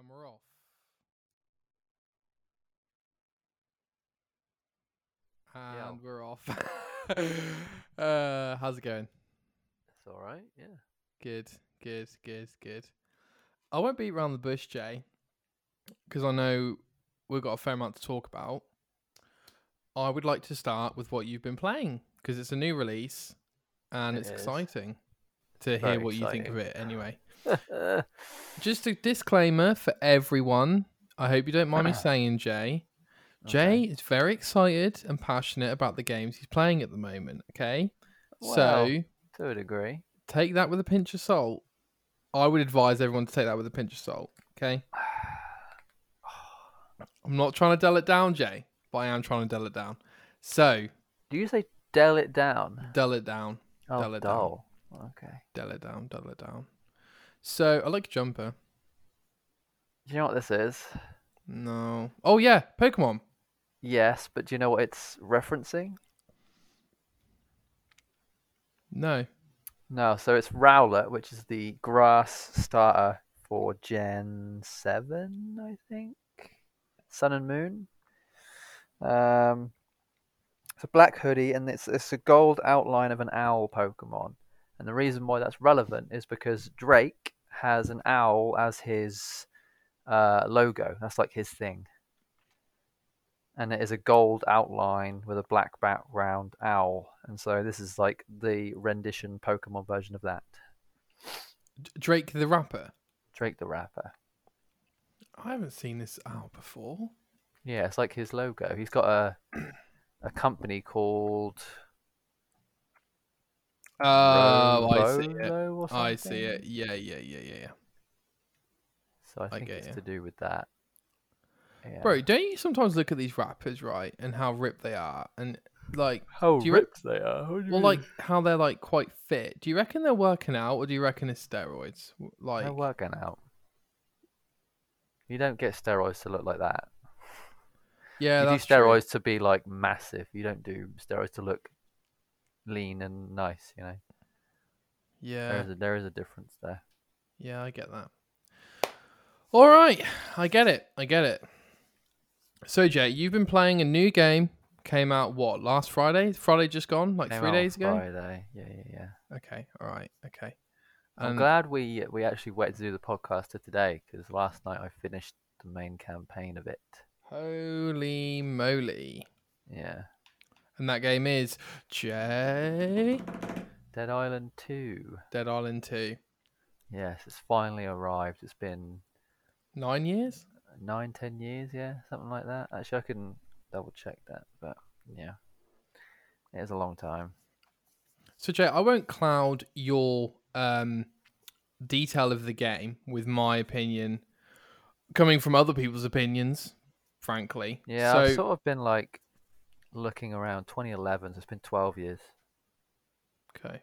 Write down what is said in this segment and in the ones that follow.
And we're off. And we're off. uh, how's it going? It's all right. Yeah. Good, good, good, good. I won't beat around the bush, Jay, because I know we've got a fair amount to talk about. I would like to start with what you've been playing because it's a new release and It it's is. exciting to hear Very what you think of it anyway. Just a disclaimer for everyone. I hope you don't mind me ah. saying, Jay. Jay is very excited and passionate about the games he's playing at the moment. Okay, Well, so to a degree. take that with a pinch of salt. I would advise everyone to take that with a pinch of salt. Okay. I'm not trying to dull it down, Jay, but I am trying to dull it down. So Do you say dull it down? dull it down, Oh, Dull it down. dull. Okay. dull it down, dull it down. So I like jumper. Do you know what this is? No. Oh yeah, Pokemon. Yes, but do you know what it's referencing? No. No, so it's Rowlet, which is the grass starter for Gen 7, I think. Sun and Moon. Um, it's a black hoodie, and it's, it's a gold outline of an owl Pokemon. And the reason why that's relevant is because Drake has an owl as his uh, logo. That's like his thing. And it is a gold outline with a black background owl. And so this is like the rendition Pokemon version of that. Drake the rapper. Drake the Rapper. I haven't seen this owl before. Yeah, it's like his logo. He's got a a company called Oh, I see it. I see it. Yeah, yeah, yeah, yeah, yeah. So I I think get it's ya. to do with that. Yeah. Bro, don't you sometimes look at these rappers, right, and how ripped they are, and like, how do you re- ripped they are. You well, mean? like how they're like quite fit. Do you reckon they're working out, or do you reckon it's steroids? Like, they're working out. You don't get steroids to look like that. yeah, you do that's true. steroids to be like massive. You don't do steroids to look lean and nice. You know, Yeah, is a, there is a difference there. yeah, I get that. All right, I get it. I get it. So, Jay, you've been playing a new game. Came out what last Friday? Friday just gone, like Came three days ago. Friday. Yeah, yeah, yeah. Okay, all right, okay. I'm glad we we actually waited to do the podcast to today because last night I finished the main campaign of it. Holy moly! Yeah, And that game is Jay Dead Island Two. Dead Island Two. Yes, it's finally arrived. It's been Nine years. nine, ten years. Yeah, something like that. Actually, I can double check that, but yeah, it is a long time. So Jay, I won't cloud your um, detail of the game with my opinion, coming from other people's opinions. Frankly, Yeah, So I've sort of been like looking around 2011. So it's been 12 years. okay.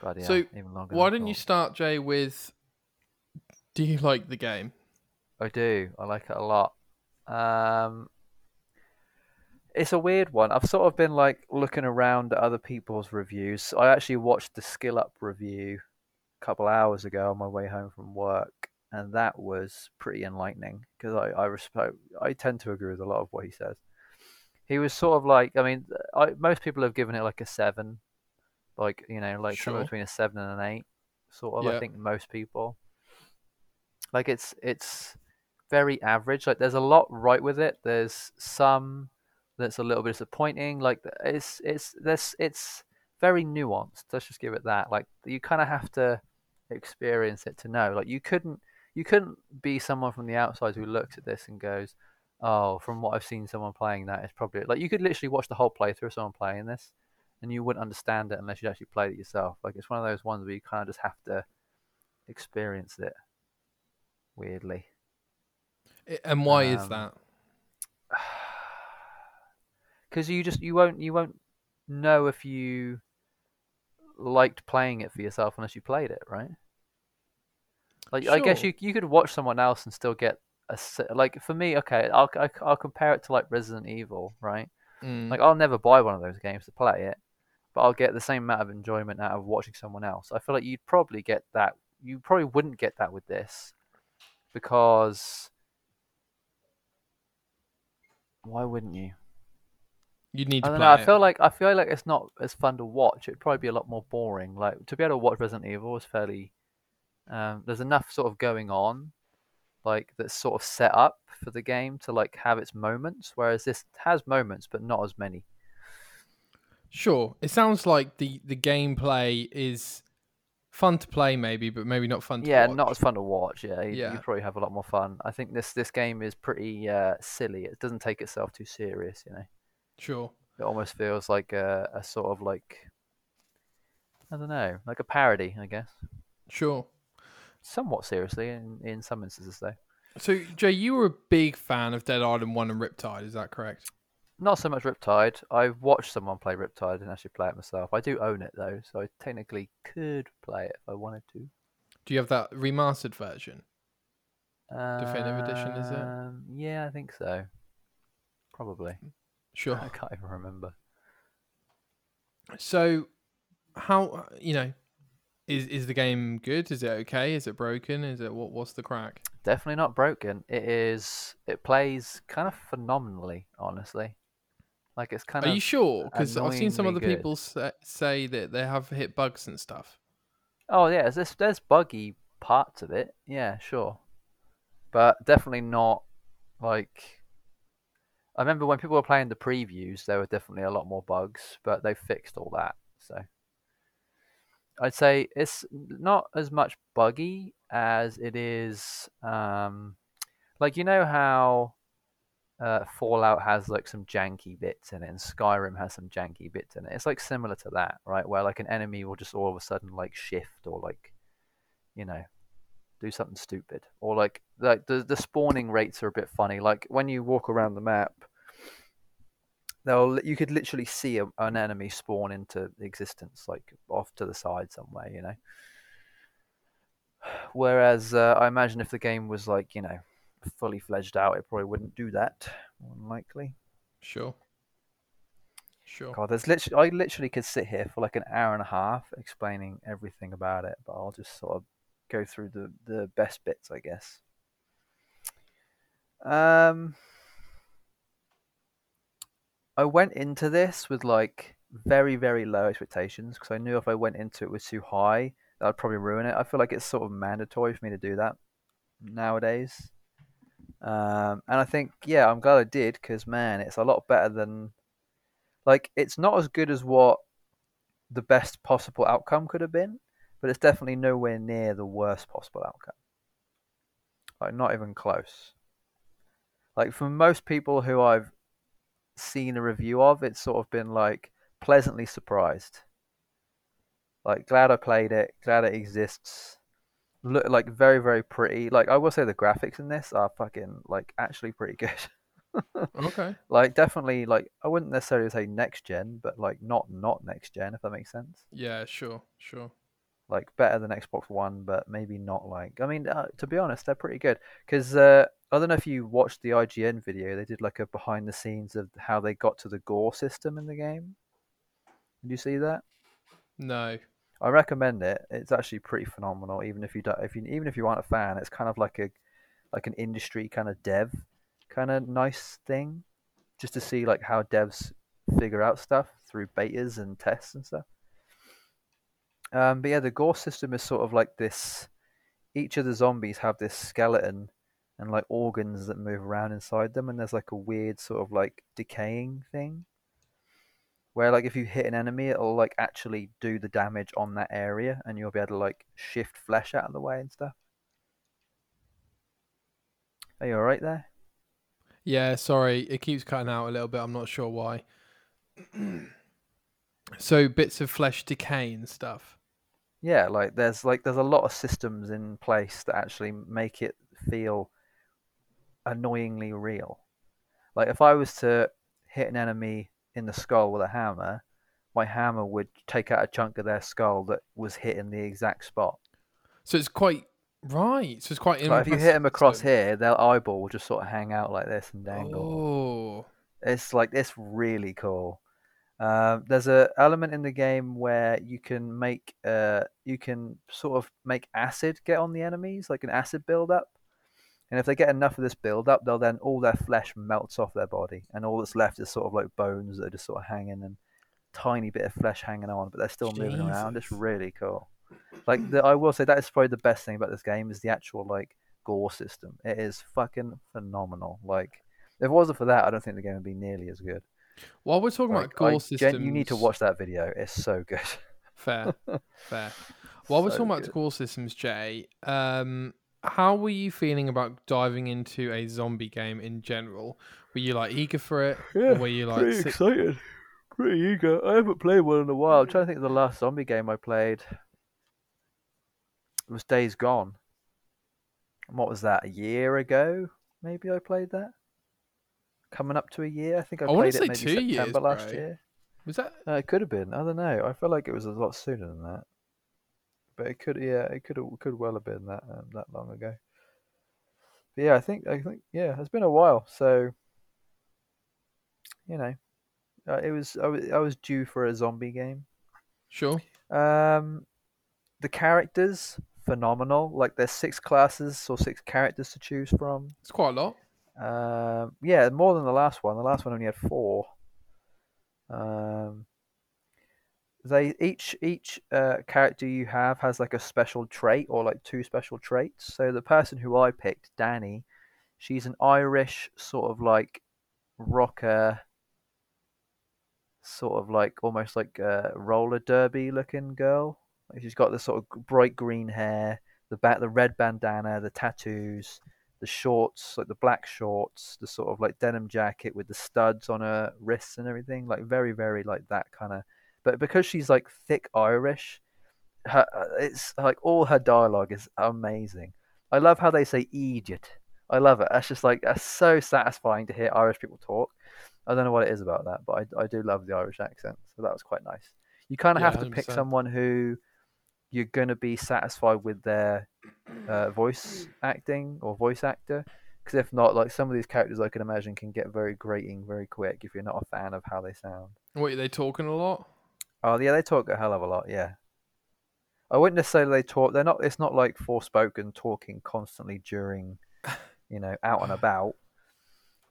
Bloody So, even longer. Why didn't you start, Jay, with? Do you like the game? I do. I like it a lot. Um, it's a weird one. I've sort of been like looking around at other people's reviews. I actually watched the Skill Up review a couple hours ago on my way home from work, and that was pretty enlightening because I I respect. I tend to agree with a lot of what he says. He was sort of like, I mean, I, most people have given it like a seven, like you know, like somewhere between a seven and an eight, sort of. Yeah. I think most people. Like it's it's very average. Like there's a lot right with it. There's some that's a little bit disappointing. Like it's it's this it's very nuanced. Let's just give it that. Like you kind of have to experience it to know. Like you couldn't you couldn't be someone from the outside who looks at this and goes, "Oh, from what I've seen, someone playing that is probably like." You could literally watch the whole playthrough of someone playing this, and you wouldn't understand it unless you actually played it yourself. Like it's one of those ones where you kind of just have to experience it. Weirdly. And why is Um, that? because you just you won't you won't know if you liked playing it for yourself unless you played it, right? Like I guess you you could watch someone else and still get a like for me. Okay, I'll I- I'll compare it to like Resident Evil, right? Mm, Like I'll never buy one of those games to play it, but I'll get the same amount of enjoyment out of watching someone else. I feel like you'd probably get that. You probably wouldn't get that with this because why wouldn't you? You'd need I to don't play know. I feel like I feel like it's not as fun to watch. It'd probably be a lot more boring. Like to be able to watch Resident Evil is fairly. Um, there's enough sort of going on, like that's sort of set up for the game to like have its moments. Whereas this has moments, but not as many. Sure. It sounds like the the gameplay is fun to play, maybe, but maybe not fun to Yeah, watch. not as fun to watch. Yeah, you, Yeah. you probably have a lot more fun. I think this this game is pretty uh, silly. It doesn't take itself too serious. You know, Sure. it almost feels like a, a sort of like I don't know, like a parody, I guess. Sure. Somewhat seriously in in some instances though. So, Jay, you were a big fan of Dead Island 1 and Riptide, is that correct? Not so much Riptide. I've watched someone play Riptide. Didn't actually play it myself. I do own it though, so I technically could play it if I wanted to. Do you have that remastered version? Definitive edition, is it? Um, Yeah, I think so. Probably. Sure. I can't even remember. So, how you know is is the game good? Is it okay? Is it broken? Is it what? What's the crack? Definitely not broken. It is. It plays kind of phenomenally, honestly. Like it's kind Are of. you sure? Because I've seen some other good. people say, say that they have hit bugs and stuff. Oh yeah, there's there's buggy parts of it. Yeah, sure, but definitely not like. I remember when people were playing the previews, there were definitely a lot more bugs, but they fixed all that. So I'd say it's not as much buggy as it is. Um, like you know how uh, Fallout has like some janky bits in it, and Skyrim has some janky bits in it. It's like similar to that, right? Where like an enemy will just all of a sudden like shift or like, you know, do something stupid, or like like the the spawning rates are a bit funny. Like when you walk around the map, they'll you could literally see a, an enemy spawn into existence, like off to the side somewhere, you know. Whereas uh, I imagine if the game was like you know fully fledged out, it probably wouldn't do that. More than likely. Sure. Sure. God, there's literally I literally could sit here for like an hour and a half explaining everything about it, but I'll just sort of go through the the best bits, I guess. Um, I went into this with like very very low expectations because I knew if I went into it with too high, that would probably ruin it. I feel like it's sort of mandatory for me to do that nowadays. Um, and I think, yeah, I'm glad I did because man, it's a lot better than like it's not as good as what the best possible outcome could have been, but it's definitely nowhere near the worst possible outcome. Like not even close. Like for most people who I've seen a review of, it's sort of been like pleasantly surprised. Like glad I played it, glad it exists. Look like very very pretty. Like I will say the graphics in this are fucking like actually pretty good. Okay. like definitely like I wouldn't necessarily say next gen, but like not not next gen if that makes sense. Yeah. Sure. Sure. Like better than Xbox One, but maybe not like. I mean, uh, to be honest, they're pretty good. Because uh, I don't know if you watched the IGN video. They did like a behind the scenes of how they got to the gore system in the game. Did you see that? No. I recommend it. It's actually pretty phenomenal. Even if you don't, if you even if you aren't a fan, it's kind of like a like an industry kind of dev kind of nice thing, just to see like how devs figure out stuff through betas and tests and stuff. Um, but yeah, the gore system is sort of like this. Each of the zombies have this skeleton and like organs that move around inside them, and there's like a weird sort of like decaying thing where like if you hit an enemy it'll like actually do the damage on that area and you'll be able to like shift flesh out of the way and stuff are you all right there Yeah. Sorry. It keeps cutting out a little bit. I'm not sure why. so bits of flesh decay and stuff. Yeah like there's like there's a lot of systems in place that actually make it feel annoyingly real like if i was to hit an enemy in the skull with a hammer my hammer would take out a chunk of their skull that was hit in the exact spot So it's quite right. So it's quite. like if you hit them across here their eyeball will just sort of hang out like this and dangle Oh. It's like it's really cool. Um, there's a element in the game where you can make uh you can sort of make acid get on the enemies, like an acid build up. And if they get enough of this build up, they'll then all their flesh melts off their body, and all that's left is sort of like bones that are just sort of hanging and tiny bit of flesh hanging on, but they're still moving around. It's really cool. Like the, I will say that is probably the best thing about this game is the actual like gore system. It is fucking phenomenal. Like if it wasn't for that, I don't think the game would be nearly as good. While we're talking Like, about gore I systems, gen- you need to watch that video. It's so good. Fair, fair. While we're So talking about good. gore systems, Jay, um, how were you feeling about diving into a zombie game in general? Were you like eager for it? or were you like sick- excited. Pretty eager. I haven't played one in a while. I'm trying to think of the last zombie game I played. It was Days Gone. And What was that? A year ago? Maybe I played that. Coming up to a year. I think I, I played it maybe two years, September last bro. year. was that? Uh, it could have been. I don't know. I feel like it was a lot sooner than that. But it could, yeah, it could could well have been that um, that long ago. But yeah, I think I think yeah, it's been a while. So you know, uh, it was I, was I was due for a zombie game. Sure. Um, the characters phenomenal. Like there's six classes or six characters to choose from. It's quite a lot. Um, yeah, more than the last one. The last one only had four. Um, they each each uh, character you have has like a special trait or like two special traits. So the person who I picked, Danny, she's an Irish sort of like rocker, sort of like almost like a roller derby looking girl. She's got this sort of bright green hair, the ba- the red bandana, the tattoos, the shorts, like the black shorts, the sort of like denim jacket with the studs on her wrists and everything, like very, very like that kind of. But because she's like thick Irish, her uh, it's like all her dialogue is amazing. I love how they say idiot. I love it. That's just like that's so satisfying to hear Irish people talk. I don't know what it is about that, but I, I do love the Irish accent, so that was quite nice. You kind of Yeah, have to pick 100%. someone who you're going to be satisfied with their uh, voice acting or voice actor. Because if not, like some of these characters, I can imagine can get very grating very quick if you're not a fan of how they sound. Wait, are they talking a lot? Oh yeah, they talk a hell of a lot. Yeah, I wouldn't necessarily they talk. They're not. It's not like forspoken talking constantly during, you know, out and about.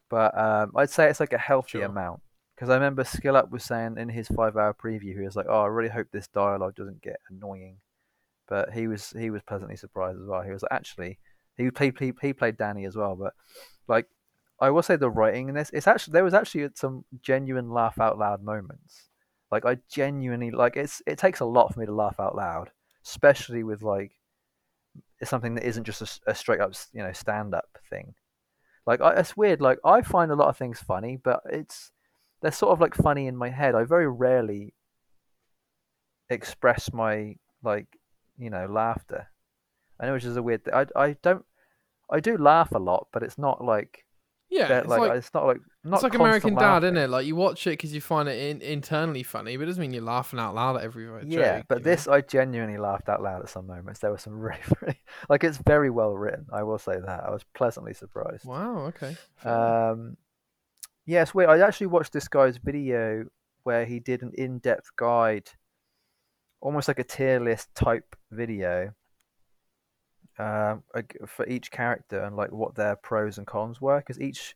But um, I'd say it's like a healthy Sure. amount. Because I remember Skill Up was saying in his five-hour preview, he was like, "Oh, I really hope this dialogue doesn't get annoying." But he was he was pleasantly surprised as well. He was actually he played he, played Danny as well. But like I will say the writing in this, it's actually there was actually some genuine laugh out loud moments. Like I genuinely like it's it takes a lot for me to laugh out loud, especially with like something that isn't just a straight up you know stand up thing. Like I, it's weird. Like I find a lot of things funny, but it's they're sort of like funny in my head. I very rarely express my like you know laughter. I know which is a weird thing. I I don't I do laugh a lot, but it's not like Yeah, it's like, like, it's not like not it's like American Dad, laughing. isn't it? Like you watch it because you find it in, internally funny, but it doesn't mean you're laughing out loud at every joke. Yeah, but you know? this I genuinely laughed out loud at some moments. There were some really, really like it's very well written. I will say that I was pleasantly surprised. Wow. Okay. Um, yes, wait. I actually watched this guy's video where he did an in-depth guide, almost like a tier list type video, um, for each character and like what their pros and cons were. Because each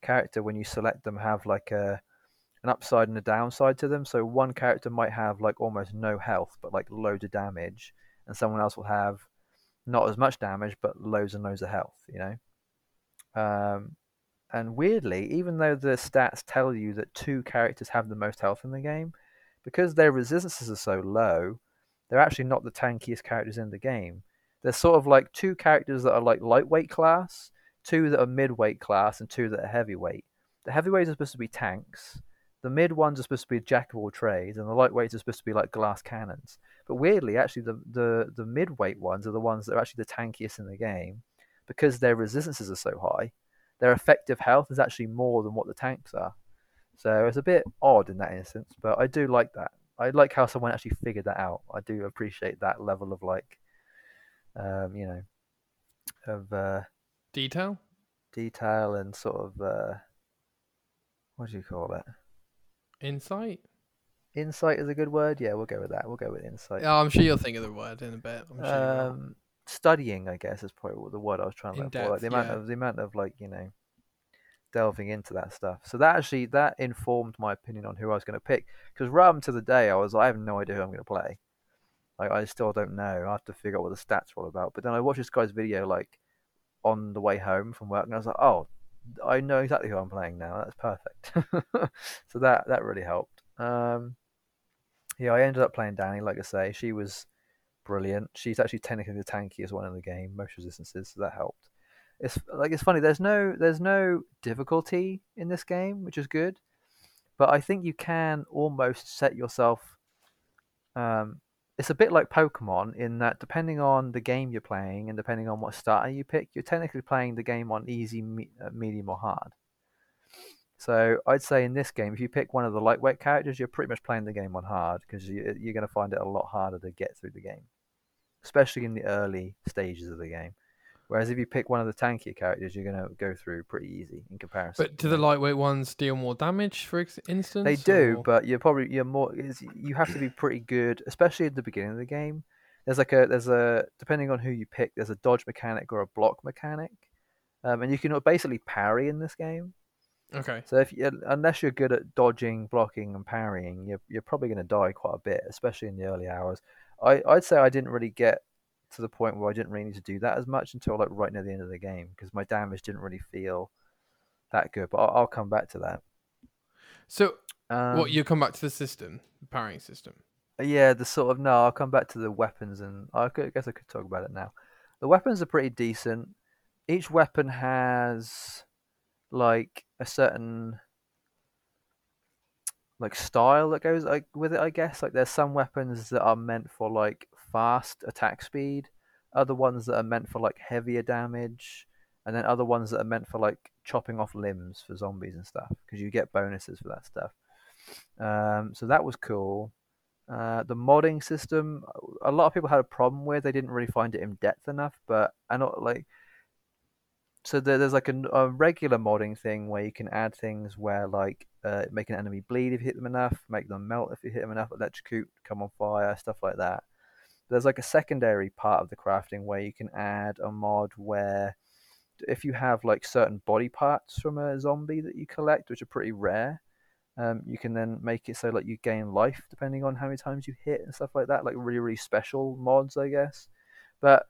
character, when you select them, have like a an upside and a downside to them. So one character might have like almost no health, but like loads of damage, and someone else will have not as much damage, but loads and loads of health. You know. Um, and weirdly, even though the stats tell you that two characters have the most health in the game, because their resistances are so low, they're actually not the tankiest characters in the game. They're sort of like two characters that are like lightweight class, two that are midweight class, and two that are heavyweight. The heavyweights are supposed to be tanks. The mid ones are supposed to be jack of all trades, and the lightweights are supposed to be like glass cannons. But weirdly, actually, the the the midweight ones are the ones that are actually the tankiest in the game, because their resistances are so high their effective health is actually more than what the tanks are. So it's a bit odd in that instance, but I do like that. I like how someone actually figured that out. I do appreciate that level of like, um, you know, of uh, Detail. detail and sort of uh, what do you call it? Insight. Insight is a good word. Yeah, we'll go with that. We'll go with insight. Yeah, I'm sure you'll think of the word in a bit. I'm sure. Um, studying, I guess, is probably the word I was trying to In look for. Like the amount yeah. of the amount of like you know delving into that stuff. So that actually that informed my opinion on who I was going to pick. Because right up to the day, I was like, I have no idea who I'm going to play. Like I still don't know. I have to figure out what the stats are all about. But then I watched this guy's video like on the way home from work, and I was like, oh, I know exactly who I'm playing now. That's perfect. so that that really helped. Um, yeah, I ended up playing Danny. Like I say, she was brilliant. She's actually technically the tankiest one in the game, most resistances, so that helped. It's like it's funny. There's no there's no difficulty in this game, which is good. But I think you can almost set yourself. Um, it's a bit like Pokemon in that depending on the game you're playing and depending on what starter you pick, you're technically playing the game on easy, me- uh, medium, or hard. So I'd say in this game, if you pick one of the lightweight characters, you're pretty much playing the game on hard because you, you're going to find it a lot harder to get through the game, especially in the early stages of the game. Whereas if you pick one of the tankier characters, you're going to go through pretty easy in comparison. But do the lightweight ones deal more damage, for instance? They do, or- but you're probably you're more. Is you have to be pretty good, especially at the beginning of the game. There's like a there's a depending on who you pick, there's a dodge mechanic or a block mechanic, um, and you can basically parry in this game. okay. So if you, unless you're good at dodging, blocking, and parrying, you're you're probably going to die quite a bit, especially in the early hours. I I'd say I didn't really get to the point where I didn't really need to do that as much until like right near the end of the game because my damage didn't really feel that good. But I'll, I'll come back to that. So Um, what you come back to the system, the parrying system. Yeah, the sort of no. I'll come back to the weapons, and I could, I guess I could talk about it now. The weapons are pretty decent. Each weapon has like a certain like style that goes like with it. I guess like there's some weapons that are meant for like fast attack speed, other ones that are meant for like heavier damage, and then other ones that are meant for like chopping off limbs for zombies and stuff because you get bonuses for that stuff. Um, so that was cool. Uh, the modding system, a lot of people had a problem with. They didn't really find it in depth enough, but I not like. So there, there's like a, a regular modding thing where you can add things where like uh, make an enemy bleed if you hit them enough, make them melt if you hit them enough, electrocute, come on fire, stuff like that. There's like a secondary part of the crafting where you can add a mod where if you have like certain body parts from a zombie that you collect, which are pretty rare, um, you can then make it so like you gain life depending on how many times you hit and stuff like that. Like really, really special mods, I guess. But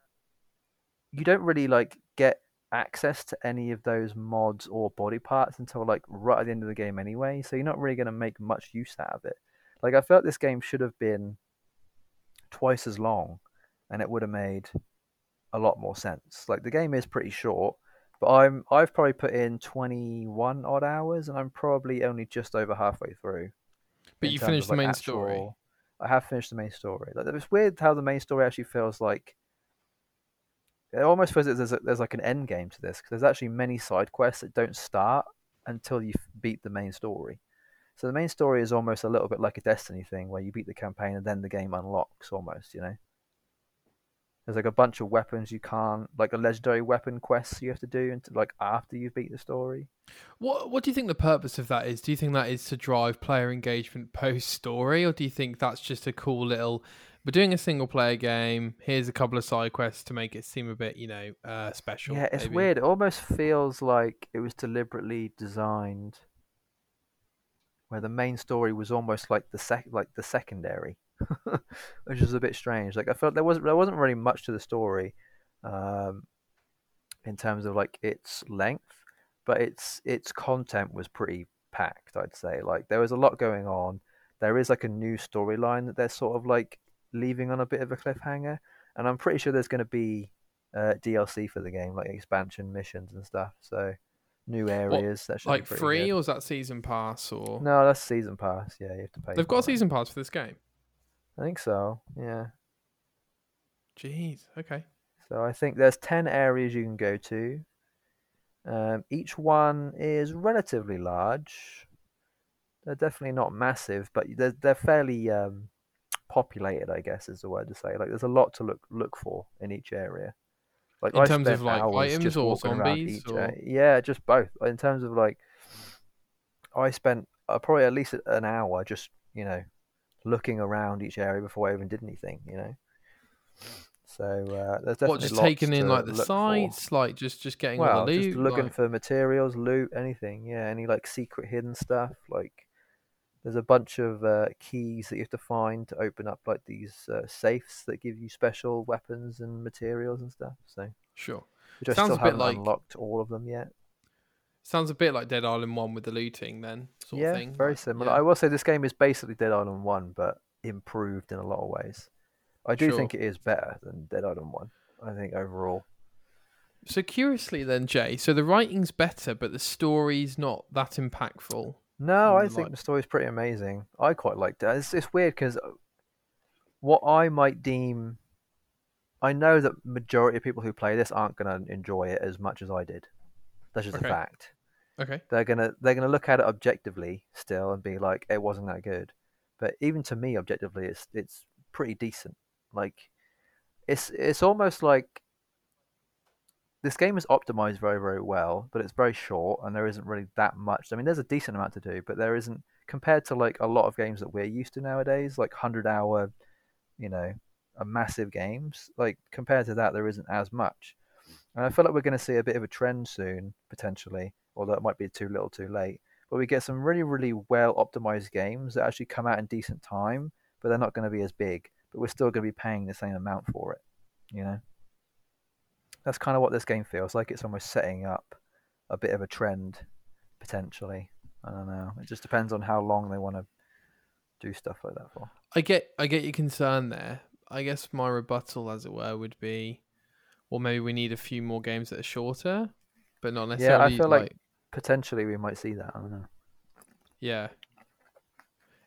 you don't really like get access to any of those mods or body parts until like right at the end of the game anyway. So you're not really going to make much use out of it. Like I felt this game should have been twice as long, and it would have made a lot more sense. Like the game is pretty short, but I'm I've probably put in 21 odd hours, and I'm probably only just over halfway through. But you finished of, the like, main story. I have finished the main story. Like it's weird how the main story actually feels like. It almost feels like there's a, there's like an end game to this because there's actually many side quests that don't start until you beat the main story. So the main story is almost a little bit like a Destiny thing where you beat the campaign and then the game unlocks almost, you know. There's like a bunch of weapons you can't, like a legendary weapon quests you have to do, until, like after you beat the story. What What do you think the purpose of that is? Do you think that is to drive player engagement post story, or do you think that's just a cool little? We're doing a single player game. Here's a couple of side quests to make it seem a bit, you know, uh, special. Yeah, it's maybe? weird. It almost feels like it was deliberately designed where the main story was almost like the sec like the secondary, which is a bit strange. Like I felt there wasn't there wasn't really much to the story, um, in terms of like its length, but its its content was pretty packed. I'd say like there was a lot going on. There is like a new storyline that they're sort of like leaving on a bit of a cliffhanger, and I'm pretty sure there's going to be uh, DLC for the game, like expansion missions and stuff. So new areas that should Like free, good. or is that season pass? Or No, that's season pass. Yeah, you have to pay. they've got a season pass for this game. I think so. Yeah. Jeez. Okay. So I think there's ten areas you can go to. Um, each one is relatively large. They're definitely not massive, but they're they're fairly um, populated. I guess is the word to say. Like there's a lot to look look for in each area. Like In I terms of, like, items just or zombies, each. or- yeah, just both. In terms of like, I spent uh, probably at least an hour just you know looking around each area before I even did anything. You know. So uh, there's definitely what just taking in like the look for. sites, like just just getting Well, all the loot. just looking like- for materials, loot, anything. Yeah, any like secret hidden stuff. Like there's a bunch of uh, keys that you have to find to open up like these uh, safes that give you special weapons and materials and stuff. So sure. which I Sounds still a bit like- unlocked all of them yet. Sounds a bit like Dead Island One with the looting, then sort yeah, of thing. very similar. yeah. I will say this game is basically Dead Island One, but improved in a lot of ways. I do Sure. think it is better than Dead Island One. I think overall. So curiously, then Jay, so the writing's better, but the story's not that impactful. No, I Mm, think like- the story's pretty amazing. I quite liked it. It's, it's weird because what I might deem, I know that majority of people who play this aren't going to enjoy it as much as I did. That's just Okay. a fact. Okay. They're gonna they're gonna look at it objectively still and be like, it wasn't that good. But even to me, objectively, it's it's pretty decent. Like, it's it's almost like this game is optimized very very well, but it's very short and there isn't really that much. I mean, there's a decent amount to do, but there isn't compared to like a lot of games that we're used to nowadays, like hundred hour, you know, massive games. Like compared to that, there isn't as much. And I feel like we're going to see a bit of a trend soon, potentially, although it might be too little, too late. But we get some really, really well optimized games that actually come out in decent time, but they're not going to be as big. But we're still going to be paying the same amount for it. You know, that's kind of what this game feels like. It's almost setting up a bit of a trend, potentially. I don't know. It just depends on how long they want to do stuff like that for. I get I get your concern there. I guess my rebuttal, as it were, would be, well, maybe we need a few more games that are shorter, but not necessarily. Yeah. I feel like potentially we might see that. I don't know. yeah.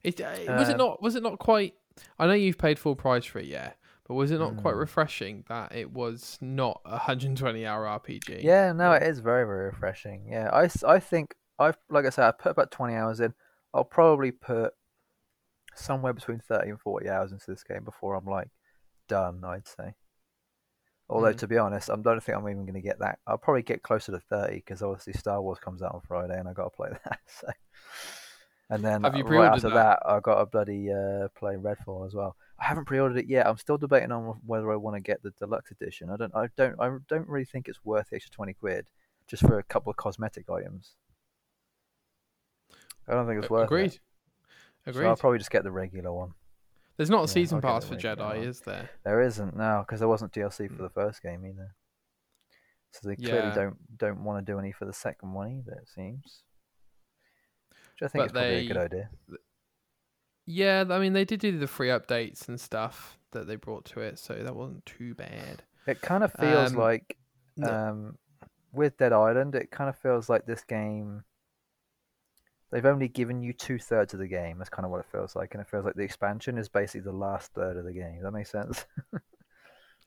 It uh, was it Um, not was it not quite. I know you've paid full price for it, yeah, but was it not quite Mm. refreshing that it was not a 120 hour RPG? Yeah, no, it is very, very refreshing. Yeah, I, I think I've like I said, I put about twenty hours in. I'll probably put somewhere between thirty and forty hours into this game before I'm like done. I'd say. Although Mm. to be honest, I don't think I'm even going to get that. I'll probably get closer to thirty because obviously Star Wars comes out on Friday and I got to play that. So, and then Have you right after that? that, I got a bloody uh, play Redfall as well. I haven't pre-ordered it yet. I'm still debating on whether I want to get the deluxe edition. I don't. I don't. I don't really think it's worth the extra twenty quid just for a couple of cosmetic items. I don't think it's worth agreed. it. Agreed. So I'll probably just get the regular one. There's not a yeah, season I'll pass for Jedi, one. is there? There isn't now because there wasn't DLC for hmm. the first game either. So they clearly Yeah. don't don't want to do any for the second one either. It seems. Which I think But is probably a good idea. Yeah, I mean they did do the free updates and stuff that they brought to it, so that wasn't too bad. It kind of feels Um, like no- um, with Dead Island, it kind of feels like this game. They've only given you two thirds of the game. That's kind of what it feels like, and it feels like the expansion is basically the last third of the game. Does that make sense?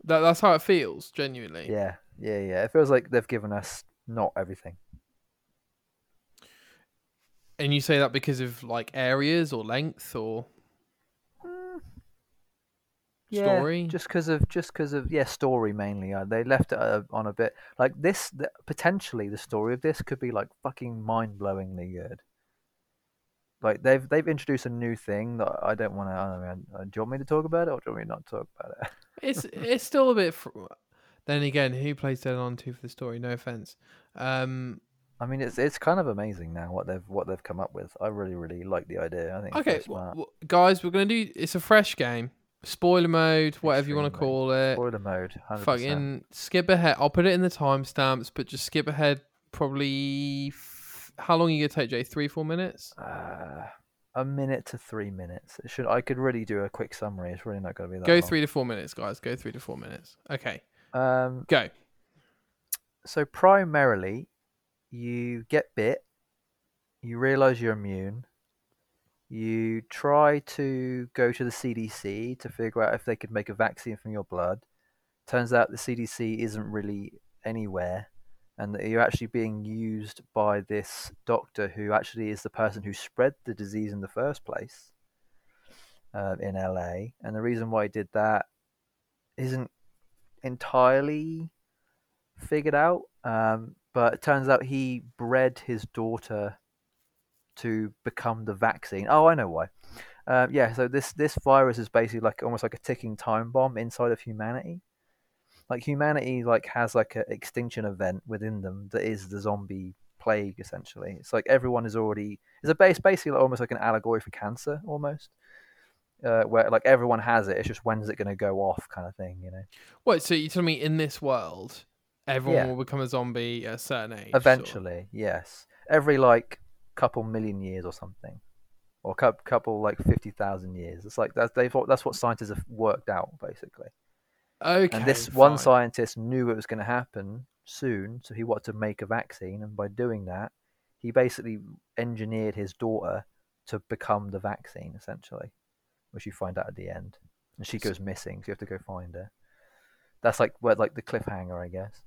That that's how it feels, genuinely. yeah, yeah, yeah. It feels like they've given us not everything. And you say that because of like areas or length or Yeah, story. just because of just because of yeah story mainly. Uh, they left it uh, on a bit like this. The, potentially, the story of this could be like fucking mind blowingly good. Like they've they've introduced a new thing that I don't want to. I don't know. uh, Do you want me to talk about it, or do you want me not to talk about it? it's it's still a bit. Fr- then again, who plays Dead Island Two for the story? No offense. Um, I mean, it's it's kind of amazing now what they've what they've come up with. I really really like the idea. I think. Okay, very w- smart. w- guys, we're gonna do. It's a fresh game, spoiler mode, whatever you want to call it. Spoiler mode. 100%. Fucking skip ahead. I'll put it in the timestamps, but just skip ahead. Probably. F- how long are you gonna take, Jay? Three, four minutes. Uh, a minute to three minutes. It should. I could really do a quick summary. It's really not going to be that. Go long. three to four minutes, guys. Go three to four minutes. Okay, Um, go. so primarily, you get bit. You realize you're immune. You try to go to the CDC to figure out if they could make a vaccine from your blood. Turns out the CDC isn't really anywhere, and that you're actually being used by this doctor who actually is the person who spread the disease in the first place uh, in LA. And the reason why he did that isn't entirely figured out. Um, but it turns out he bred his daughter to become the vaccine. Oh, I know why. Um, yeah, so this this virus is basically like almost like a ticking time bomb inside of humanity. like humanity like has like an extinction event within them that is the zombie plague essentially. It's like everyone is already it's a base basically like, almost like an allegory for cancer almost. Uh, where like everyone has it, it's just when's it going to go off, kind of thing, you know. Wait, so you tell me in this world, everyone Yeah. will become a zombie at a certain age? Eventually, yes, every like couple million years or something, or couple, couple like fifty thousand years. It's like that's they thought that's what scientists have worked out basically. Okay. and this one scientist knew it was going to happen soon, so he wanted to make a vaccine, and by doing that, he basically engineered his daughter to become the vaccine, essentially, which you find out at the end, and she goes missing, so you have to go find her. That's like where like the cliffhanger, I guess.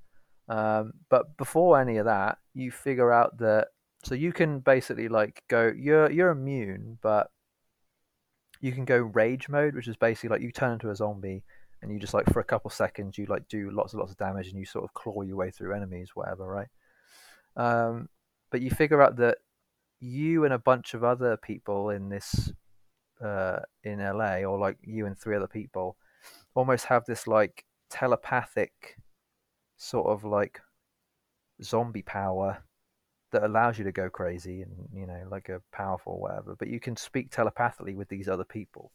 Um, but before any of that, you figure out that so you can basically like go you're you're immune, but you can go rage mode, which is basically like you turn into a zombie and you just like for a couple seconds you like do lots and lots of damage and you sort of claw your way through enemies, whatever, right? Um, but you figure out that you and a bunch of other people in this uh, in LA, or like you and three other people, almost have this like telepathic sort of like zombie power that allows you to go crazy and you know like a powerful whatever but you can speak telepathically with these other people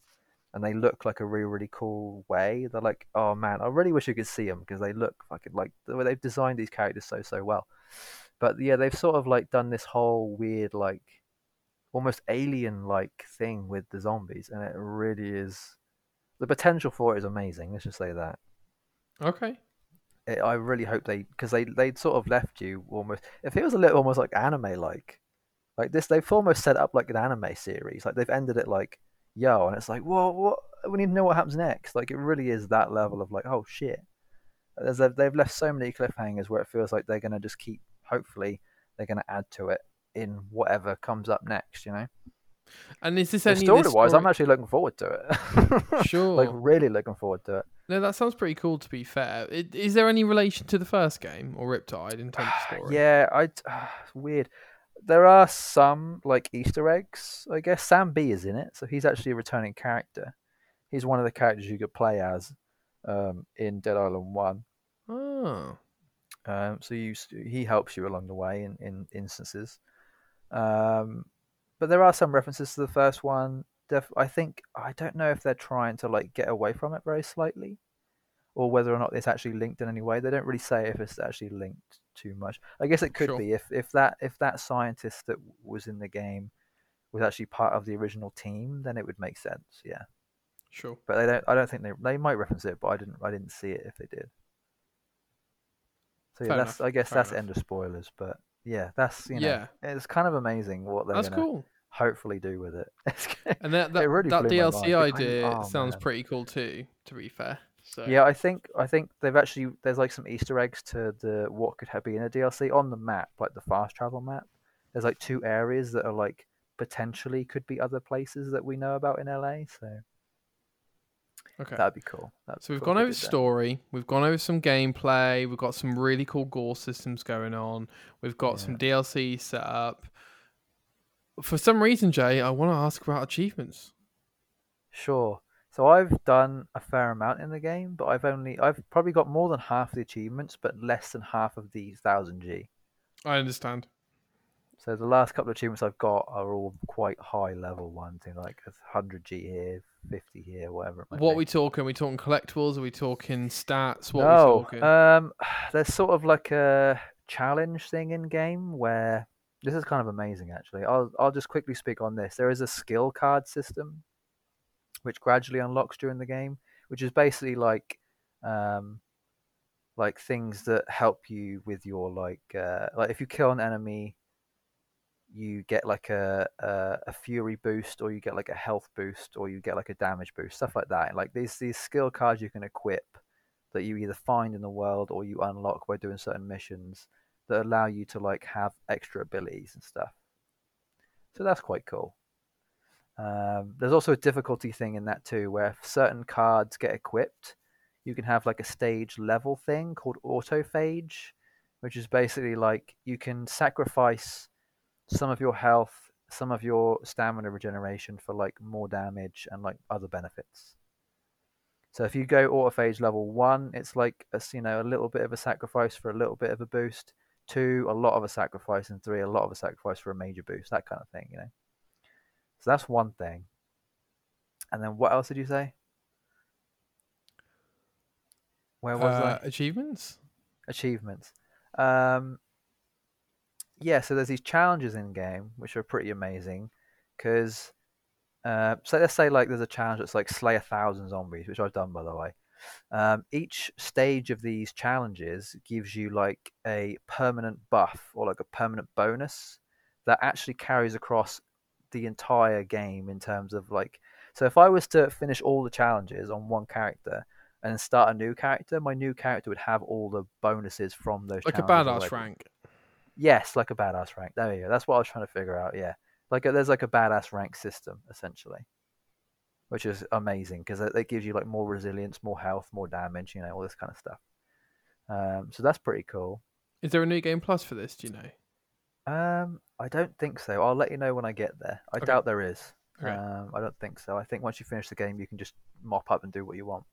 and they look like a really really cool way. They're like oh man i really wish you could see them because they look fucking like the way they've designed these characters so so well. But yeah they've sort of like done this whole weird like almost alien like thing with the zombies and it really is the potential for it is amazing let's just say that. Okay. It, I really hope they because they they sort of left you almost. It feels a little almost like anime like, like this. They've almost set up like an anime series. Like they've ended it like yo, and it's like whoa, what? We need to know what happens next. Like it really is that level of like oh shit. There's a, they've left so many cliffhangers where it feels like they're gonna just keep. Hopefully, they're gonna add to it in whatever comes up next. You know, And is this So story wise, I'm actually looking forward to it. Sure. like really looking forward to it. No, that sounds pretty cool. To be fair, I- is there any relation to the first game or Riptide in terms of story? Yeah, I weird. There are some like Easter eggs. I guess Sam B is in it, so he's actually a returning character. He's one of the characters you could play as um, in Dead Island One. Oh. Um, so you he helps you along the way in, in instances. Um, but there are some references to the first one. Def- I think I don't know if they're trying to like get away from it very slightly, or whether or not it's actually linked in any way. They don't really say if it's actually linked too much. I guess it could Sure. be if if that if that scientist that was in the game was actually part of the original team, then it would make sense. Yeah, Sure. but they don't. I don't think they they might reference it, but I didn't I didn't see it if they did. So yeah, Fair that's enough, I guess fair that's enough. end of spoilers, but yeah, that's you know Yeah. it's kind of amazing what they're That's gonna cool. Hopefully do with it. And that that, really that DLC idea oh, sounds man. pretty cool too. To be fair. So yeah, I think I think they've actually there's like some Easter eggs to the what could have been a DLC on the map, like the fast travel map. There's like two areas that are like potentially could be other places that we know about in LA, so Okay. that'd be cool. That'd So we've be gone over story, we've gone over some gameplay, we've got some really cool gore systems going on, we've got some DLC set up. For some reason, Jay, I want to ask about achievements. Sure. So I've done a fair amount in the game, but I've only I've probably got more than half the achievements, but less than half of the thousand G. I understand. So the last couple of achievements I've got are all quite high level ones, in like hundred G here, fifty here, whatever. It might What be. we talking? Are we talking collectibles? Are we talking stats? What are we no, talking? um, there's sort of like a challenge thing in game where this is kind of amazing. Actually, I'll I'll just quickly speak on this. There is a skill card system, which gradually unlocks during the game, which is basically like, um, like things that help you with your like uh, like if you kill an enemy. You get like a, a a fury boost, or you get like a health boost, or you get like a damage boost, stuff like that. Like these these skill cards you can equip that you either find in the world or you unlock by doing certain missions that allow you to like have extra abilities and stuff. So that's quite cool. Um, there's also a difficulty thing in that too, where certain cards get equipped, you can have like a stage level thing called autophage, which is basically like you can sacrifice some of your health, some of your stamina regeneration for like more damage and like other benefits. So if you go autophage level one, it's like a, you know a little bit of a sacrifice for a little bit of a boost. Two, a lot of a sacrifice, and three, a lot of a sacrifice for a major boost. That kind of thing, you know. So that's one thing. And then what else did you say? Where was I? Uh, achievements? achievements. Um, yeah, so there's these challenges in game which are pretty amazing because, uh, so let's say like there's a challenge that's like slay a thousand zombies, which I've done by the way. Um, each stage of these challenges gives you like a permanent buff or like a permanent bonus that actually carries across the entire game in terms of like. So if I was to finish all the challenges on one character, and start a new character, my new character would have all the bonuses from those. Like a badass already. rank. Yes, like a badass rank. There you go. That's what I was trying to figure out. Yeah, like a, there's like a badass rank system essentially, which is amazing because it, it gives you like more resilience, more health, more damage. You know, all this kind of stuff. Um, so that's pretty cool. Is there a new game plus for this? Do you know? Um, I don't think so. I'll let you know when I get there. I Okay. doubt there is. Okay. Um, I don't think so. I think once you finish the game, you can just mop up and do what you want.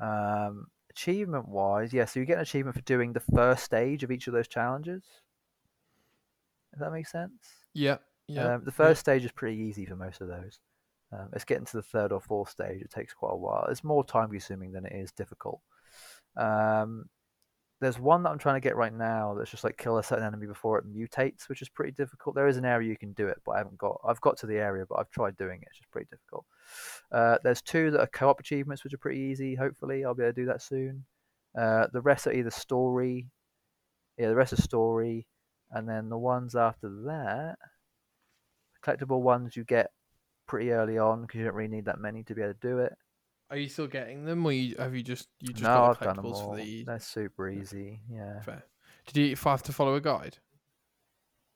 Um, achievement wise, yeah, so you get an achievement for doing the first stage of each of those challenges. If that makes sense. Yeah. Yeah. Um, the first stage is pretty easy for most of those. Um, it's getting to the third or fourth stage. It takes quite a while. It's more time consuming than it is difficult. Um, there's one that I'm trying to get right now that's just like kill a certain enemy before it mutates, which is pretty difficult. There is an area you can do it, but I haven't got. I've got to the area, but I've tried doing it. It's just pretty difficult. Uh, there's two that are co-op achievements, which are pretty easy. Hopefully, I'll be able to do that soon. Uh, the rest are either story. Yeah, the rest are story, and then the ones after that, collectible ones you get pretty early on because you don't really need that many to be able to do it. Are you still getting them, or you, have you just you just no, got I've done them all. for the They're super easy. Yeah. fair? Did you have to follow a guide?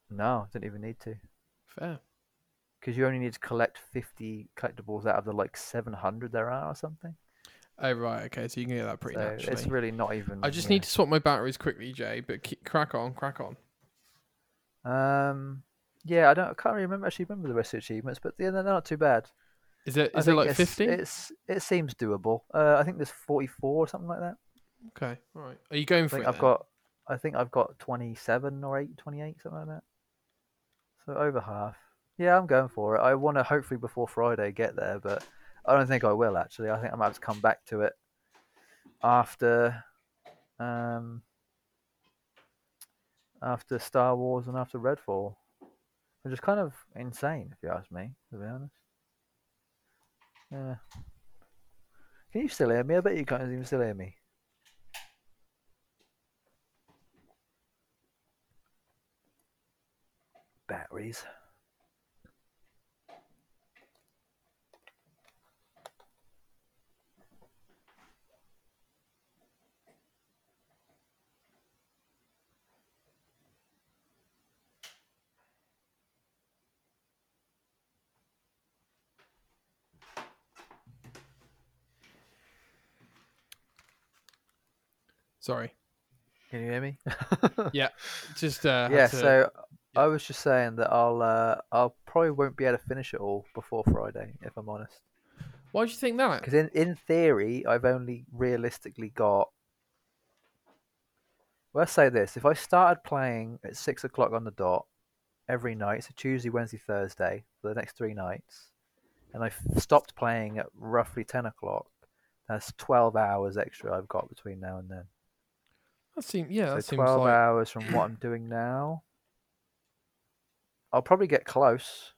No, I didn't even need to. Fair. because you only need to collect 50 collectibles out of the like 700 there are or something. Oh right, okay, so you can get that pretty so naturally. it's really not even. I just yeah. need to swap my batteries quickly, Jay. But keep, crack on, crack on. Um, yeah, I don't. I can't really remember actually remember the rest of the achievements, but yeah, they're not too bad. Is it I it like fifty? It's it seems doable. Uh, I think there's 44 or something like that. Okay, all right. Are you going I for think it? I've then? got. I think I've got 27 or 8, 28, something like that. So over half. Yeah, I'm going for it. I want to hopefully before Friday get there, but I don't think I will actually. I think I might have to come back to it after um after Star Wars and after Redfall. Which is kind of insane if you ask me, to be honest. Yeah. Can you still hear me? I bet you can't even still hear me. Batteries. Sorry. Can you hear me? Yeah. Just uh, yeah, to- so I was just saying that I'll uh, I'll probably won't be able to finish it all before Friday, if I'm honest. why do you think that? Because in in theory, I've only realistically got. Well, let's say this: if I started playing at six o'clock on the dot every night, so Tuesday, Wednesday, Thursday for the next three nights, and I stopped playing at roughly ten o'clock, that's twelve hours extra I've got between now and then. That seems yeah. That so seems twelve like hours from what I'm doing now. I'll probably get close.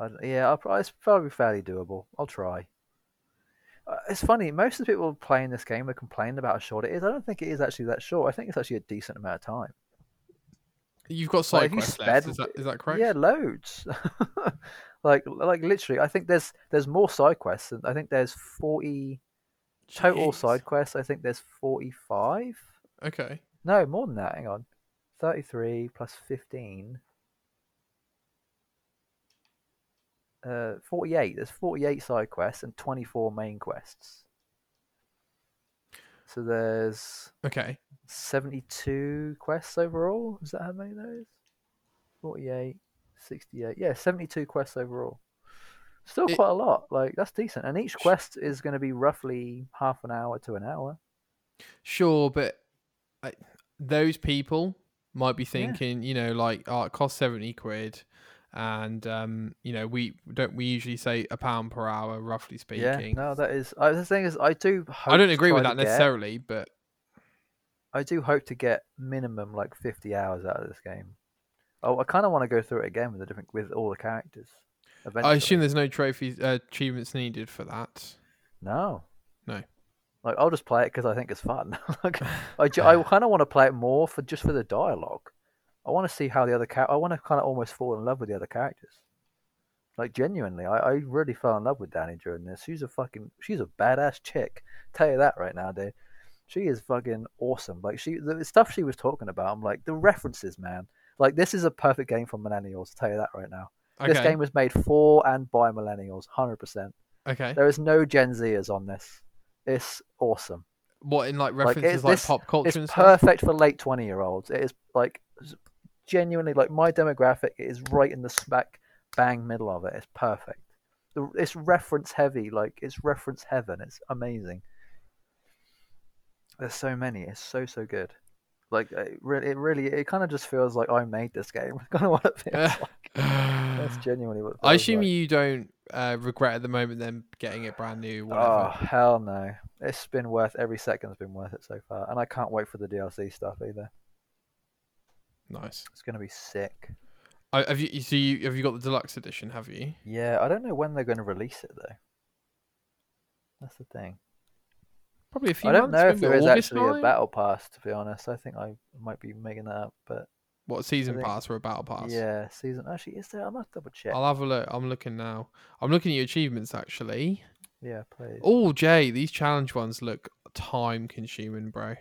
I, yeah, I'll, it's probably fairly doable. I'll try. Uh, it's funny. Most of the people playing this game are complaining about how short it is. I don't think it is actually that short. I think it's actually a decent amount of time. you've got Like, side you quests left. sped- Is that is that correct? Yeah, loads. like, like literally, I think there's there's more side quests. I think there's forty total Jeez. side quests. I think there's forty-five. Okay. No, more than that. Hang on. 33 plus 15. Uh, 48. There's 48 side quests and 24 main quests. So there's Okay. 72 quests overall. Is that how many there is? 48, 68. Yeah, 72 quests overall. Still It- quite a lot. Like that's decent. And each quest is going to be roughly half an hour to an hour. Sure, but I, those people might be Yeah. thinking, you know, like, oh, it costs seventy quid, and um, you know, we don't we usually say a pound per hour, roughly speaking. Yeah. No, that is. I, the thing is, I do. Hope I don't agree with that get- necessarily, but I do hope to get minimum like 50 hours out of this game. Oh, I kind of want to go through it again with the different with all the characters. Eventually. I assume there's no trophies, uh, achievements needed for that. no. No. Like I'll just play it because I think it's fun. like I, I kind of want to play it more for just for the dialogue. I want to see how the other char- I want to kind of almost fall in love with the other characters. Like genuinely, I, I really fell in love with Dani during this. She's a fucking she's a badass chick. Tell you that right now, dude. She is fucking awesome. Like she the stuff she was talking about, I'm like the references, man. Like this is a perfect game for millennials. Tell you that right now. Okay. This game was made for and by millennials, hundred percent. okay. There is no Gen Zers on this. It's awesome. What in like Like, references like this- pop culture It's and stuff? perfect for late twenty year olds. It is like genuinely like my demographic is right in the smack bang middle of it. It's perfect. It's reference heavy, like it's reference heaven. It's amazing. There's so many. It's so so good. Like it really, it really, it kind of just feels like I made this game. kind of what it feels like. That's genuinely what. I assume like. you don't uh, regret at the moment then getting it brand new. Oh hell no! It's been worth every second's been worth it so far, and I can't wait for the DLC stuff either. Nice. It's gonna be sick. I, have you? So you have you got the deluxe edition? Have you? Yeah, I don't know when they're going to release it though. That's the thing. Probably a few I don't months. know if there is August actually a battle pass. To be honest, I think I might be making that up. But What season think- pass or a battle pass? yeah, season actually is there? I must double check. I'll have a look. I'm looking now. I'm looking at your achievements actually. Yeah, please. Oh, Jay, these challenge ones look time consuming, bro.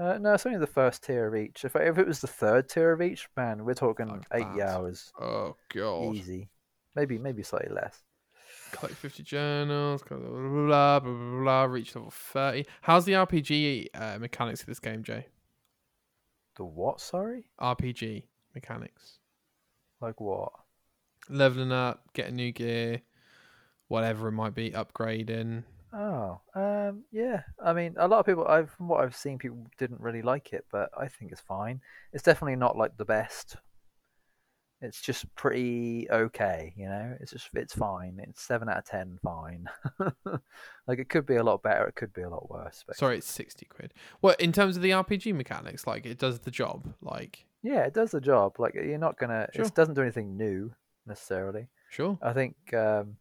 Uh, no, it's only the first tier of each. If if it was the third tier of each, man, we're talking Fuck eighty that. hours Oh god. easy. Maybe maybe slightly less. Collect 50 journals. Blah blah blah blah blah. blah reach level 30. How's the RPG uh, mechanics of this game, Jay? The what? Sorry, RPG mechanics. like what? Leveling up, getting new gear, whatever it might be, upgrading. Oh, um, yeah. I mean, a lot of people, I've from what I've seen, people didn't really like it, but I think it's fine. It's definitely not like the best. It's just pretty okay, you know. It's just it's fine. It's seven out of ten, fine. like it could be a lot better. It could be a lot worse. But Sorry, it's 60 quid. Well, in terms of the RPG mechanics, like it does the job. Like, yeah, it does the job. Like you're not gonna. Sure. It doesn't do anything new necessarily. sure. I think um,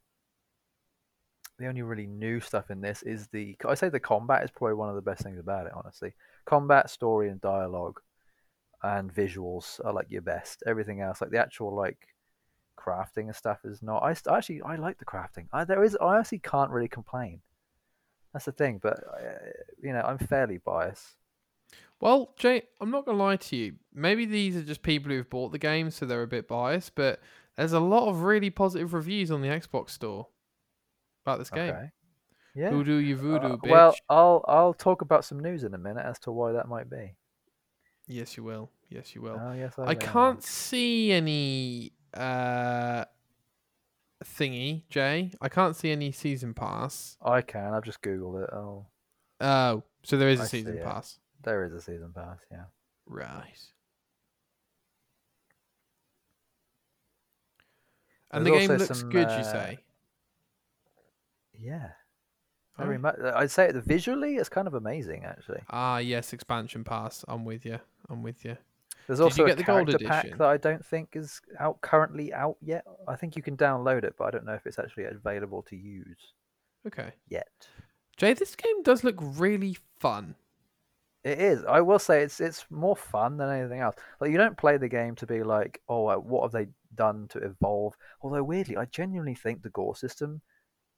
the only really new stuff in this is the. I say the combat is probably one of the best things about it. Honestly, combat, story, and dialogue, and visuals are like your best. Everything else, like the actual like crafting and stuff, is not. I st- actually I like the crafting. I there is. I honestly can't really complain. That's the thing, but uh, you know I'm fairly biased. Well, Jay, I'm not gonna lie to you. Maybe these are just people who've bought the game, so they're a bit biased. But there's a lot of really positive reviews on the Xbox store about this game. Okay. Yeah. Voodoo, you voodoo, Uh, bitch. well, I'll I'll talk about some news in a minute as to why that might be. Yes, you will. Yes, you will. oh yes, I, I can't see any uh thingy, Jay. I can't see any season pass. I can. I've just googled it. Oh, Oh, so there is a I season it. pass. there is a season pass. Yeah. Right. And There's the game looks some, good, you uh, say? Yeah. Very much. I'd say it visually, it's kind of amazing actually. Ah, yes, expansion pass. I'm with you. I'm with you. There's Did you also get a the gold character pack that I don't think is out currently out yet. I think you can download it, but I don't know if it's actually available to use Okay. yet. Jay, this game does look really fun. It is. I will say it's it's more fun than anything else. Like you don't play the game to be like, oh, uh, what have they done to evolve? Although weirdly, I genuinely think the gore system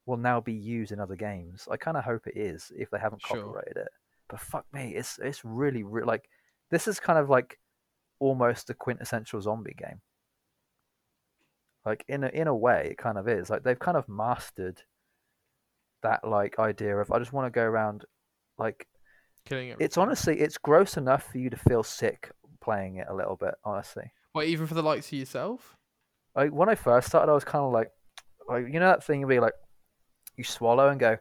will now be used in other games. I kind of hope it is if they haven't Sure. copyrighted it. But fuck me, it's it's really re- like this is kind of like almost the quintessential zombie game. Like in a in a way, it kind of is. Like they've kind of mastered that like idea of I just want to go around like Killing it. it's honestly it's gross enough for you to feel sick playing it a little bit honestly What, even for the likes of yourself? Like when i first started i was kind of like like you know that thing where you like you swallow and go,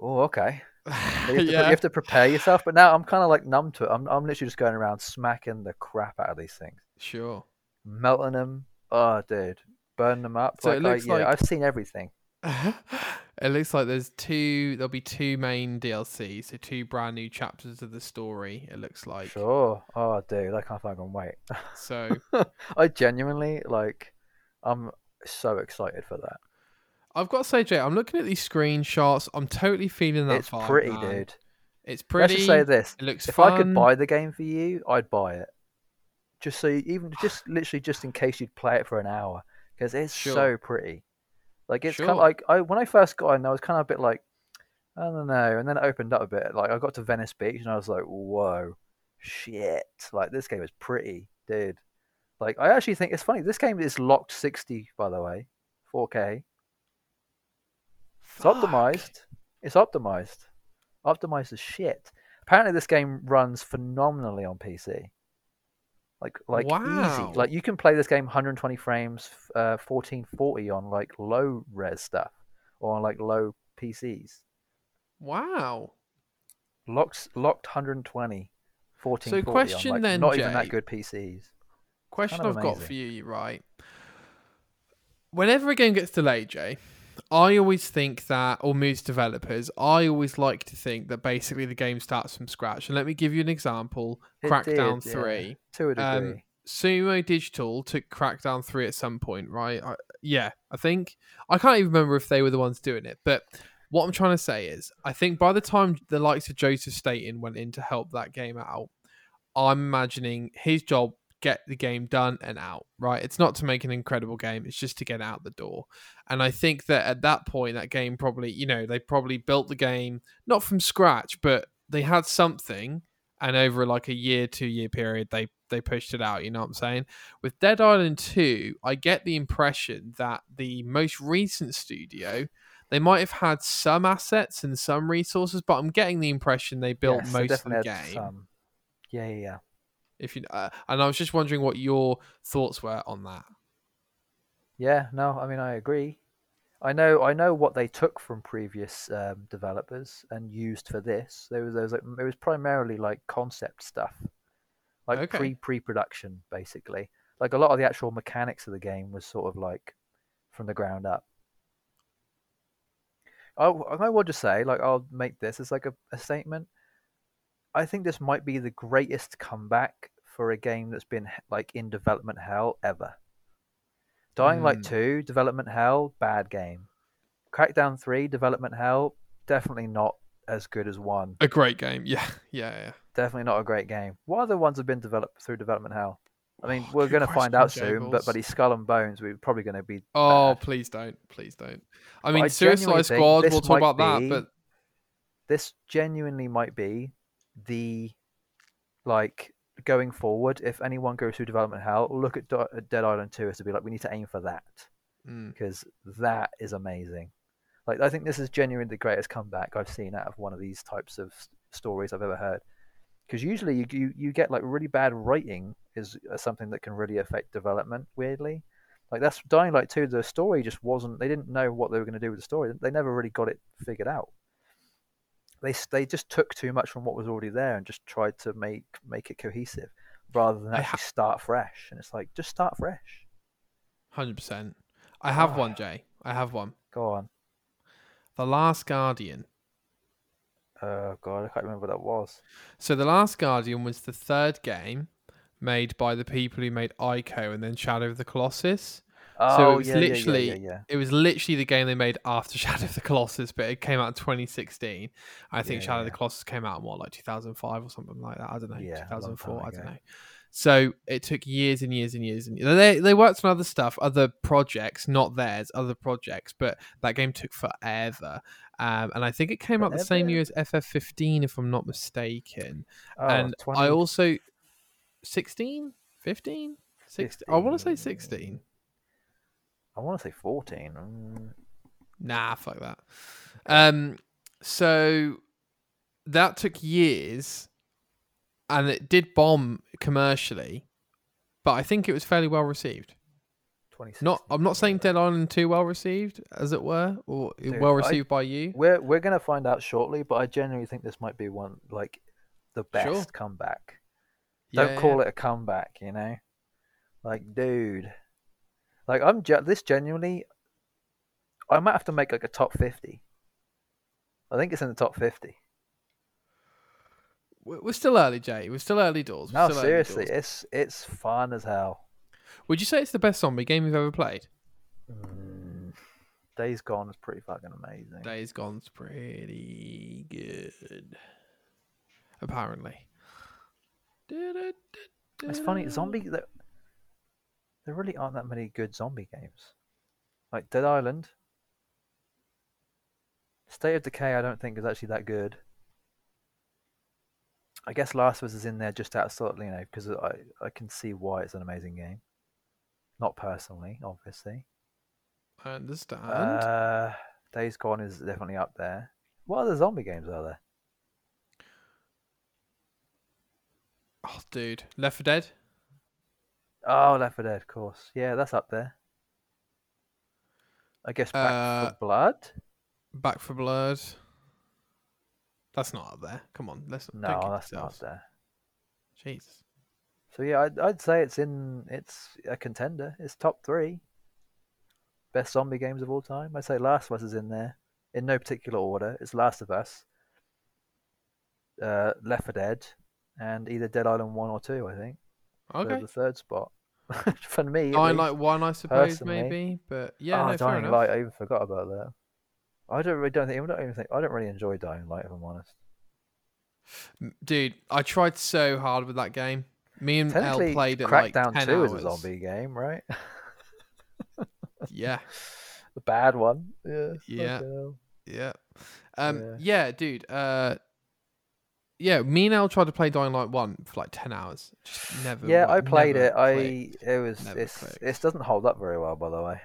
oh okay. You have, to, you have to prepare yourself, but now I'm kind of like numb to it. I'm, I'm literally just going around smacking the crap out of these things, Sure. melting them. Oh, dude, burning them up. So like, it looks I, yeah, like- I've seen everything. it looks like there's two. There'll be two main DLCs, so two brand new chapters of the story. It looks like. Sure. Oh, dude, I can't fucking wait. So I genuinely like. I'm so excited for that. I've got to say, Jay, I'm looking at these screenshots. I'm totally feeling that it's vibe, pretty, man. dude. It's pretty. Let's just say this: it looks if fun. I could buy the game for you, I'd buy it. Just so you, even just literally just in case you'd play it for an hour because it's Sure. so pretty. Like it's kind of like I when I first got in, I was kind of a bit like I don't know, and then it opened up a bit. Like I got to Venice Beach and I was like, whoa, shit! Like this game is pretty, dude. Like I actually think it's funny. This game is locked sixty, by the way, 4K. It's Fuck. optimized. It's optimized. Optimized as shit. Apparently, this game runs phenomenally on PC. Like, like Wow. easy. Like you can play this game 120 frames, uh, 1440 on like low res stuff or on like low PCs. Wow. Locked, locked 120, 1440 so question on like then, not even that good PCs. Question Kind of I've got amazing. for you, right? Whenever a game gets delayed, Jay, I always think that, or moves developers, I always like to think that basically the game starts from scratch. And let me give you an example It Crackdown did, yeah. 3. To a degree. Um, Sumo Digital took Crackdown 3 at some point, right? I, yeah, I think. I can't even remember if they were the ones doing it. But what I'm trying to say is, I think by the time the likes of Joseph Staten went in to help that game out, I'm imagining his job get the game done and out, right? It's not to make an incredible game, it's just to get out the door. And I think that at that point, that game probably, you know, they probably built the game not from scratch, but they had something and over like a year, two year period, they they pushed it out. You know what I'm saying? With Dead Island Two, I get the impression that the most recent studio, they might have had some assets and some resources, but I'm getting the impression they built Yes, most of the game. Yeah, yeah, yeah. If you uh, and I was just wondering what your thoughts were on that. Yeah, no, I mean I agree. I know I know what they took from previous um, developers and used for this. There was, there was like, it was primarily like concept stuff, like Okay. pre pre production basically. Like a lot of the actual mechanics of the game was sort of like from the ground up. I I will just say like I'll make this as like a, a statement. I think this might be the greatest comeback for a game that's been like in development hell ever. Dying Light Mm. 2, development hell, bad game. Crackdown 3, development hell, definitely not as good as 1. A great game, yeah, yeah, yeah. Definitely not a great game. What other ones have been developed through development hell? I mean, Oh, we're going to find out question, soon, but Jables. buddy, Skull and Bones, we're probably going to be. Oh, bad. please don't, please don't. I But mean, I Suicide Squad. We'll talk about that, but This genuinely might be the like going forward. If anyone goes through development hell, look at Do- Dead Island 2 as to be like, we need to aim for that. mm, because that is amazing. Like I think this is genuinely the greatest comeback I've seen out of one of these types of s- stories I've ever heard. Because usually you, you you get like really bad writing is uh, something that can really affect development. Weirdly, like that's Dying Light two. The story just wasn't. They didn't know what they were going to do with the story. They never really got it figured out. They they just took too much from what was already there and just tried to make make it cohesive rather than actually start fresh. And it's like just start fresh. hundred percent. I have Ah. one, Jay. I have one. Go on. The Last Guardian. Oh god, I can't remember what that was. So The Last Guardian was the third game made by the people who made Ico and then Shadow of the Colossus. Oh, So it was yeah, literally- yeah, yeah. It was literally the game they made after Shadow of the Colossus, but it came out in 2016. I think Shadow of the Colossus came out in what, like 2005 or something like that. I don't know, Yeah, 2004. I don't know. So it took years and years and years and they they worked on other stuff, other projects, not theirs, other projects, but that game took forever. Um, and I think it came out the same year as FF15, if I'm not mistaken. Oh, and 20 I also 16, 15, 16. I want to say 15. 16. I want to say 14. Mm, Nah, fuck that. Um, so that took years, and it did bomb commercially, but I think it was fairly well received. 2016. Not. I'm not saying Dead Island Two well received, as it were, or Dude, well I- received by you. We're we're gonna find out shortly, but I genuinely think this might be one like the best Sure. comeback. Don't call it a comeback, you know. Like, dude, like I'm ge- this genuinely. I might have to make like a top fifty. I think it's in the top fifty. We're we're still early, Jay. We're still early doors. We're No, still early seriously, doors. it's it's fun as hell. Would you say it's the best zombie game you've ever played? Mm, Days Gone is pretty fucking amazing. Days Gone's pretty good. Apparently. It's funny, zombie. There really aren't that many good zombie games. Like Dead Island. State of Decay, I don't think is actually that good. I guess Last of Us is in there just outside, you know, because I I can see why it's an amazing game. Not personally, obviously. I understand. Uh, Days Gone is definitely up there. What other zombie games are there? oh, dude. Left 4 Dead? Oh, Left 4 Dead, of course. Yeah, that's up there. I guess Back Uh, for Blood. Back 4 Blood? That's not up there. Come on. Let's No, that's not up there. Jesus. So yeah, I'd, I'd say it's in. It's a contender. It's top three. Best zombie games of all time. I'd say Last of Us is in there, in no particular order. It's Last of Us, uh, Left 4 Dead, and either Dead Island one or two. I think. For Okay. the third spot. For me, least. Light 1, I suppose, personally. maybe. But yeah, oh, no, fair Dying enough. Light. I even forgot about that. I don't really don't think I don't even think I don't really enjoy Dying Light if I'm honest. Dude, I tried so hard with that game. Me and Technically, played it like Crackdown 10 Two hours. is a zombie game, right? Yeah, the bad one. Yeah. Yeah. yeah. Um, Yeah. yeah. dude. Uh, yeah, me and El tried to play Dying Light 1 for like 10 hours. Just never. Yeah, wo- I played it. I it was Never it's clicked. it doesn't hold up very well, by the way.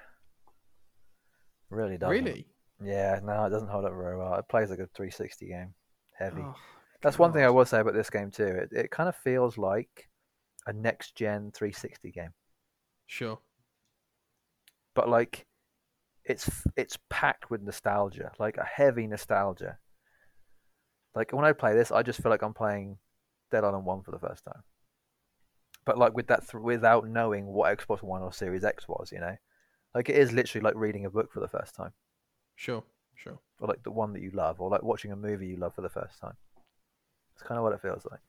Really doesn't. Really? Yeah, no, it doesn't hold up very well. It plays like a 360 game, heavy. Oh, That's one thing I will say about this game too. It it kind of feels like a next gen 360 game, Sure. but like it's it's packed with nostalgia, like a heavy nostalgia. Like when I play this, I just feel like I'm playing Dead Island One for the first time. But like with that, th- without knowing what Xbox One or Series X was, you know, like it is literally like reading a book for the first time, Sure. Sure. or like the one that you love, or like watching a movie you love for the first time. It's kind of what it feels like,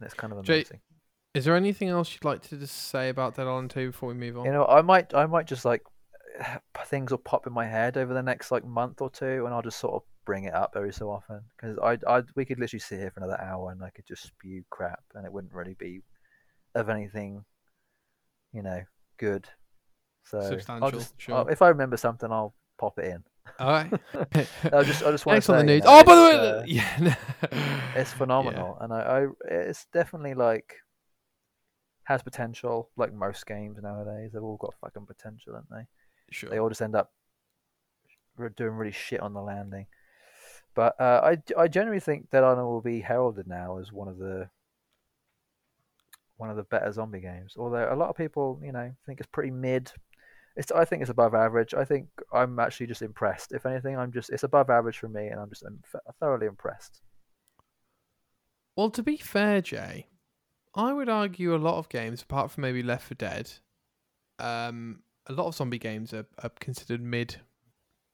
and it's kind of Jay- amazing. Is there anything else you'd like to just say about Dead Island 2 before we move on? You know, I might, I might just like things will pop in my head over the next like month or two, and I'll just sort of bring it up every so often because I, I, we could literally sit here for another hour and I could just spew crap, and it wouldn't really be of anything, you know, good. So Substantial, just, sure. I'll- if I remember something, I'll pop it in. All right. I just, I just want Next to on say, the you know, oh, by the way, it's, uh, yeah. it's phenomenal, and I, I, it's definitely like has potential. Like most games nowadays, they've all got fucking potential, haven't they? Sure. they all just end up doing really shit on the landing. But uh, I, I generally think Dead Island will be heralded now as one of the one of the better zombie games. Although a lot of people, you know, think it's pretty mid. It's I think it's above average. I think I'm actually just impressed. If anything, I'm just it's above average for me, and I'm just I'm thoroughly impressed. Well, to be fair, Jay, I would argue a lot of games, apart from maybe Left 4 Dead, um, a lot of zombie games are, are considered mid.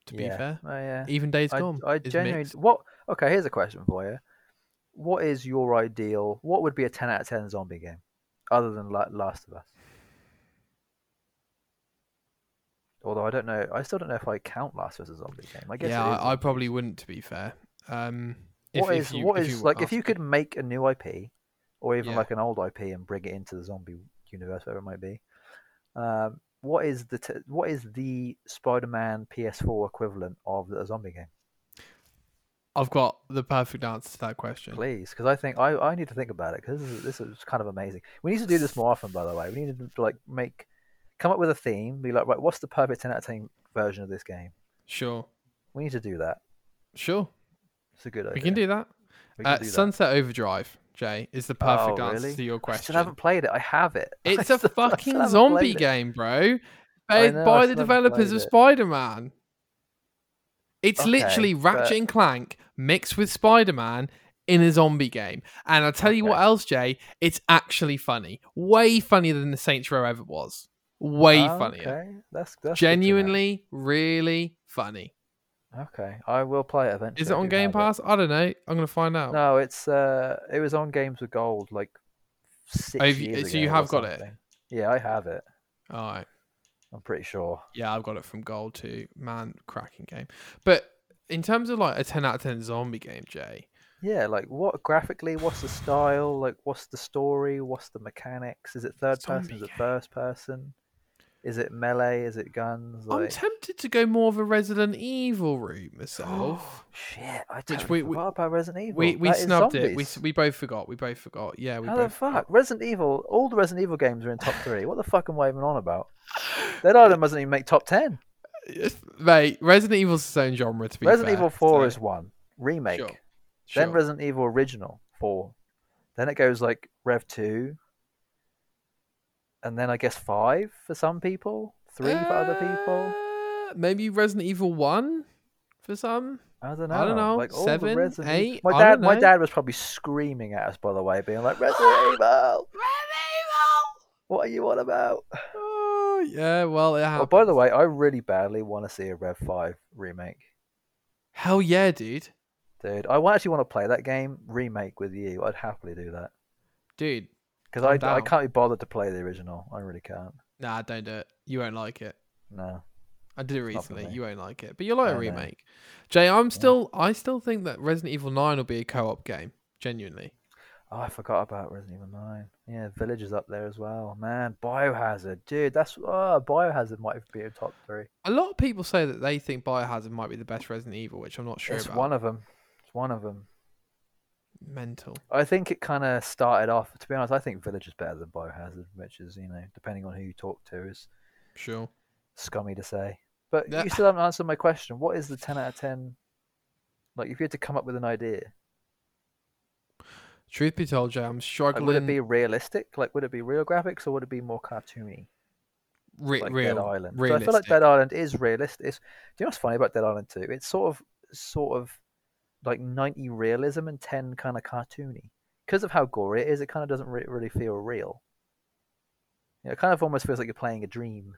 To be fair, Oh yeah. even Days I, Gone I is genuinely mixed. what? Okay, here's a question for you. What is your ideal? What would be a ten out of ten zombie game, other than La- Last of Us? Although I don't know, I still don't know if I count Last of Us as a zombie game. I guess. Yeah, I, I probably wouldn't. To be fair, um, if, What if is you, what if is you like if asked you me. could make a new IP, or even Yeah. like an old IP and bring it into the zombie universe, whatever it might be. Um, what is the t- what is the Spider-Man PS4 equivalent of a zombie game? I've got the perfect answer to that question. Please, because I think I, I need to think about it because this is, this is kind of amazing. We need to do this more often, by the way. We need to like make come up with a theme. Be like, right, what's the perfect ten out of ten version of this game? Sure, We need to do that. sure, It's a good idea. we can do that. Can Uh, do that. Sunset Overdrive, Jay, is the oh, perfect Oh, answer to your question. I still haven't played it. I have it. It's a still- fucking zombie game, bro. Made know, by the developers of. Spider Man. It's Okay, literally Ratchet but- and Clank mixed with Spider Man in a zombie game. And I'll tell you what else, Jay. It's actually funny. Way funnier than the Saints Row ever was. Way Oh, funnier. Okay, that's, that's good to know. Genuinely, really funny. Okay, I will play it eventually. Is it on Game have it. Pass? I don't know. I'm gonna find out. No, it's uh, it was on Games with Gold like six Oh, you- so you have got it? Yeah, I have it. All right. I'm pretty sure. Yeah, I've got it from Gold too. Man, cracking game. But in terms of like a 10 out of 10 zombie game, Jay, Yeah, like what graphically? What's the style? Like, what's the story? What's the mechanics? Is it third person? Zombie Is it first person? Is it melee? Is it guns? I'm tempted to go more of a Resident Evil route myself. shit! I Which totally we- we- forgot about Resident Evil. we we That snubbed it. We we both forgot. We both forgot. Yeah, we How the fuck? forgot. Resident Evil. All the Resident Evil games are in top three. What the fuck am I even on about? Dead Island doesn't even make top ten. Mate, Resident Evil's its own genre. To be Resident fair, Evil Four so- is one remake. Sure. Then Sure. Resident Evil Original Four. Then it goes like Rev Two. And then I guess five for some people, three for other people. Uh, Maybe Resident Evil One for some. I don't know. I don't know, Like all seven, the Resident eight, My dad, my dad was probably screaming at us, by the way, being like, "Resident Evil, Resident Evil, what are you on about?" Oh yeah, well it Oh, by the way, I really badly want to see a Rev Five remake, Hell yeah, dude. dude. I actually want to play that game remake with you. I'd happily do that Dude, because I, I can't be bothered to play the original. I really can't. nah, don't do it. You won't like it. No. I did it recently. You won't like it, but you'll like a I know. remake. Jay, I'm still, I still think that Resident Evil Nine will be a co-op game. Genuinely, Oh, I forgot about Resident Evil Nine. Yeah, Village is up there as well. Man, Biohazard, dude. That's oh, Biohazard might be a top three. a lot of people say that they think Biohazard might be the best Resident Evil, which I'm not sure it's about. one of them. It's one of them. Mental. I think it kind of started off. To be honest, I think Village is better than Biohazard, which is you know depending on who you talk to is Sure. scummy to say. But Yeah. you still haven't answered my question. What is the ten out of ten? Like, if you had to come up with an idea, Truth be told, Jay, I'm like, struggling. would it be realistic? Like, would it be real graphics or would it be more cartoony? re- like real? Dead Island. So I feel like Dead Island is realistic. It's, do you know what's funny about Dead Island 2? It's sort of sort of like 90 realism and 10 kind of cartoony. Because of how gory it is, it kind of doesn't re- really feel real. You know, it kind of almost feels like you're playing a dream.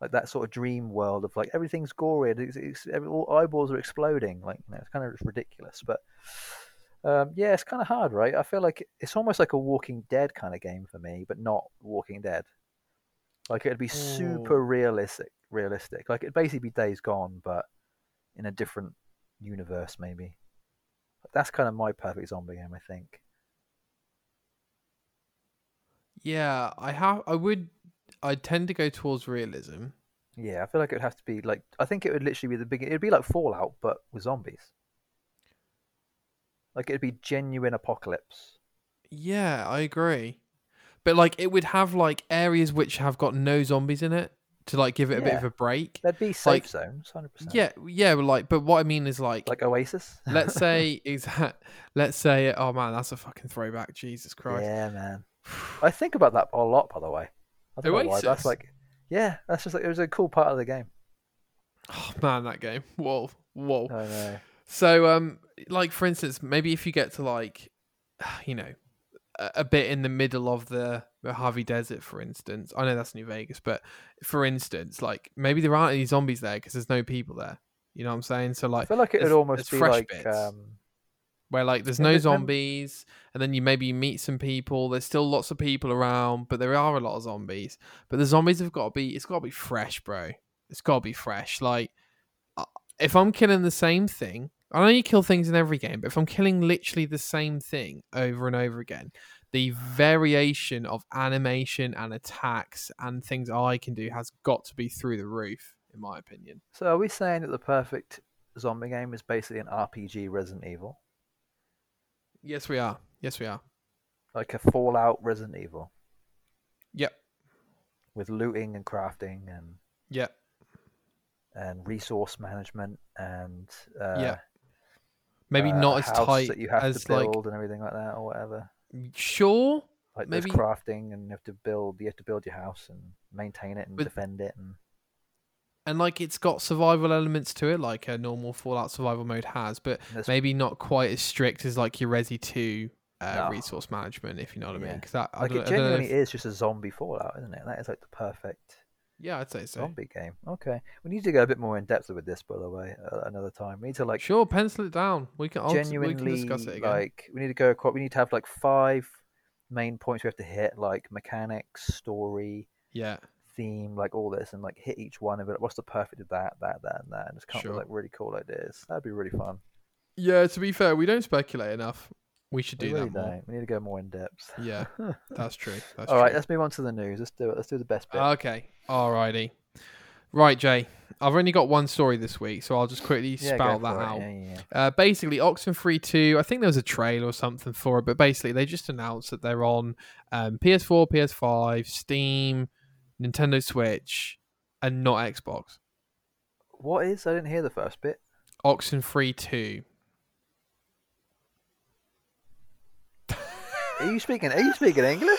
Like that sort of dream world of like everything's gory, and it's, it's, every, all eyeballs are exploding. Like you know, it's kind of ridiculous. But um, yeah, it's kind of hard, right? I feel like it's almost like a Walking Dead kind of game for me, but not Walking Dead. Like it'd be super Ooh. realistic, realistic. Like it'd basically be Days Gone, but in a different universe, maybe. That's kind of my perfect zombie game, I think. Yeah, I have. I would. I tend to go towards realism. Yeah, I feel like it'd have to be like I think it would literally be the big. It'd be like Fallout, but with zombies. Like it'd be genuine apocalypse. Yeah, I agree. But like, it would have like areas which have got no zombies in it to like give it a bit of a break. There'd be safe Like- zones, hundred percent. Yeah, yeah. Like, but what I mean is like, like Oasis. let's say exact. Let's say, oh man, that's a fucking throwback. Jesus Christ. yeah, man. I think about that a lot, by the way. I don't why. Oasis? That's like, yeah, that's just like it was a cool part of the game. Oh man, that game. Whoa, whoa. I know. So, um, like for instance, maybe if you get to like, you know, a, a bit in the middle of the Mojave Desert, for instance. I know that's New Vegas, but for instance, like maybe there aren't any zombies there because there's no people there. You know what I'm saying? So I like, feel like it would almost be fresh like um, where like there's Yeah, no zombies, and then you maybe meet some people. There's still lots of people around, but there are a lot of zombies. But the zombies have got to be. It's got to be fresh, bro. It's got to be fresh. Like, uh, if I'm killing the same thing, I know you kill things in every game, but if I'm killing literally the same thing over and over again, the variation of animation and attacks and things I can do has got to be through the roof, in my opinion. So are we saying that the perfect zombie game is basically an RPG Resident Evil, Yes, we are. Yes, we are. like a Fallout Resident Evil, Yep. with looting and crafting and Yep. and resource management and uh, Yeah. Maybe uh, not as tight that you have as to build like and everything like that or whatever. Sure Like maybe- there's crafting and you have to build. You have to build your house and maintain it and With- defend it and and like it's got survival elements to it, like a normal Fallout survival mode has, but maybe not quite as strict as like your Resi Two uh, No. resource management, if you know what I mean. Yeah. Because that I Like it I don't know genuinely if- is just a zombie Fallout, isn't it? That is like the perfect yeah, I'd say so. zombie game. Okay, we need to go a bit more in depth with this, by the way, uh, another time. We need to like sure, pencil it down. We can I'll, we genuinely can discuss it again. like we need to go across. We need to have like five main points we have to hit, like mechanics, story, yeah, theme, like all this, and like hit each one of it. What's the perfect of that, that, that, and that, and just come up Sure. with like really cool ideas. That'd be really fun. yeah. To be fair, we don't speculate enough. We should We do really that more. don't. We need to go more in depth. Yeah, that's true. That's All right, true. let's move on to the news. Let's do it. Let's do the best bit. Okay. Alrighty. Right, Jay. I've only got one story this week, so I'll just quickly yeah, spout that it. out. Yeah, yeah, yeah. Uh, basically, Oxenfree 2, I think there was a trailer or something for it, but basically, they just announced that they're on um, PS4, PS5, Steam, Nintendo Switch, and not Xbox. What is? I didn't hear the first bit. Oxenfree 2. Are you speaking? Are you speaking English?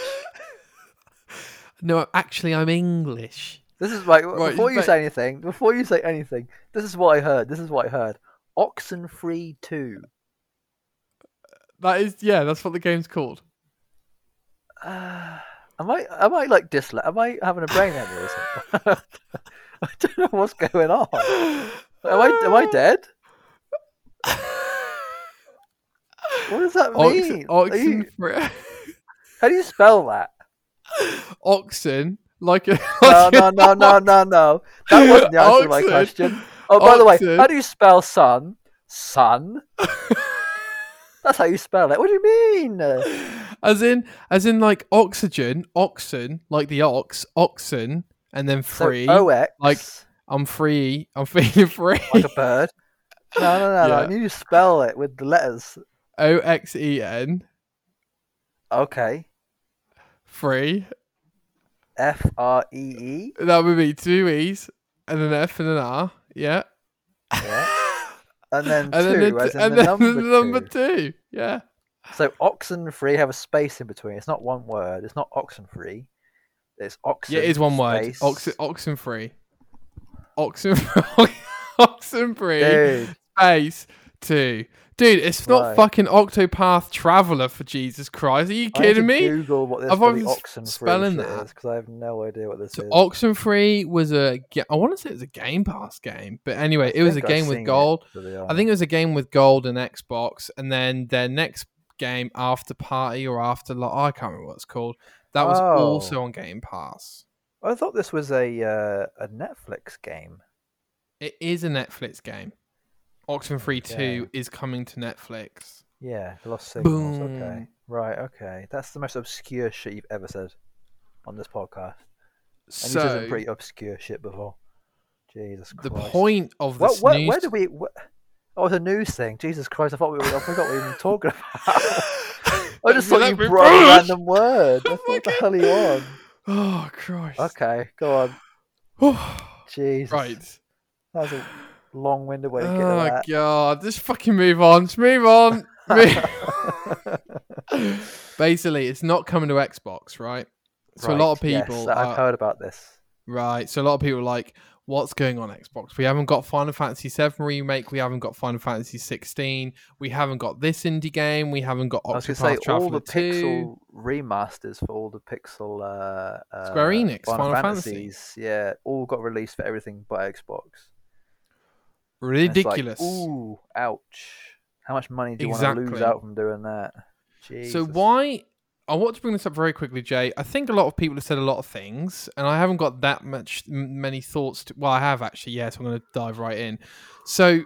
No, actually, I'm English. This is like Right, before you but- say anything. Before you say anything, this is what I heard. This is what I heard. Oxen Free Two. That is, yeah, that's what the game's called. Uh, am I? Am I like dysle? Am I having a brain aneurysm? I don't know what's going on. Am I? Am I dead? What does that mean? Oxen, you- Oxenfree. how do you spell that? Oxen, like a. No, like no, a no, no, no, no. That wasn't the answer to my question. Oh, by the way, how do you spell sun? Sun. That's how you spell it. What do you mean? as in, as in, like oxygen, oxen, like the ox, oxen, and then So free. OX, like- I'm free. I'm feeling free. like a bird. No, no, no, Yeah. no. You spell it with the letters. O X E N, Okay. free. F R E E. That would be two E's and an F and an R. Yeah. Yeah. And then and two, then, the, as in and the then number, the number two. two. Yeah. So oxen free have a space in between. It's not one word. It's not oxen free. It's oxen. Yeah, it is one word. space. Oxen, oxen free. Oxen, oxen free. Dude, Space two. Dude, it's not Right. fucking Octopath Traveler for Jesus Christ. Are you kidding me? Google what this I've bloody always oxen free spelling that. because I have no idea what this So is. Oxenfree was a I want to say it was a Game Pass game, but anyway, I it was a I've game with gold. be I think it was a game with gold and Xbox, and then their next game, Afterparty or After I can't remember what it's called. That was Oh. also on Game Pass. I thought this was a uh, a Netflix game. It is a Netflix game. Oxenfree. Two is coming to Netflix. Yeah, the Lost Signals. Boom. Okay, right. Okay, that's the most obscure shit you've ever said on this podcast. And you said some pretty obscure shit before. Jesus Christ. the point of What, this what, news. where did we? What, oh, it's a news thing. Jesus Christ! I thought we were. I forgot what we were even talking about. I just thought you brought a random word. I thought, what the hell are you on? Oh Christ! Okay, go on. Jesus. right. That was a long-winded way to get Oh that. god, just fucking move on. Just move on. Basically, it's not coming to Xbox, right? So a lot of Right, yes, people I've are- heard about this. Right. So a lot of people are like, what's going on Xbox? We haven't got Final Fantasy VII remake. We haven't got Final Fantasy 16. We haven't got this indie game. We haven't got I was going to say Octopath all the 2. pixel remasters for all the pixel uh, uh, Square Enix, Final, Final Fantasy. Fantasies, yeah, all got released for everything but Xbox. It's like, Ridiculous. Ooh, ouch! How much money do you want to lose out from doing that? Jesus. So why? I want to bring this up very quickly, Jay. I think a lot of people have said a lot of things, and I haven't got that much many thoughts. To, well, I have actually. Yes, I'm going to dive right in. So,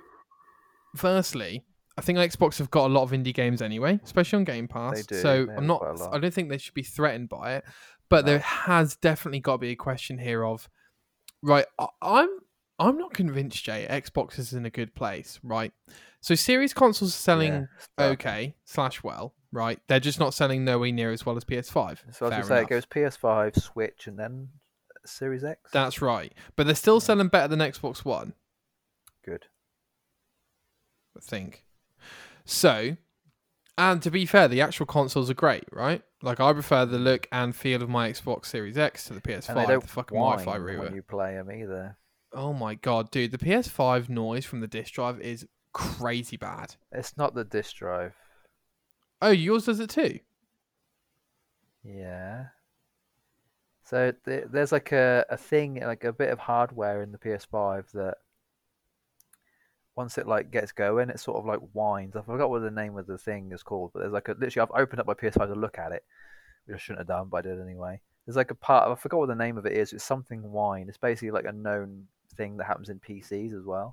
firstly, I think Xbox have got a lot of indie games anyway, especially on Game Pass. do, So I'm not. quite a lot. I don't think they should be threatened by it, but No. there has definitely got to be a question here of, right? I, I'm. I'm not convinced, Jay. Xbox is in a good place, right? So, series consoles are selling Yeah, okay slash well, right? They're just not selling nowhere near as well as PS5. So I was say enough. it goes PS5, Switch, and then Series X. That's right, but they're still selling better than Xbox One, good. I think. So, and to be fair, the actual consoles are great, right? Like I prefer the look and feel of my Xbox Series X to the PS5, And they don't the fucking Wi-Fi when you play them either. Oh my god, dude, the PS5 noise from the disk drive is crazy bad. It's not the disk drive. Oh, yours does it too? Yeah. So th- there's like a, a thing, like a bit of hardware in the PS5 that once it like gets going, it sort of like whines. I forgot what the name of the thing is called, but there's like a literally I've opened up my PS5 to look at it, which I shouldn't have done, but I did anyway. There's like a part I forgot what the name of it is. It's something whine. It's basically like a known thing that happens in PCs as well.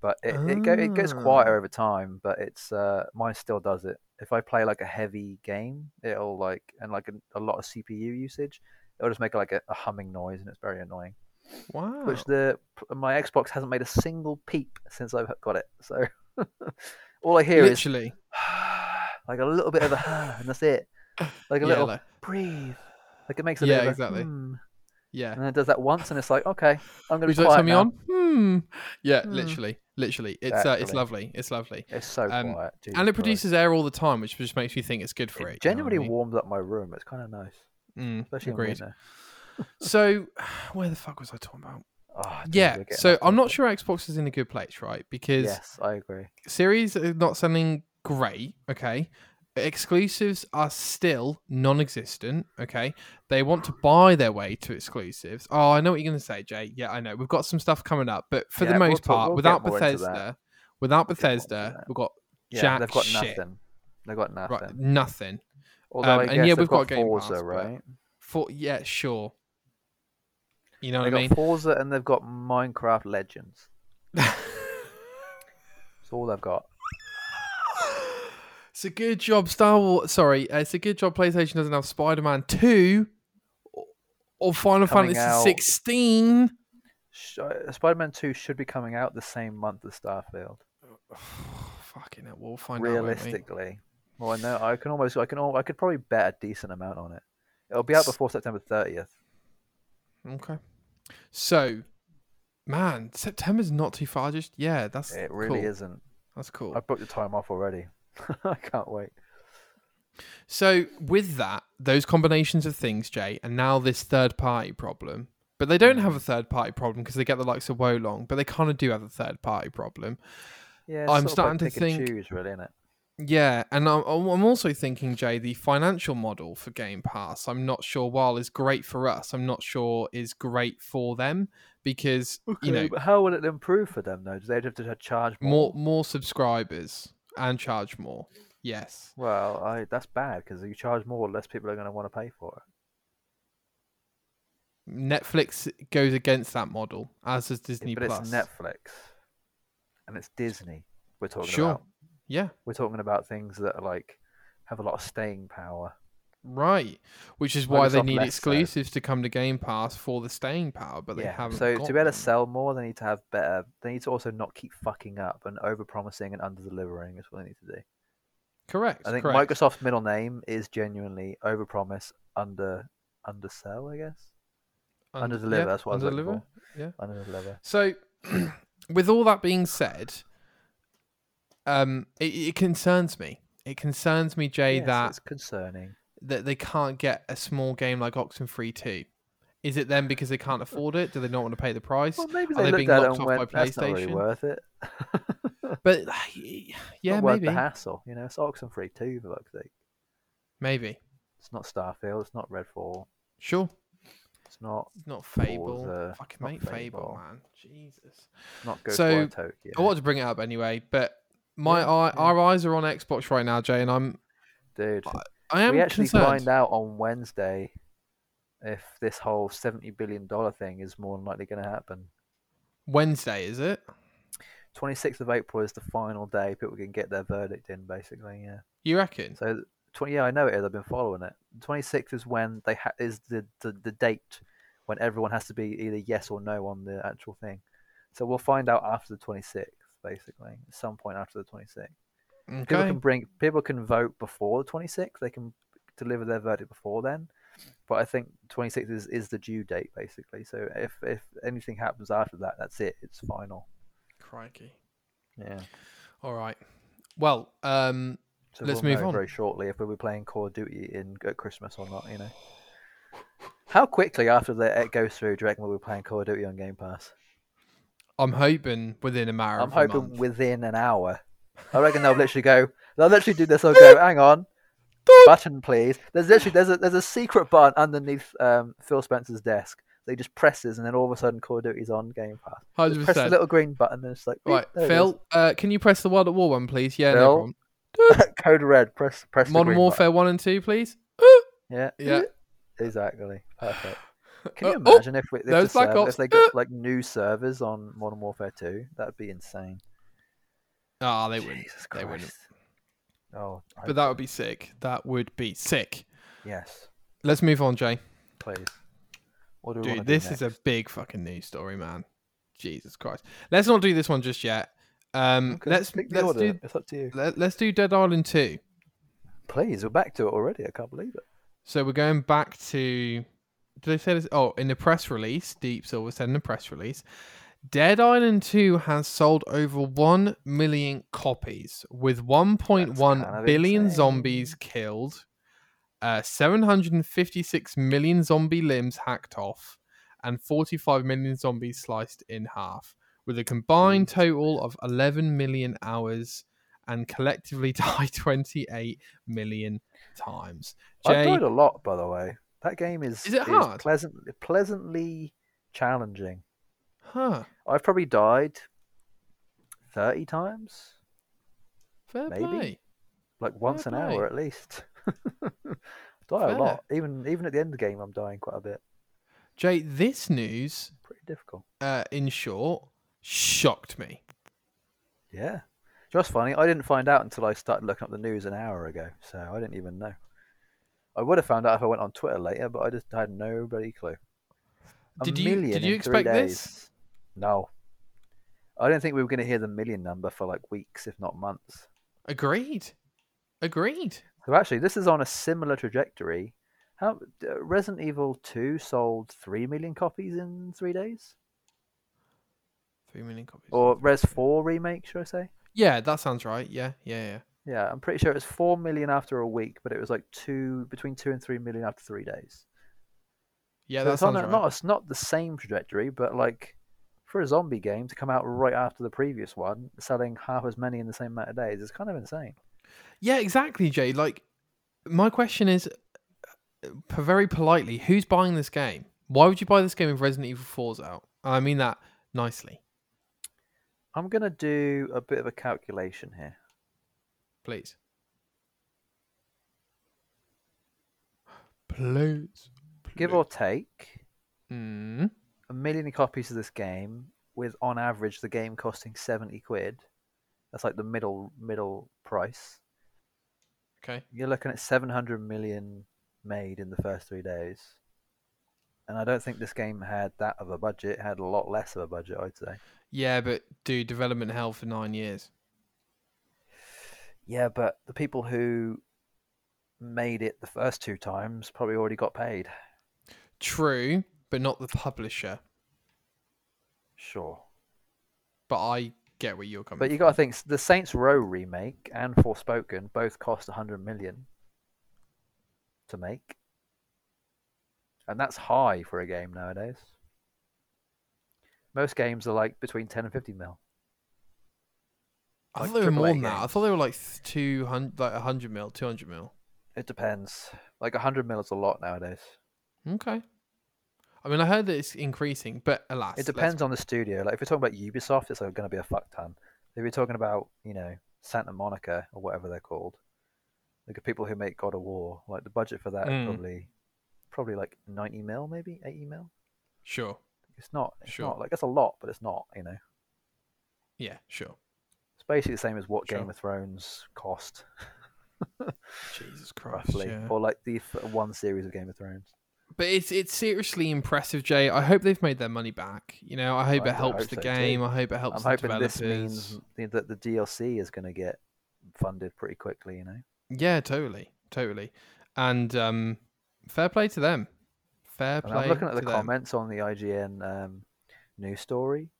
But it it, go, it gets quieter Ah. over time, but it's uh mine still does it. If I play like a heavy game, it'll like and like a, a lot of CPU usage, it'll just make like a, a humming noise, and it's very annoying. Wow. Which the my Xbox hasn't made a single peep since I've got it. So all I hear is Literally. like a little bit of a and that's it. Like a yeah, little like- breathe. Like it makes a Yeah, bit of a exactly. hmm, yeah. and then it does that once, and it's like okay, I'm gonna Would be you like to me on? Hmm. Yeah, Hmm. literally, literally. It's uh, it's lovely. It's lovely, It's so Um, quiet, Jesus and it Christ. produces air all the time, which just makes me think it's good for it. It you know I genuinely mean? warms up my room. It's kind of nice, Mm, especially agreed. in winter. So, where the fuck was I talking about? Oh, Yeah. So I'm not sure Xbox is in a good place, right? Because Yes, I agree. series are not selling great. Okay. Exclusives are still non-existent. Okay, they want to buy their way to exclusives. Oh, I know what you're going to say, Jay. Yeah, I know. We've got some stuff coming up, but for Yeah, the we'll most part, we'll without get more into that. Bethesda, without We'll more into Bethesda, we've got Yeah, jack they've got shit. nothing. They've got nothing. Right, nothing. Although Um, I and yeah, we've got got, Game Forza, Pass, right? For yeah, sure. You know They've what I got mean? Forza and they've got Minecraft Legends. That's all they've got. It's a good job, Star Wars. Sorry, uh, it's a good job PlayStation doesn't have Spider Man 2 or- Final Coming Fantasy out- 16. Sh- uh, Spider-Man Two should be coming out the same month as Starfield. Fucking it, we'll find out. Realistically, well, I know I can almost, I can, al- I could probably bet a decent amount on it. It'll be out before September thirtieth. Okay. So, man, September's not too far. Just yeah, that's It really cool. isn't. That's cool. I booked the time off already. I can't wait. So with that, those combinations of things, Jay, and now this third party problem. But they don't have mm. a third party problem because they get the likes of Wo Long, but they kind of do have a third party problem. Yeah, I'm sort of like starting to think- choose, really, isn't it? Yeah, and I'm, I'm also thinking, Jay, the financial model for Game Pass, I'm not sure while is great for us, I'm not sure is great for them because you know but how will it improve for them though? Do they have to charge more more? more subscribers and charge more. Yes. Well, I, that's bad because you charge more, less people are going to want to pay for it. Netflix goes against that model, as does Disney but Plus. it's Netflix and it's Disney. We're talking Sure. about. Yeah, We're talking about things that are like have a lot of staying power. Right. Which is why they need less so. exclusives to come to Game Pass for the staying power, but they haven't. So got to be able them. to sell more, they need to have better. They need to also not keep fucking up and over promising and under delivering. Is what they need to do. correct. I think correct. Microsoft's middle name is genuinely over promise, under undersell. I guess Und- under deliver. yeah, that's what I was looking under-deliver. for. Yeah. Under deliver. So, with all that being said, um, it, it concerns me. It concerns me, Jay, Yes, that it's concerning. That they can't get a small game like Oxenfree Two. Is it then because they can't afford it? Do they not want to pay the price? Well, maybe Are they they being locked off went, by "That's not really PlayStation?" worth it." But yeah, not worth maybe, the hassle. You know, it's Oxenfree too, for fuck's sake. maybe, It's not Starfield. It's not Redfall. sure. It's not It's not Fable. Forza, Fucking not mate, Fable, Fable. man. Jesus. not So, Ghostwire Tokyo. I wanted to bring it up anyway, but my Yeah, eye, yeah. our eyes are on Xbox right now, Jay, and I'm Dude, I am we actually concerned. find out on Wednesday if this whole seventy billion dollar thing is more than likely going to happen. Wednesday, is it? Twenty sixth of April is the final day people can get their verdict in. Basically, yeah. You reckon? So twenty, yeah, I know it is. I've been following it. Twenty sixth is when they ha- is the, the the date when everyone has to be either yes or no on the actual thing. So we'll find out after the twenty sixth, basically, at some point after the twenty sixth. People can bring people can vote before the 26th. They can deliver their verdict before then. But I think 26th is, is the due date basically. So if if anything happens after that, that's it. It's final. Crikey. Yeah. All right. Well, um, So Let's we'll move on. very shortly if we'll be playing Call of Duty in at Christmas or not. You know. How quickly after the it goes through, do you reckon we'll be playing Call of Duty on Game Pass? I'm hoping within a matter I'm hoping month. within an hour. I reckon they'll literally go. They'll literally do this. They'll go. Hang on, button please. There's literally there's a there's a secret button underneath um, Phil Spencer's desk. They just presses, and then all of a sudden Call of Duty's on Game Pass. Hundred press the little green button, and it's like Right, Phil. Uh, can you press the World at War one, please? Yeah, no Phil? is. Code red. Press press. Modern Warfare button. one and two, please. Yeah. Yeah. Exactly. Perfect. Can you Uh, oh, imagine if, we, if, the server- if they got like new servers on Modern Warfare 2? That'd be insane. Ah, they wouldn't. They wouldn't. Oh, I But that would be sick. That would be sick. yes, Let's move on, Jay. please. What do we Dude, this is a big fucking news story, man. Jesus Christ. Let's not do this one just yet. Um, Okay, let's let's order. do It's up to you. let, let's do Dead Island two. Please, we're back to it already. I can't believe it. So we're going back to. Did they say this? Oh, in the press release, Deep Silver said in the press release, Dead Island 2 has sold over 1 million copies with 1.1 kind of billion insane. zombies killed, uh, 756 million zombie limbs hacked off, and 45 million zombies sliced in half, with a combined total of 11 million hours and collectively died 28 million times. I've died a lot, by the way. That game is Is it hard? pleasant, pleasantly challenging. Huh? I've probably died thirty times, Fair Maybe. play. like once Fair an play. hour at least. die Fair. a lot. Even even at the end of the game, I'm dying quite a bit. Jay, this news, Pretty difficult. uh, in short, shocked me. Yeah. Just funny. I didn't find out until I started looking up the news an hour ago, so I didn't even know. I would have found out if I went on Twitter later, but I just had no bloody clue. A Did you- did you expect this? No. I don't think we were going to hear the million number for like weeks, if not months. Agreed. Agreed. So actually, this is on a similar trajectory. How uh, Resident Evil 2 sold 3 million copies in 3 days? Three million copies. Or Res 4 remake, should I say? yeah, that sounds right. Yeah, yeah, yeah. Yeah, I'm pretty sure it was 4 million after a week, but it was like 2 between 2 and 3 million after 3 days. Yeah, so that it's on sounds a, right. not it's not the same trajectory, but like for a zombie game to come out right after the previous one, selling half as many in the same amount of days is kind of insane. Yeah, exactly, Jay. Like, my question is, uh, very politely, who's buying this game? Why would you buy this game if Resident Evil 4's out? And I mean that nicely, I'm gonna do a bit of a calculation here. please. Please. Give or take Mm. A million copies of this game, with on average the game costing seventy quid. That's like the middle middle price. Okay. You're looking at seven hundred million made in the first three days. And I don't think this game had that of a budget. It had a lot less of a budget, I'd say. Yeah, but do development hell for nine years. Yeah, but the people who made it the first two times probably already got paid. True, but not the publisher. Sure. But I get where you're coming But you got to think the Saints Row remake and Forspoken both cost 100 million to make. And that's high for a game nowadays. Most games are like between 10 and 50 mil. I like thought they were more than that. I thought they were like 200, like 100 mil, 200 mil. It depends. Like 100 mil is a lot nowadays. Okay. I mean, I heard that it's increasing, but alas. It depends on the studio. Like if we're talking about Ubisoft, it's like going to be a fuck ton. If you're talking about, you know, Santa Monica or whatever they're called, like the people who make God of War, like the budget for that Mm. is probably, probably like 90 mil, maybe 80 mil. Sure. It's not. It's Sure. not like it's a lot, but it's not. You know, Yeah, sure. it's basically the same as what Sure. Game of Thrones cost, Jesus Christ. roughly, yeah. or like the f- one series of Game of Thrones. But it's it's seriously impressive, Jay. I hope they've made their money back. You know, I hope I it helps hope the so too. game. I hope it helps I'm the hoping developers. this means that the DLC is going to get funded pretty quickly. You know. Yeah, totally, totally. And um, fair play to them. Fair And play. I'm looking at the to them. comments on the IGN um, news story,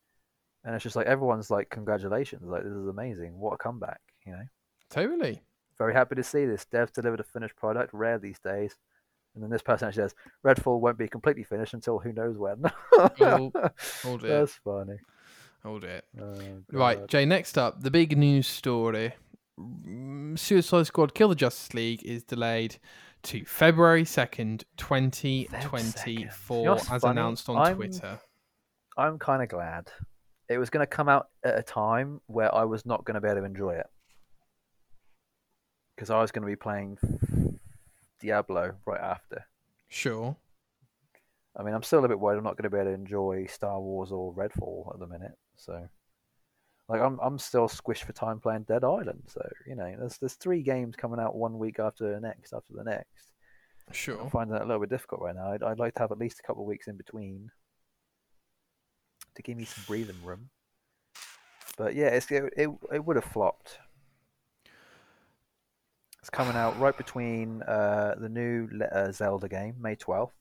and it's just like everyone's like, "Congratulations! Like this is amazing! What a comeback!" You know, Totally. very happy to see this. Devs delivered a finished product, rare these days. And then this person actually says, "Redfall won't be completely finished until who knows when." Oh, oh dear. That's funny. Hold it. Oh, Right, Jay. Next up, the big news story: Suicide Squad: Kill the Justice League is delayed to February second, twenty twenty four, You know as funny? announced on I'm- Twitter. I'm kind of glad. It was going to come out at a time where I was not going to be able to enjoy it. Because I was going to be playing Diablo right after. Sure. I mean, I'm still a bit worried I'm not going to be able to enjoy Star Wars or Redfall at the minute. So, like, I'm I'm still squished for time playing Dead Island. So, you know, there's there's three games coming out one week after the next after the next. Sure. I'm finding that a little bit difficult right now. I'd, I'd like to have at least a couple of weeks in between to give me some breathing room. But yeah, it's, it, it it would have flopped. It's coming out right between uh, the new uh, Zelda game, May twelfth.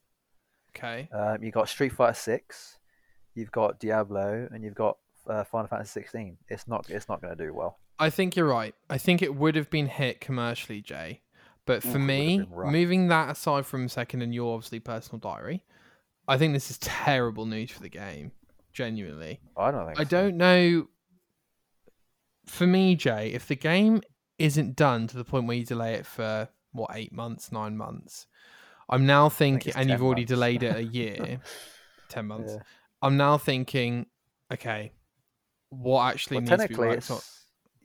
Okay. Um, you've got Street Fighter Six, you've got Diablo, and you've got uh, Final Fantasy sixteen. It's not it's not going to do well. I think you're right. I think it would have been hit commercially, Jay. But for have me, rough. moving that aside from a second and your obviously personal diary, I think this is terrible news for the game. Genuinely. I don't think. I so. don't know. For me, Jay, if the game isn't done to the point where you delay it for what eight months, nine months, I'm now thinking, it's and you've 10 already months. delayed it a year, ten months. Yeah. I'm now thinking, okay, what actually Well, needs to be technically, worked it's on?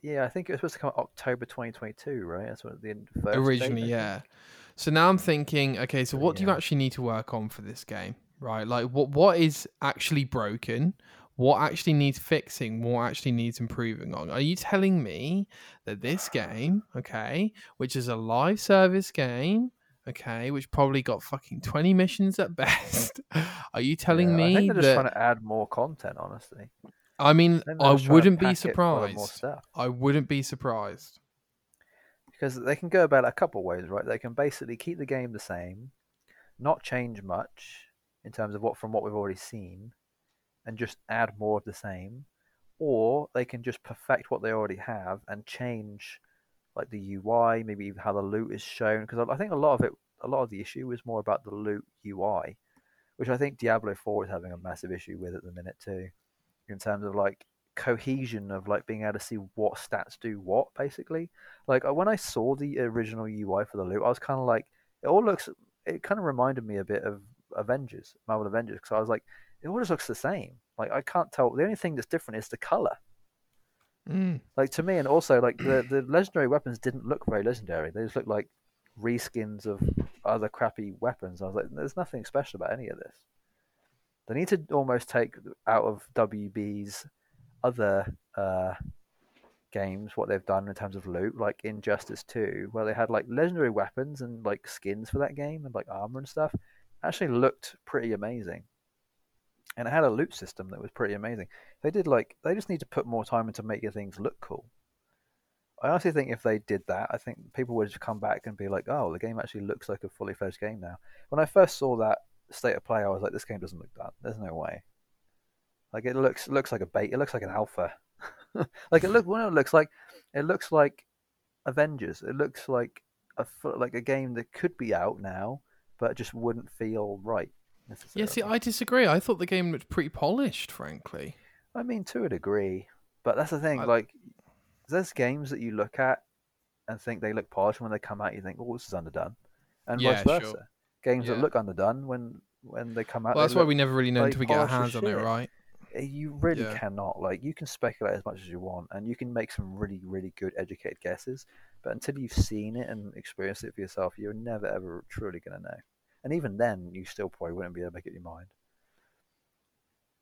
yeah. I think it was supposed to come out October 2022, right? That's what the first originally, I yeah. So now I'm thinking, okay, so So, what do you actually need to work on for this game, right? Like, what what is actually broken? What actually needs fixing? What actually needs improving on? Are you telling me that this game, okay, which is a live service game, okay, which probably got fucking twenty missions at best, are you telling Yeah, I me think they're just that? trying to add more content. Honestly, I mean, I to wouldn't be pack it full of More surprised. I wouldn't be surprised. because they can go about it a couple of ways, right? They can basically keep the game the same, not change much in terms of what from what we've already seen, and just add more of the same, or they can just perfect what they already have and change like the UI, maybe even how the loot is shown. Because I think a lot of it, a lot of the issue is more about the loot UI, which I think Diablo Four is having a massive issue with at the minute too, in terms of like cohesion of like being able to see what stats do what basically like uh, when I saw the original UI for the loot, I was kind of like, it all looks. It kind of reminded me a bit of Avengers, Marvel Avengers, because I was like, it all just looks the same. Like I can't tell. The only thing that's different is the color. Mm. Like to me, and also like the the legendary weapons didn't look very legendary. They just looked like reskins of other crappy weapons. I was like, there's nothing special about any of this. They need to almost take out of WB's other uh, games what they've done in terms of loot, like Injustice 2, where they had like legendary weapons and like skins for that game and like armor and stuff. Actually looked pretty amazing. And it had a loot system that was pretty amazing. They did like they just need to put more time into making things look cool. I honestly think if they did that, I think people would just come back and be like, "Oh, the game actually looks like a fully fledged game now." When I first saw that state of play, I was like, "This game doesn't look done. There's no way." Like it looks looks like a bait. It looks like an alpha. like it look. What it looks like, it looks like Avengers. It looks like a like a game that could be out now, but just wouldn't feel right. Yeah, see, I disagree. I thought the game looked pretty polished, frankly. I mean, to a degree, but that's the thing. I- Like, there's games that you look at and think they look polished when they come out. You think, "Oh, this is underdone," and Yeah, vice sure. versa. Games Yeah. that look underdone when when they come out. Well, that's why we never really know like until we get our hands on it, right? eh, you really Yeah. cannot. Like, you can speculate as much as you want, and you can make some really, really good, educated guesses. But until you've seen it and experienced it for yourself, you're never ever truly gonna know. And even then, you still probably wouldn't be able to make up your mind.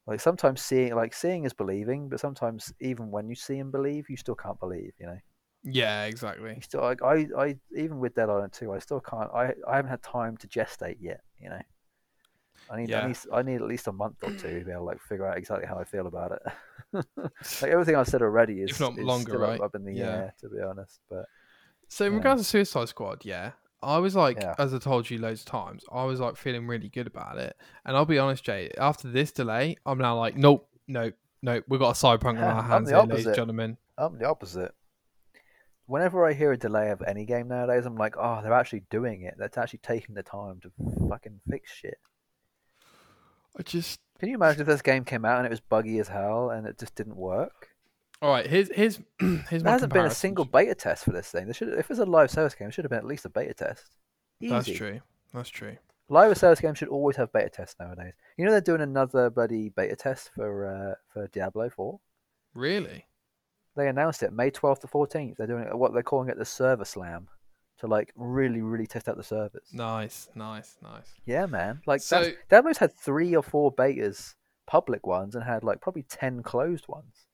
Like sometimes seeing, like seeing is believing, but sometimes even when you see and believe, you still can't believe. You know, Yeah, exactly. you still like I, I even with Dead Island 2, I still can't. I, I haven't had time to gestate yet. You know, I need, Yeah. I need, I need at least a month or two to be able to like figure out exactly how I feel about it. like everything I've said already is, If not is longer, still right? up, in the Yeah. air, to be honest. But So in Yeah. regards to Suicide Squad, yeah, I was like, Yeah. as I told you loads of times, I was like feeling really good about it. And I'll be honest, Jay, after this delay, I'm now like, nope, nope, nope. We've got a cyberpunk on our hands here, ladies and gentlemen. I'm the opposite. Whenever I hear a delay of any game nowadays, I'm like, oh, they're actually doing it. They're actually taking the time to fucking fix shit. I just, Can you imagine if this game came out and it was buggy as hell and it just didn't work? All right, here's here's here's There hasn't been a single beta test for this thing. There should, if it's a live service game, it should have been at least a beta test. Easy. That's true. That's true. Live service games should always have beta tests nowadays. You know they're doing another bloody beta test for uh, for Diablo 4. Really? They announced it May 12th to 14th. They're doing what they're calling it the server slam to like really really test out the servers. Nice, nice, nice. Yeah, man. Like So- Diablo's had three or four betas, public ones, and had like probably ten closed ones.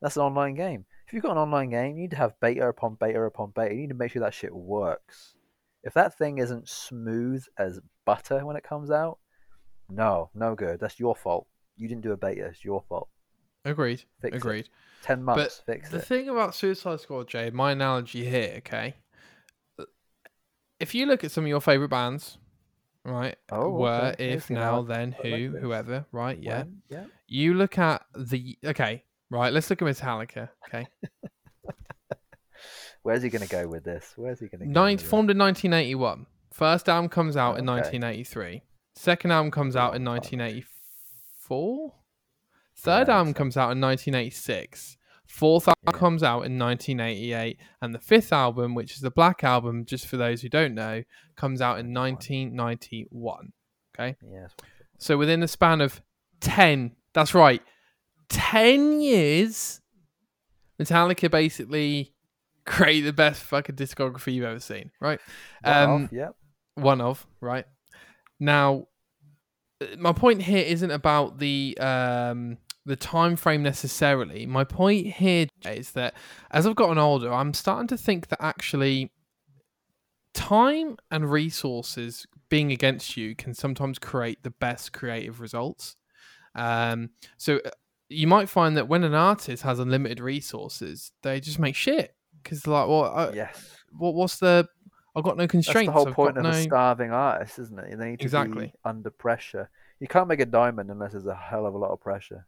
That's an online game. If you've got an online game, you need to have beta upon beta upon beta. You need to make sure that shit works. If that thing isn't smooth as butter when it comes out, no, no good. That's your fault. You didn't do a beta. It's your fault. Agreed. Fix it. Agreed. Ten months, fix The it. thing about Suicide Squad, Jay, my analogy here, okay? If you look at some of your favorite bands, right? Oh, were, okay. if, now, then, I like who, whoever, right? Yeah. When? yeah. You look at the okay, right? Let's look at Metallica. Okay, Where's he gonna go with this? Where's he gonna go? Nine, formed in 1981. First album comes out in Okay. 1983. Second album comes out in 1984. Third Right, album comes out in 1986. Fourth album Yeah. comes out in 1988, and the fifth album, which is the Black Album, just for those who don't know, comes out in 1991. Okay. Yes. So within the span of 10, that's right, 10 years, Metallica basically create the best fucking discography you've ever seen, right? One Um, off, yep. One of, right? Now, my point here isn't about the um the time frame necessarily. My point here is that as I've gotten older, I'm starting to think that actually time and resources being against you can sometimes create the best creative results. Um, so you might find that when an artist has unlimited resources, they just make shit because like, well, I, yes. what what's the? I've got no constraints. That's the whole I've point of no... a starving artist, isn't it? They need to Exactly. be under pressure. You can't make a diamond unless there's a hell of a lot of pressure.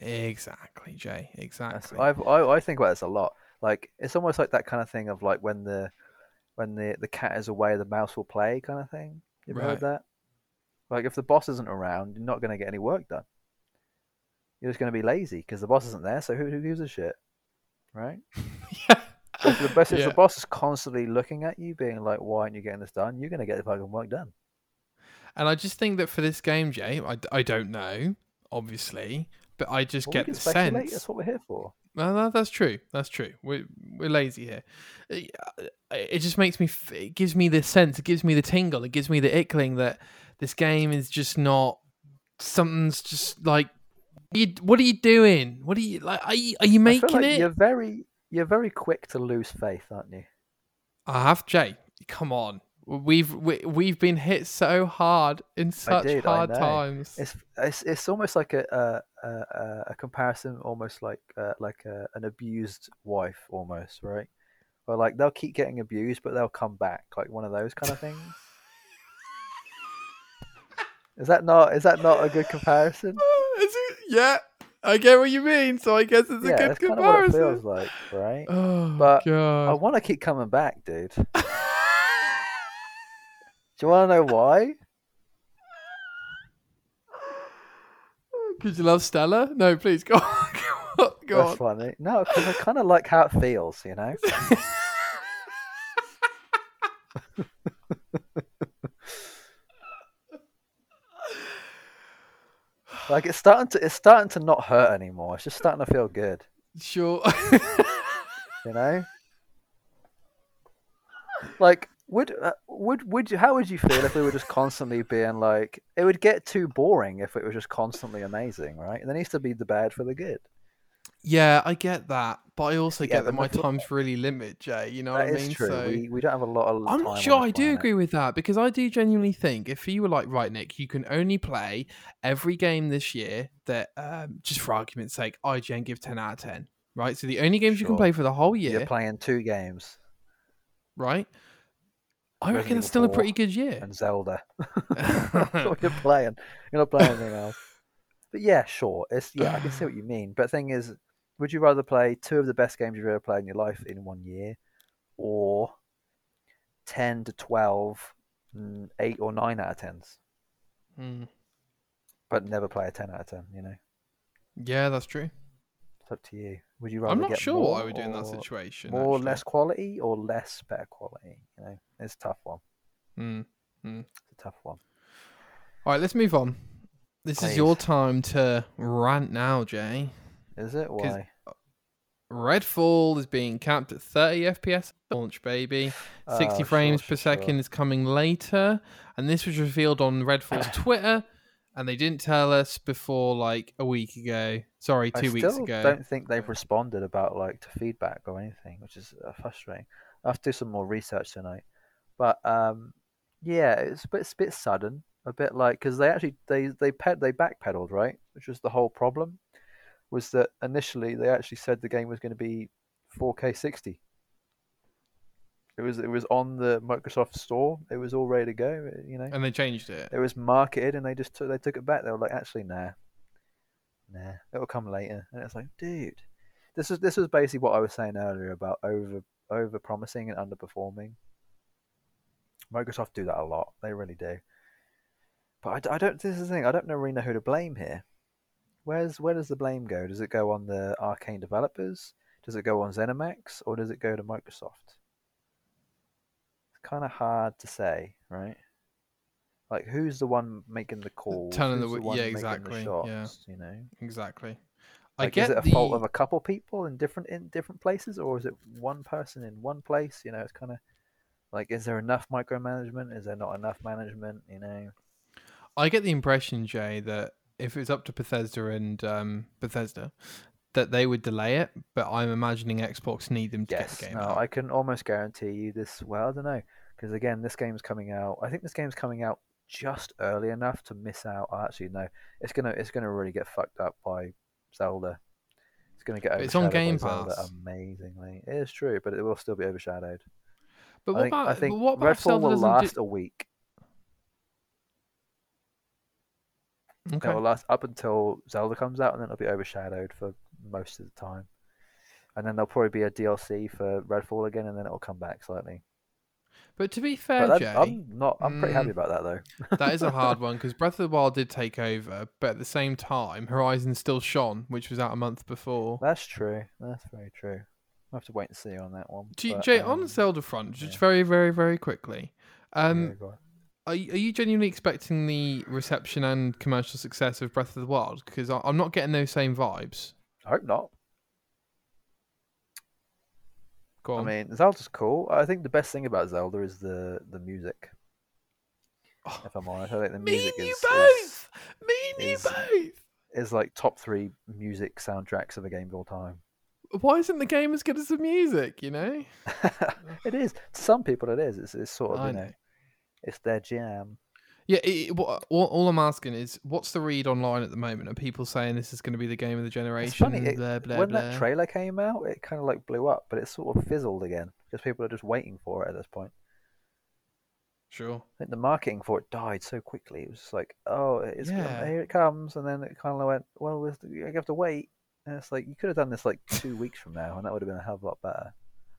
Exactly, Jay. Exactly. I've, I I think about this a lot. Like it's almost like that kind of thing of like when the when the the cat is away, the mouse will play kind of thing. You ever Right. heard that? Like if the boss isn't around, you're not going to get any work done. You're just going to be lazy because the boss mm. isn't there. So who, who gives a shit, right? yeah. If the, boss, if Yeah. the boss is constantly looking at you, being like, "Why aren't you getting this done?" You're going to get the fucking work done. And I just think that for this game, Jay, I, I don't know, obviously, but I just Well, get the speculate. sense. That's what we're here for. That, that's true. That's true. We're we're lazy here. Uh, uh, it, it just makes me. It gives me the sense. It gives me the tingle. It gives me the ickling that this game is just not. Something's just like. You, what are you doing? What are you like? Are you, are you making like it? You're very, you're very quick to lose faith, aren't you? I have Jay. Come on. We've we, we've been hit so hard in such did, hard times. It's it's it's almost like a a, a, a- a comparison, almost like uh, like a, an abused wife, almost right. Or like they'll keep getting abused, but they'll come back, like one of those kind of things. is that not is that not a good comparison? Yeah, I get what you mean. So I guess it's a yeah, good that's kind of what it comparison. feels like, right? Oh But I want to keep coming back, dude. Do you want to know why? Because you love Stella? No, please go on. Go on. Go That's on. funny. No, because I kind of like how it feels, you know. Like it's starting to it's starting to not hurt anymore. It's just starting to feel good, Sure. you know. Like would uh, would would you how would you feel if we were just constantly being like it would get too boring if it was just constantly amazing, right? There needs to be the bad for the good. Yeah, I get that, but I also Yeah, get that my time's really limited, Jay. You know That what I mean? True. So we, we, don't have a lot of. I'm not sure I do planet. agree with that because I do genuinely think if you were like, right, Nic, you can only play every game this year that, um, just for argument's sake, IGN give 10 out of 10, right? So the only games you can play for the whole year, You're playing two games right? I reckon it's still a pretty good year. and Zelda. That's what you're playing. You're not playing anything else. But yeah, sure. It's yeah, I can see what you mean. But the thing is, would you rather play two of the best games you've ever played in your life in one year, or ten to 12, mm, eight or nine out of tens? Hmm. but never play a ten out of ten. You know, Yeah, that's true. it's up to you. Would you rather I'm not get sure what I would do in that situation. More actually. less quality or less better quality? You know, it's a tough one. Mm. It's a tough one. All right, let's move on. This is your time to rant now, Jay. Is it? Why? Redfall is being capped at 30 FPS launch, baby. 60 Oh, frames sure, per sure, second is coming later. And this was revealed on Redfall's Twitter. And they didn't tell us before like a week ago. Sorry, two I weeks ago. I don't think they've responded about like to feedback or anything, which is uh, frustrating. I have to do some more research tonight. But um, yeah, it's a bit, it's a bit sudden, a bit like because they actually they they ped they backpedaled right, which was the whole problem. Was that initially they actually said the game was going to be 4K 60. It was it was on the Microsoft Store. It was all ready to go. You know, And they changed it. it was marketed and they just took they took it back. They were like, actually, nah, nah, it'll come later. And it's like, dude, this is this was basically what I was saying earlier about over over promising and underperforming. Microsoft do that a lot. They really do. But I I, don't. This is the thing. I don't really know who to blame here. Where's where does the blame go? Does it go on the Arkane developers? Does it go on ZeniMax or does it go to Microsoft? It's kind of hard to say, right? Like, who's the one making the calls? Telling the w- one yeah, exactly, The yeah. shots, You know, Exactly. I like, get is it a the fault of a couple people in different in different places, or is it one person in one place? You know, it's kind of like, is there enough micromanagement? Is there not enough management? You know, I get the impression, Jay, that if it was up to Bethesda and um, Bethesda, that they would delay it. But I'm imagining Xbox need them to yes, get the game no, out. I can almost guarantee you this. Well, I don't know, because again, this game's coming out. I think this game's coming out just early enough to miss out. oh, Actually, no, it's gonna it's gonna really get fucked up by Zelda. It's gonna get it's on Game Zelda Pass. amazingly. It is true, but it will still be overshadowed. But I what think, about I think what about Redfall Zelda will last a week. Okay. It will last up until Zelda comes out, and then it'll be overshadowed for most of the time. And then there'll probably be a DLC for Redfall again, and then it'll come back slightly. But to be fair, Jay, I'm, I'm not. I'm pretty happy Mm. about that though. that is a hard one because Breath of the Wild did take over, but at the same time, Horizon still shone, which was out a month before. That's true. That's very true. I'll have to wait and see on that one. G- but, Jay, on the um, Zelda front, just yeah. very, very, very quickly, um, yeah. Are, you- are you genuinely expecting the reception and commercial success of Breath of the Wild? Because I'm not getting those same vibes. I hope not. Go I on. mean, Zelda's cool. I think the best thing about Zelda is the the music. Oh, If I'm honest, I think the music me and you is, both. Me and you is- both. is is like top three music soundtracks of a game of all time. Why isn't the game as good as the music? You know. it is. To some people, it is. It's, it's sort of I you know, know. It's their jam. Yeah, it, what, all, I'm asking is, what's the read online at the moment? Are people saying this is going to be the game of the generation? It's funny. It, blah, blah, when blah. that trailer came out, it kind of like blew up, but it sort of fizzled again because people are just waiting for it at this point. Sure. I think the marketing for it died so quickly. It was just like, oh, it's gonna- here it comes, and then it kind of went, well, you have to wait. And it's like you could have done this like two weeks from now, and that would have been a hell of a lot better.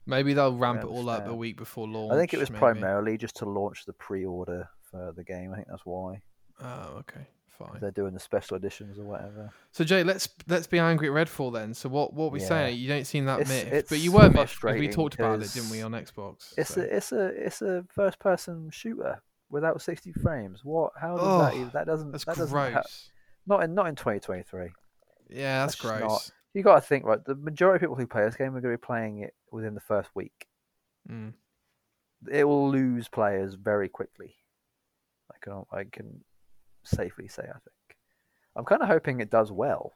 Maybe they'll ramp it all up a week before launch. I think it was maybe. primarily just to launch the pre-order for the game. I think that's why Oh, okay, fine. they're doing the special editions or whatever. So Jay, let's let's be angry at Redfall then. So what what we Yeah. say? You don't seem that It's- miffed, but you were miffed we talked about it, didn't we, on Xbox? It's so. a it's a it's a first-person shooter without 60 frames. What? How does that? Oh, Even, that doesn't. that's that doesn't gross. ha- not in not in 2023. yeah, that's, that's gross. You got to think right. The majority of people who play this game are going to be playing it within the first week. Mm. It will lose players very quickly. I can I can safely say I think. I'm kind of hoping it does well,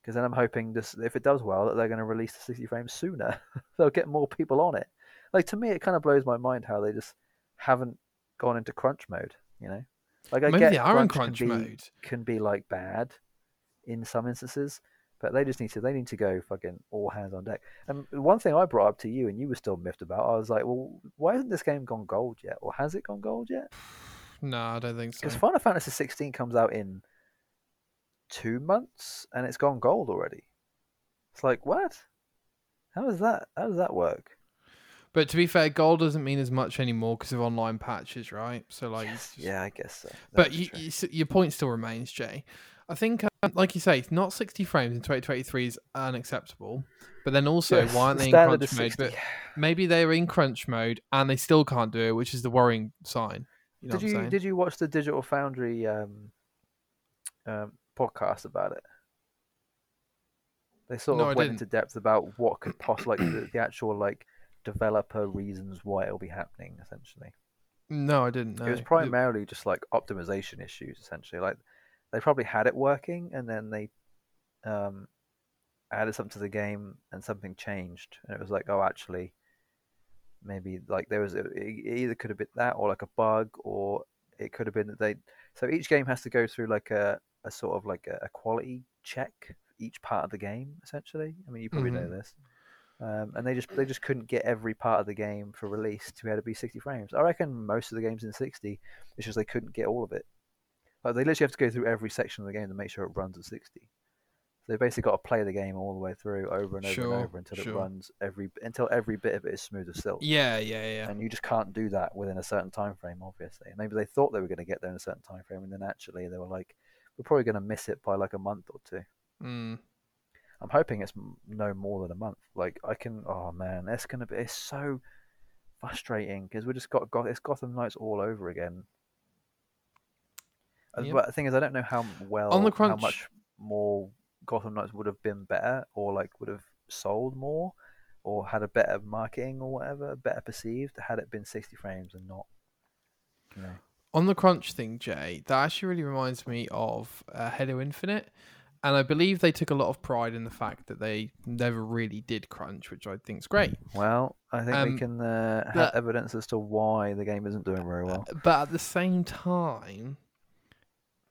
because then I'm hoping this if it does well that they're going to release the 60 frames sooner. They'll get more people on it. Like to me, it kind of blows my mind how they just haven't gone into crunch mode. You know, like I Maybe get they are in crunch crunch can be, mode. can be like bad in some instances, but they just need to they need to go fucking all hands on deck. And one thing I brought up to you and you were still miffed about, I was like, well, why hasn't this game gone gold yet, or has it gone gold yet? No, I don't think so. Because Final Fantasy 16 comes out in two months and it's gone gold already. It's like what? How does that? How does that work? But to be fair, gold doesn't mean as much anymore because of online patches, right? So like, it's just- Yeah, I guess so. but you, you, your point still remains, Jay. I think, um, like you say, not 60 frames in 2023 is unacceptable. But then also, Yes, why aren't they in crunch mode? But maybe they're in crunch mode and they still can't do it, which is the worrying sign. You know did you saying? did you watch the Digital Foundry um, um, podcast about it? They sort No, of I went didn't. into depth about what could possibly like the, the actual like developer reasons why it'll be happening. Essentially, No, I didn't know. it was primarily just like optimization issues. Essentially, like they probably had it working and then they um, added something to the game and something changed, and it was like, oh, actually, maybe like there was a, it either could have been that or like a bug or it could have been that they so each game has to go through like a, a sort of like a, a quality check each part of the game essentially. I mean you probably know Mhm. this. Um, and they just they just couldn't get every part of the game for release to be able to be 60 frames. I reckon most of the games in 60 it's just they couldn't get all of it like they literally have to go through every section of the game to make sure it runs at 60 so they basically got to play the game all the way through over and over Sure, and over until sure. it runs every until every bit of it is smooth as silk Yeah, yeah, yeah. and you just can't do that within a certain time frame obviously maybe they thought they were going to get there in a certain time frame and then actually they were like we're probably going to miss it by like a month or two Mm. i'm hoping it's no more than a month like i can oh man it's going to be it's so frustrating because we just got, got it's gotham knights all over again Yep. but the thing is i don't know how well On the crunch, how much more gotham knights would have been better or like would have sold more or had a better marketing or whatever better perceived had it been 60 frames and not you know On the crunch thing, Jay, that actually really reminds me of uh, Halo Infinite. And I believe they took a lot of pride in the fact that they never really did crunch, which I think is great. Well, I think Um, we can uh, have but- evidence as to why the game isn't doing very well. But at the same time,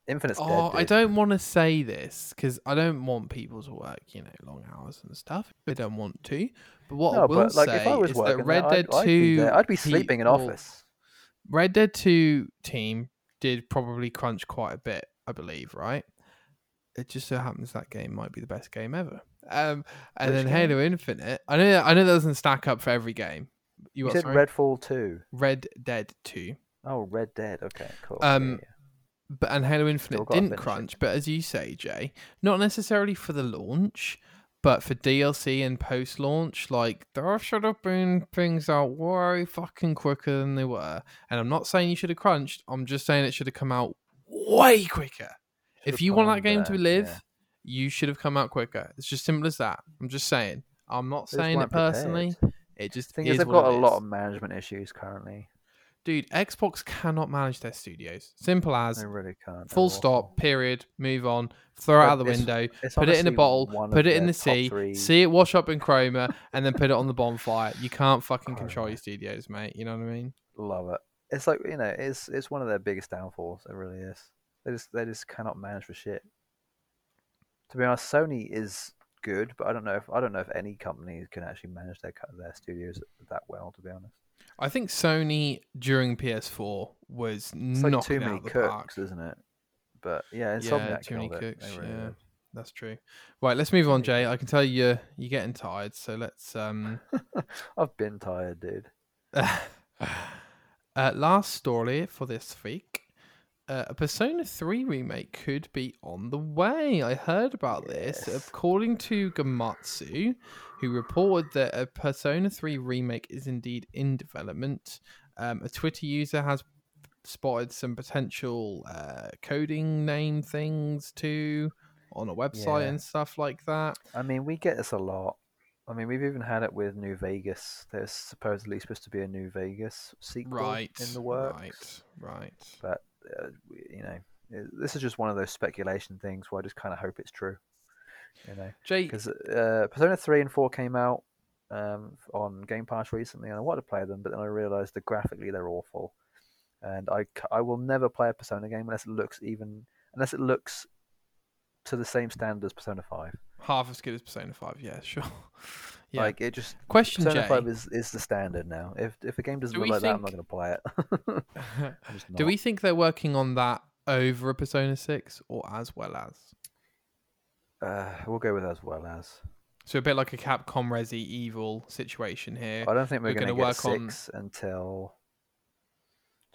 Infinite's dead. oh, I don't want to say this because I don't want people to work, you know, long hours and stuff. They don't want to. But what I No, will but like say if I was is working, that there, Red Dead I'd, I'd 2 be there. I'd be sleeping in office. Red Dead 2 team did probably crunch quite a bit, I believe, right? It just so happens that game might be the best game ever. Um, and Which then game? Halo Infinite. I know, I know that doesn't stack up for every game. You, You what, said sorry? Redfall two. Red Dead 2. Oh, Red Dead. Okay, cool. Um, yeah, yeah. But and Halo Infinite didn't finish it. crunch, but as you say, Jay, not necessarily for the launch, but for DLC and post launch, like there should have been things out way fucking quicker than they were. And I'm not saying you should have crunched. I'm just saying it should have come out way quicker. if Should've you want that game to live, yeah. you should have come out quicker. It's just simple as that. I'm just saying. I'm not saying it weren't prepared. personally. It just Thing is is, they've got a lot of management issues currently. Dude, Xbox cannot manage their studios. Simple as They really can't. Full awful. stop. Period. Move on. Throw it out the window. Put it in a bottle. Put it in the sea. three- See it wash up in chroma, and then put it on the bonfire. You can't fucking control your studios, mate. You know what I mean? Love it. It's like you know, it's it's one of their biggest downfalls. It really is. They just they just cannot manage for shit. To be honest, Sony is good, but I don't know if I don't know if any company can actually manage their their studios that well. To be honest, I think Sony during PS4 was it's like too many the cooks, park. isn't it? But yeah, Yeah, too many cooks, really yeah. did. That's true. Right, let's move on, Jay. I can tell you you're, you're getting tired, so let's um I've been tired, dude. uh, last story for this week. Uh, a Persona 3 remake could be on the way. I heard about this. According to Gematsu, who reported that a Persona 3 remake is indeed in development, um, a Twitter user has spotted some potential uh, coding name things too on a website Yeah. and stuff like that. I mean, we get this a lot. I mean, we've even had it with New Vegas. There's supposedly supposed to be a New Vegas sequel Right. in the works. Right. Right. but uh, you know, this is just one of those speculation things where I just kind of hope it's true. You know, because uh, Persona three and four came out um, on Game Pass recently, and I wanted to play them, but then I realized that graphically they're awful, and I I will never play a Persona game unless it looks even unless it looks to the same standard as Persona five. half as good as Persona 5. Yeah, sure. yeah. Like it just Question, Persona five is, is the standard now. If if a game doesn't Do look like that, I'm not going to play it. Do we think they're working on that over a Persona 6 or as well as? Uh, we'll go with as well as. So a bit like a Capcom Resi Evil situation here. I don't think we're, We're going to work on- six until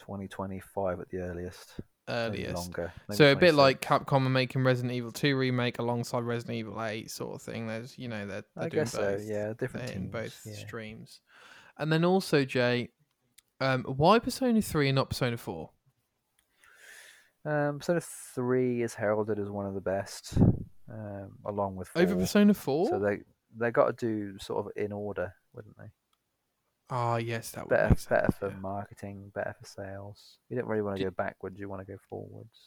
2025 at the earliest. Earliest. longer. maybe So a bit 26. like Capcom are making Resident Evil 2 remake alongside Resident Evil 8 sort of thing. There's, you know, they're, they're I doing guess both. so. Yeah, different They're in both yeah. streams. And then also, Jay, um, why Persona 3 and not Persona 4? Um, Persona 3 is heralded as one of the best, um, along with Over Persona 4? So they they got to do sort of in order, wouldn't they? Ah, yes, that would Better, sense. better for yeah. marketing, better for sales. You don't really want to Do- go backwards. You want to go forwards.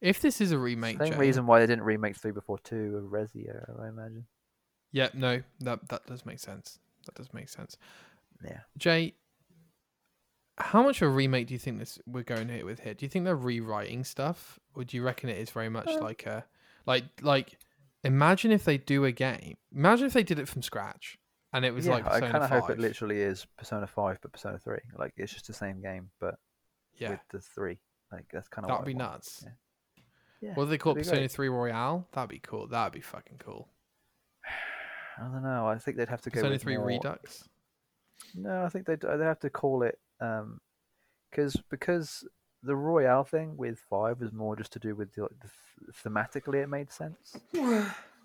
If this is a remake, Same Jay, reason why they didn't remake three before two of Rezio, I imagine. Yeah, no, that that does make sense. That does make sense. Yeah. Jay, how much of a remake do you think this we're going here with here? Do you think they're rewriting stuff, or do you reckon it is very much Uh, like a like like? Imagine if they do a game. Imagine if they did it from scratch, and it was yeah, like I kind of hope it literally is Persona Five, but Persona Three. Like it's just the same game, but yeah, with the three. Like that's kind of that'd be nuts. Yeah. Yeah, What do they call it? Persona great. Three Royale? That'd be cool. That'd be fucking cool. I don't know. I think they'd have to go Persona with Three more- Redux. No, I think they'd they'd have to call it um, because because the Royale thing with Five was more just to do with the, like, the th- thematically it made sense.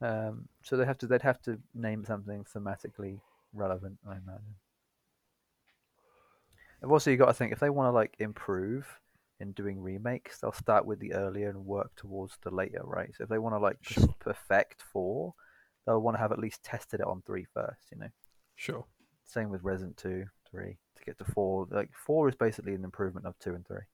Um, so they have to they'd have to name something thematically relevant, I imagine. And also, you got to think if they want to like improve in doing remakes, they'll start with the earlier and work towards the later, right? So if they want to like Sure. perfect four, they'll want to have at least tested it on three first, you know. Sure. Same with Resident Two, Three to get to four. Like four is basically an improvement of two and three,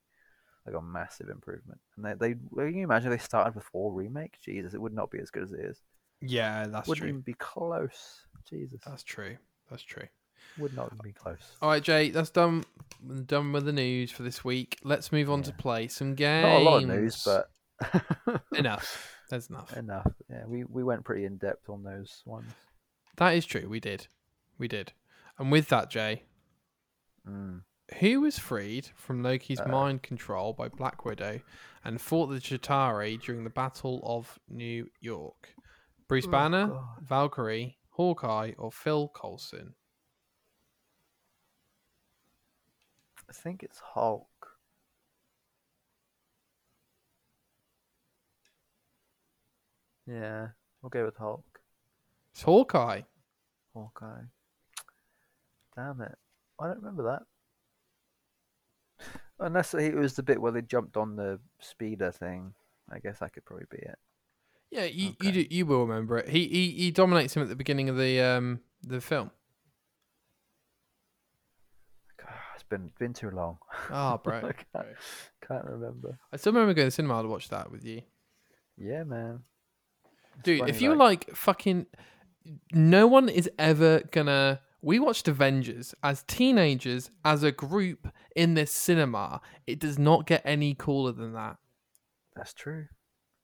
like a massive improvement. And they, they can you imagine if they started with four remake? Jesus, it would not be as good as it is. Yeah, that's Wouldn't true. even be close. Jesus, That's true. That's true. would not even be close. All right, Jay, that's done. Done with the news for this week. Let's move on to play some games. Not a lot of news, but enough. There's enough. enough. Yeah, we we went pretty in depth on those ones. That is true. We did. We did. And with that, Jay, Mm. who was freed from Loki's Uh. mind control by Black Widow and fought the Chitauri during the Battle of New York? Bruce Oh, Banner, God. Valkyrie, Hawkeye, or Phil Coulson? I think it's Hulk. Yeah, we'll go with Hulk. It's Hawkeye. Hawkeye. Damn it. I don't remember that. Unless it was the bit where they jumped on the speeder thing. I guess that could probably be it. Yeah, you you, do, you will remember it. He, he he dominates him at the beginning of the um the film. God, it's been been too long. Ah, bro. I can't, can't remember. I still remember going to the cinema to watch that with you. Yeah, man. It's Dude, funny, if you like fucking no one is ever gonna we watched Avengers as teenagers as a group in this cinema. It does not get any cooler than that. that's true.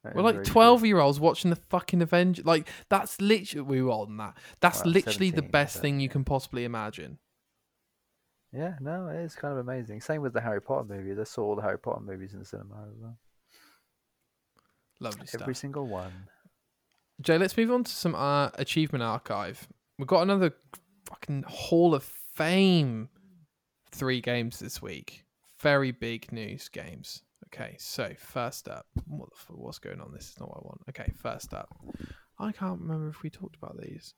That We're like twelve year olds watching the fucking Avengers. Like that's literally we were on that. That's Well, literally the 17, best thing you can possibly imagine. Yeah, no, it is kind of amazing. Same with the Harry Potter movies. I saw all the Harry Potter movies in the cinema as well. Lovely stuff. Every single one. Jay, let's move on to some uh, achievement archive. We've got another fucking Hall of Fame three games this week. Very big news games. Okay, so first up, what the f- what's going on? This is not what I want. Okay, first up, I can't remember if we talked about these.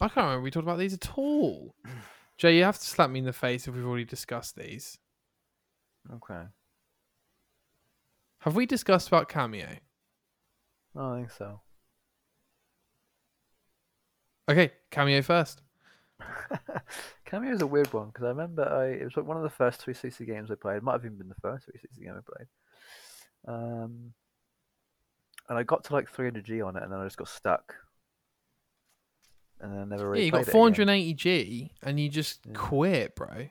I can't remember if we talked about these at all. Jay, you have to slap me in the face if we've already discussed these. Okay. Have we discussed about Kameo? I think so. Okay, Kameo first. Kameo is a weird one because I remember I it was like one of the first 360 games I played. It might have even been the first 360 game I played. Um, and I got to like 300G on it, and then I just got stuck. And then I never really Yeah, you got 480G and you just Yeah. quit, bro.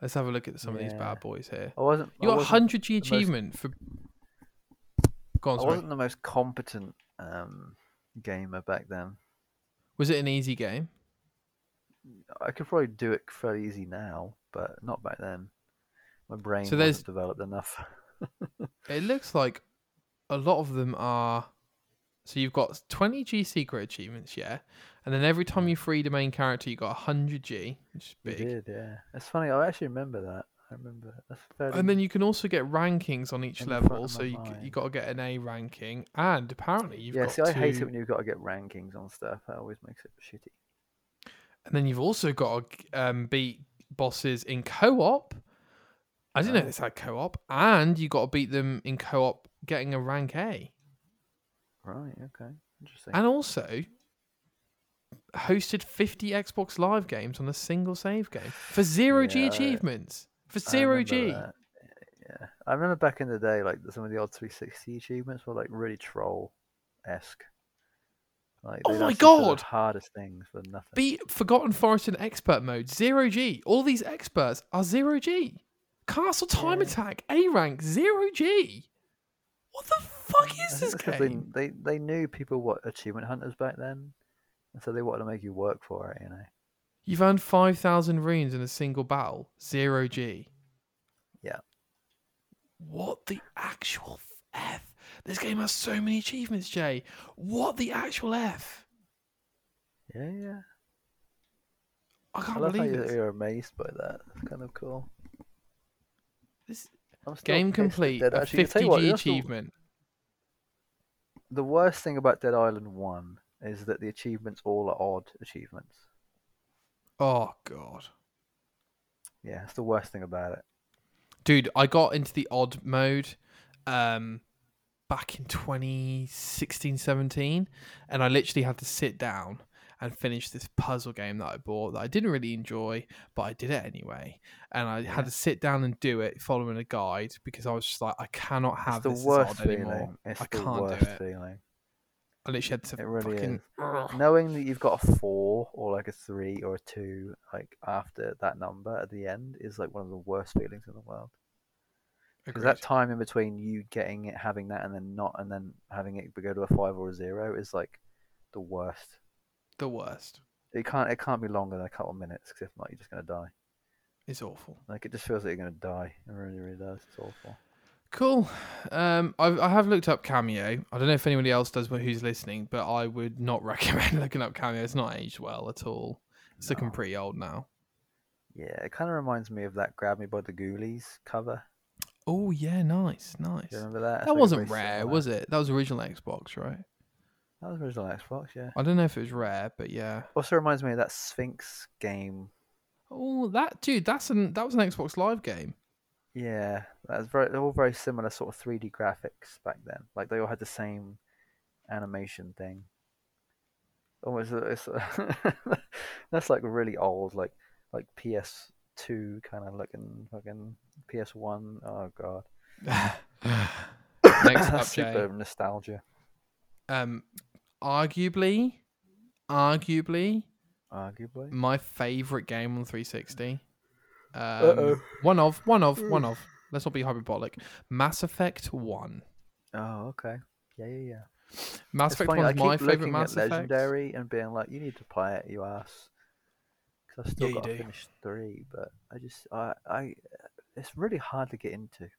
Let's have a look at some of these bad boys here. I wasn't. You got 100G the most- achievement for. Go on, I sorry. wasn't the most competent um, gamer back then. Was it an easy game? I could probably do it fairly easy now, but not back then. My brain So wasn't developed enough. It looks like a lot of them are So you've got 20 G secret achievements, yeah, and then every time you free the main character, you got 100 G, which is You big. did, yeah. It's funny. I actually remember that. I remember. That's fairly. And then you can also get rankings on each In the front level. So you you got to get an A ranking, and apparently you've yeah. got See, I hate it when you've got to get rankings on stuff. That always makes it shitty. And then you've also got to um, beat bosses in co-op. I didn't know Oh. this had co-op, and you got to beat them in co-op, getting a rank A, Right. Okay. Interesting. and also hosted 50 Xbox Live games on a single save game for zero G Yeah, I- achievements for zero G. that. Yeah, I remember back in the day, like some of the old 360 achievements were like really troll esque. Like, Oh my God! hardest things for nothing. Beat Forgotten Forest in expert mode, zero G. All these experts are zero G. Castle Time Yeah. Attack, A rank, zero G. What the fuck is this game? They, they they knew people were achievement hunters back then, and so they wanted to make you work for it. You know. You've earned 5,000 runes in a single battle, zero G. Yeah. What the actual F? This game has so many achievements, Jay. What the actual F? Yeah, yeah. I I can't love how believe you- it. you're amazed by that. It's kind of cool. This I'm still game complete, Dead- a actually, I tell you what, 50G that's the- achievement. The worst thing about Dead Island One is that the achievements all are odd achievements. Oh, God. Yeah, it's the worst thing about it. dude i got into the odd mode um back in 2016 17 and i literally had to sit down and finish this puzzle game that i bought that i didn't really enjoy but i did it anyway and i Yeah. had to sit down and do it following a guide because i was just like i cannot have It's the this worst feeling. It's I the can't do worst it. feeling. i literally had to It really fucking is. Knowing that you've got a four or like a three or a two, like after that number at the end, is like one of the worst feelings in the world. Because that time in between you getting it, having that, and then not, and then having it go to a five or a zero is like the worst. the worst It can't. It can't be longer than a couple of minutes, because if not, you're just gonna die. it's awful Like it just feels like you're gonna die. It really, really does. It's awful. Cool. Um, I've, I have looked up Kameo. I don't know if anybody else does, but who's listening. But I would not recommend looking up Kameo. It's not aged well at all. It's looking pretty old now. Yeah, it kind of reminds me of that "Grab Me by the Ghoulies" cover. Oh yeah, nice, nice. Do you remember that? That like wasn't Rare, similar. was it? That was original Xbox, right? That was original Xbox, yeah. I don't know if it was Rare, but yeah. Also reminds me of that Sphinx game. Oh, that dude, that's an that was an Xbox Live game. Yeah, that's very. They're all very similar sort of 3D graphics back then. Like they all had the same animation thing. Almost, it's, that's like really old, like like PS2 kind of looking, fucking PS1. Oh god, Next up, super nostalgia. Um, arguably, arguably, Arguably. my favorite game on 360. Um, one of, one of, one of. Let's not be hyperbolic. Mass Effect One. Oh, okay. Yeah, yeah, yeah. Mass It's Effect One is my favorite Mass at Effect. Legendary and being like, "You need to play it, you ass." Because I've still Yeah, got to finish three, but I just, I, I, it's really hard to get into. It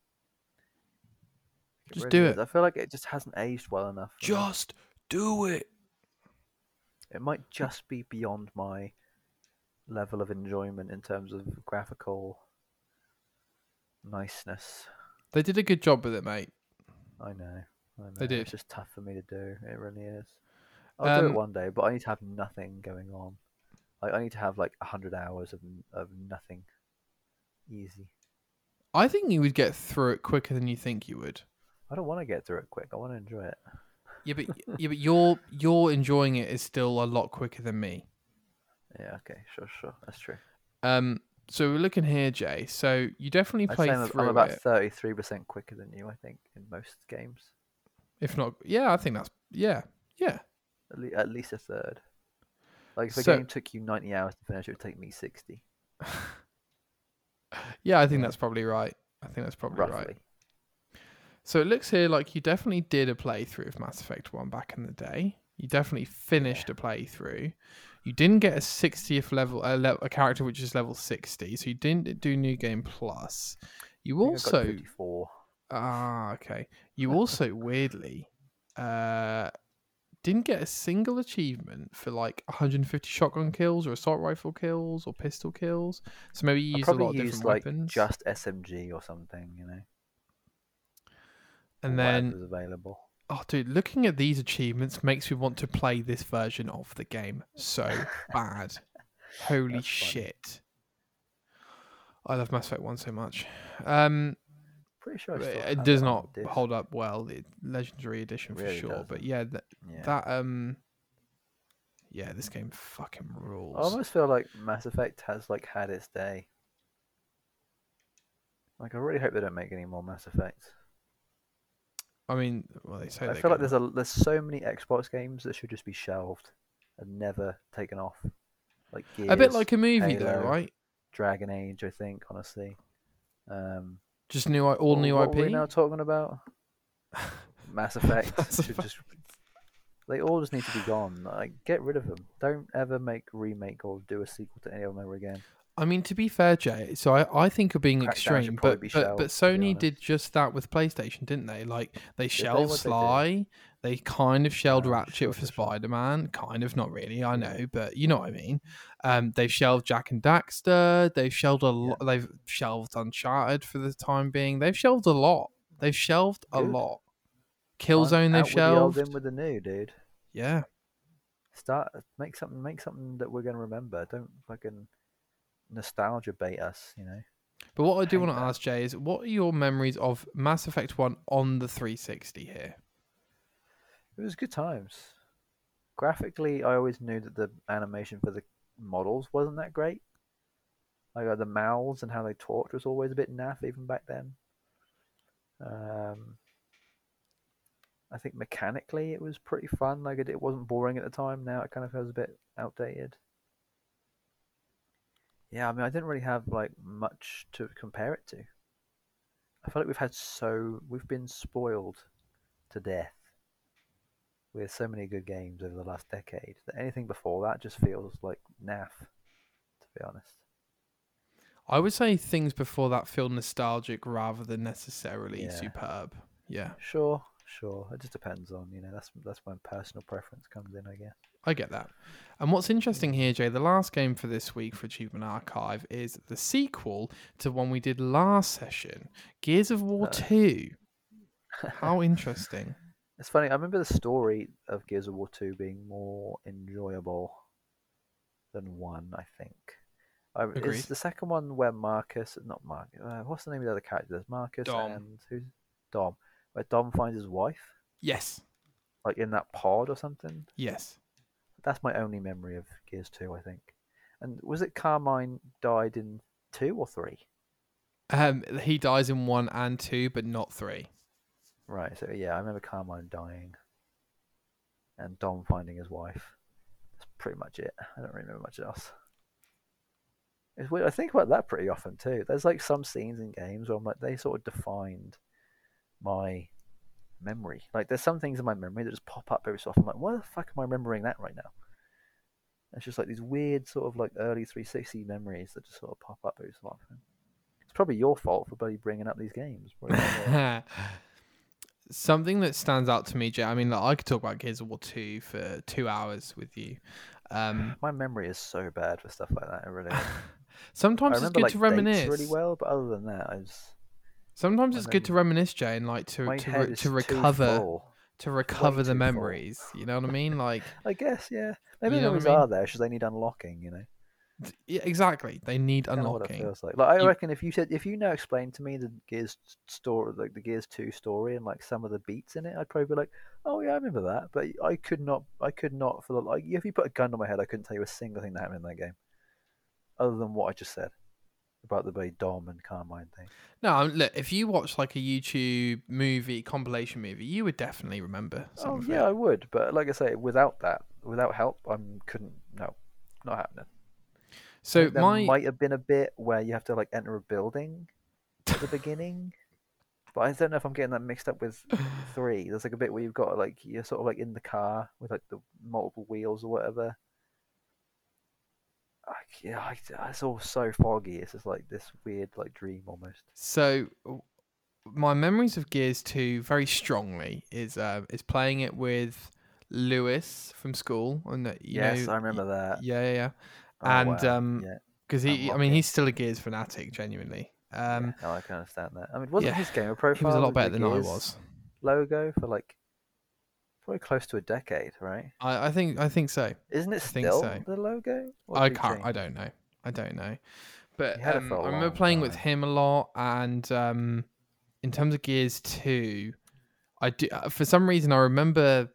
Just really do is. it. I feel like it just hasn't aged well enough. for me. Just do it. it might just be beyond my level of enjoyment in terms of graphical niceness. They did a good job with it, mate. I know. I know. They did. It's just tough for me to do. It really is. I'll do Um, it one day, but I need to have nothing going on. Like I need to have like a hundred hours of of nothing. Easy. I think you would get through it quicker than you think you would. I don't want to get through it quick. I want to enjoy it. Yeah, but yeah, but you're you're enjoying it is still a lot quicker than me. Yeah. Okay. Sure. Sure. That's true. Um, so we're looking here, Jay. So you definitely play I'm, through I'm about thirty-three percent quicker than you. I think in most games, If not, yeah, I think that's yeah, yeah. at, le- at least a third. Like if the So- game took you ninety hours to finish, it would take me sixty, Yeah, I think that's probably right. I think that's probably roughly. right. So it looks here like you definitely did a playthrough of Mass Effect 1 back in the day. You definitely finished a playthrough. You didn't get a 60th level, a, le- a character which is level 60, so you didn't do New Game Plus. You I think I got also, 54. ah, okay. You also weirdly, uh, didn't get a single achievement for like 150 shotgun kills or assault rifle kills or pistol kills. So maybe you used a lot of used different like weapons. just SMG or something, you know. and or then available. Oh, dude, looking at these achievements makes me want to play this version of the game so bad. Holy That's funny. shit. I love Mass Effect 1 so much. Um, Pretty sure it does not hold up well, the Legendary Edition for Really sure. But doesn't. yeah, that, Yeah. that, um, yeah, this game fucking rules. I almost feel like Mass Effect has like had its day. Like I really hope they don't make any more Mass Effects. I mean, well, they say I they're feel like there's a there's so many Xbox games that should just be shelved and never taken off. Like Gears, a bit like a movie, though, right? Dragon Age, I think. Honestly, um, Just new, all what- new what Were we IP. now talking about Mass Effect. Mass Effect. just they all just need to be gone. Like get rid of them. Don't ever make remake or do a sequel to any of them ever again. I mean, to be fair, Jay, so I, I think of being Crackdown extreme, but but, but Sony did just that with PlayStation, didn't they? Like they shelved What'd they? Sly, they kind of shelved Oh, Ratchet sure, for sure. Spider Man, kind of, not really, I know, but you know what I mean. Um, they've shelved Jak and Daxter, they've shelved a lot, they've shelved Uncharted for the time being, they've shelved a lot, they've shelved a lot. Killzone, they've with the shelved, in with the new, dude. yeah. Start make something make something that we're gonna remember. Don't fucking nostalgia bait us, you know. But what I do want to that. ask Jay is, what are your memories of Mass Effect One on the 360 here? It was good times. Graphically, I always knew that the animation for the models wasn't that great. Like uh, the mouths and how they talked was always a bit naff even back then. Um, I think mechanically it was pretty fun. Like it, it wasn't boring at the time. Now it kind of feels a bit outdated. Yeah, I mean, I didn't really have like much to compare it to. I feel like we've had so we've been spoiled to death with so many good games over the last decade that anything before that just feels like naff, to be honest. I would say things before that feel nostalgic rather than necessarily Yeah. superb. Yeah, Sure, sure. It just depends on you know that's that's when personal preference comes in, I guess. I get that. And what's interesting here, Jay, the last game for this week for Achievement Archive is the sequel to one we did last session, Gears of War Uh. 2. How interesting. It's funny. I remember the story of Gears of War Two being more enjoyable than one. I think. I, Agreed. is the second one where Marcus, not Marcus, uh, what's the name of the other character? There's Marcus Dom. and who's Dom? Where Dom finds his wife, Yes, like in that pod or something. yes. That's my only memory of Gears Two. I think. And was it Carmine died in two or three? Um, he dies in one and two, but not three. Right. So yeah, I remember Carmine dying, and Dom finding his wife. That's pretty much it. I don't remember much else. It's weird. I think about that pretty often too. There's like some scenes in games where I'm like, they sort of defined my memory. Like there's some things in my memory that just pop up every so often. I'm like, why the fuck am I remembering that right now? It's just like these weird sort of like early 360 memories that just sort of pop up every so often. It's probably your fault for bloody bringing up these games. Probably not yours. Something that stands out to me, Jay. I mean, like, I could talk about Gears of War 2 for two hours with you. Um, My memory is so bad for stuff like that. It really. I sometimes it's good like to reminisce. really well, but other than that, I just Sometimes it's good to reminisce, Jay, and like to to, re- to recover to recover the too full. memories. You know what I mean? Like, I guess, yeah. Maybe You the know what I memories mean? are there, just they need unlocking. You know, yeah, exactly. They need Kinda what it unlocking. feels like. Like I You- reckon if you said if you now explained to me the Gears story, like the Gears Two story, and like some of the beats in it, I'd probably be like, oh yeah, I remember that. But I could not, I could not for the like, if you put a gun to my head, I couldn't tell you a single thing that happened in that game, other than what I just said about the very Dom and Carmine thing. No, um, look. If you watch like a YouTube movie compilation movie, you would definitely remember. Oh yeah, it. I would, but like I say, without that, without help, I couldn't. No, not happening. So there my might have been a bit where you have to like enter a building at the beginning, but I don't know if I'm getting that mixed up with three. There's like a bit where you've got like you're sort of like in the car with like the multiple wheels or whatever. I, yeah, I, it's all so foggy. It's just like this weird like dream almost. So my memories of Gears 2 very strongly is uh, is playing it with Lewis from school, and that you yes, know, I remember that. Yeah, yeah, yeah. Oh, and, wow. um, yeah, Because he, I mean, he's still a Gears fanatic, genuinely. Um, yeah, no, I can understand that. I mean, wasn't yeah, his gamer profile he was a lot better than I was. Logo for like probably close to a decade, right? I, I think, I think so. Isn't it think still so. the logo? I can't. I don't know. I don't know. But He had it um, I remember playing with him a lot, and um, in terms of Gears Two, I do. uh, For some reason, I remember.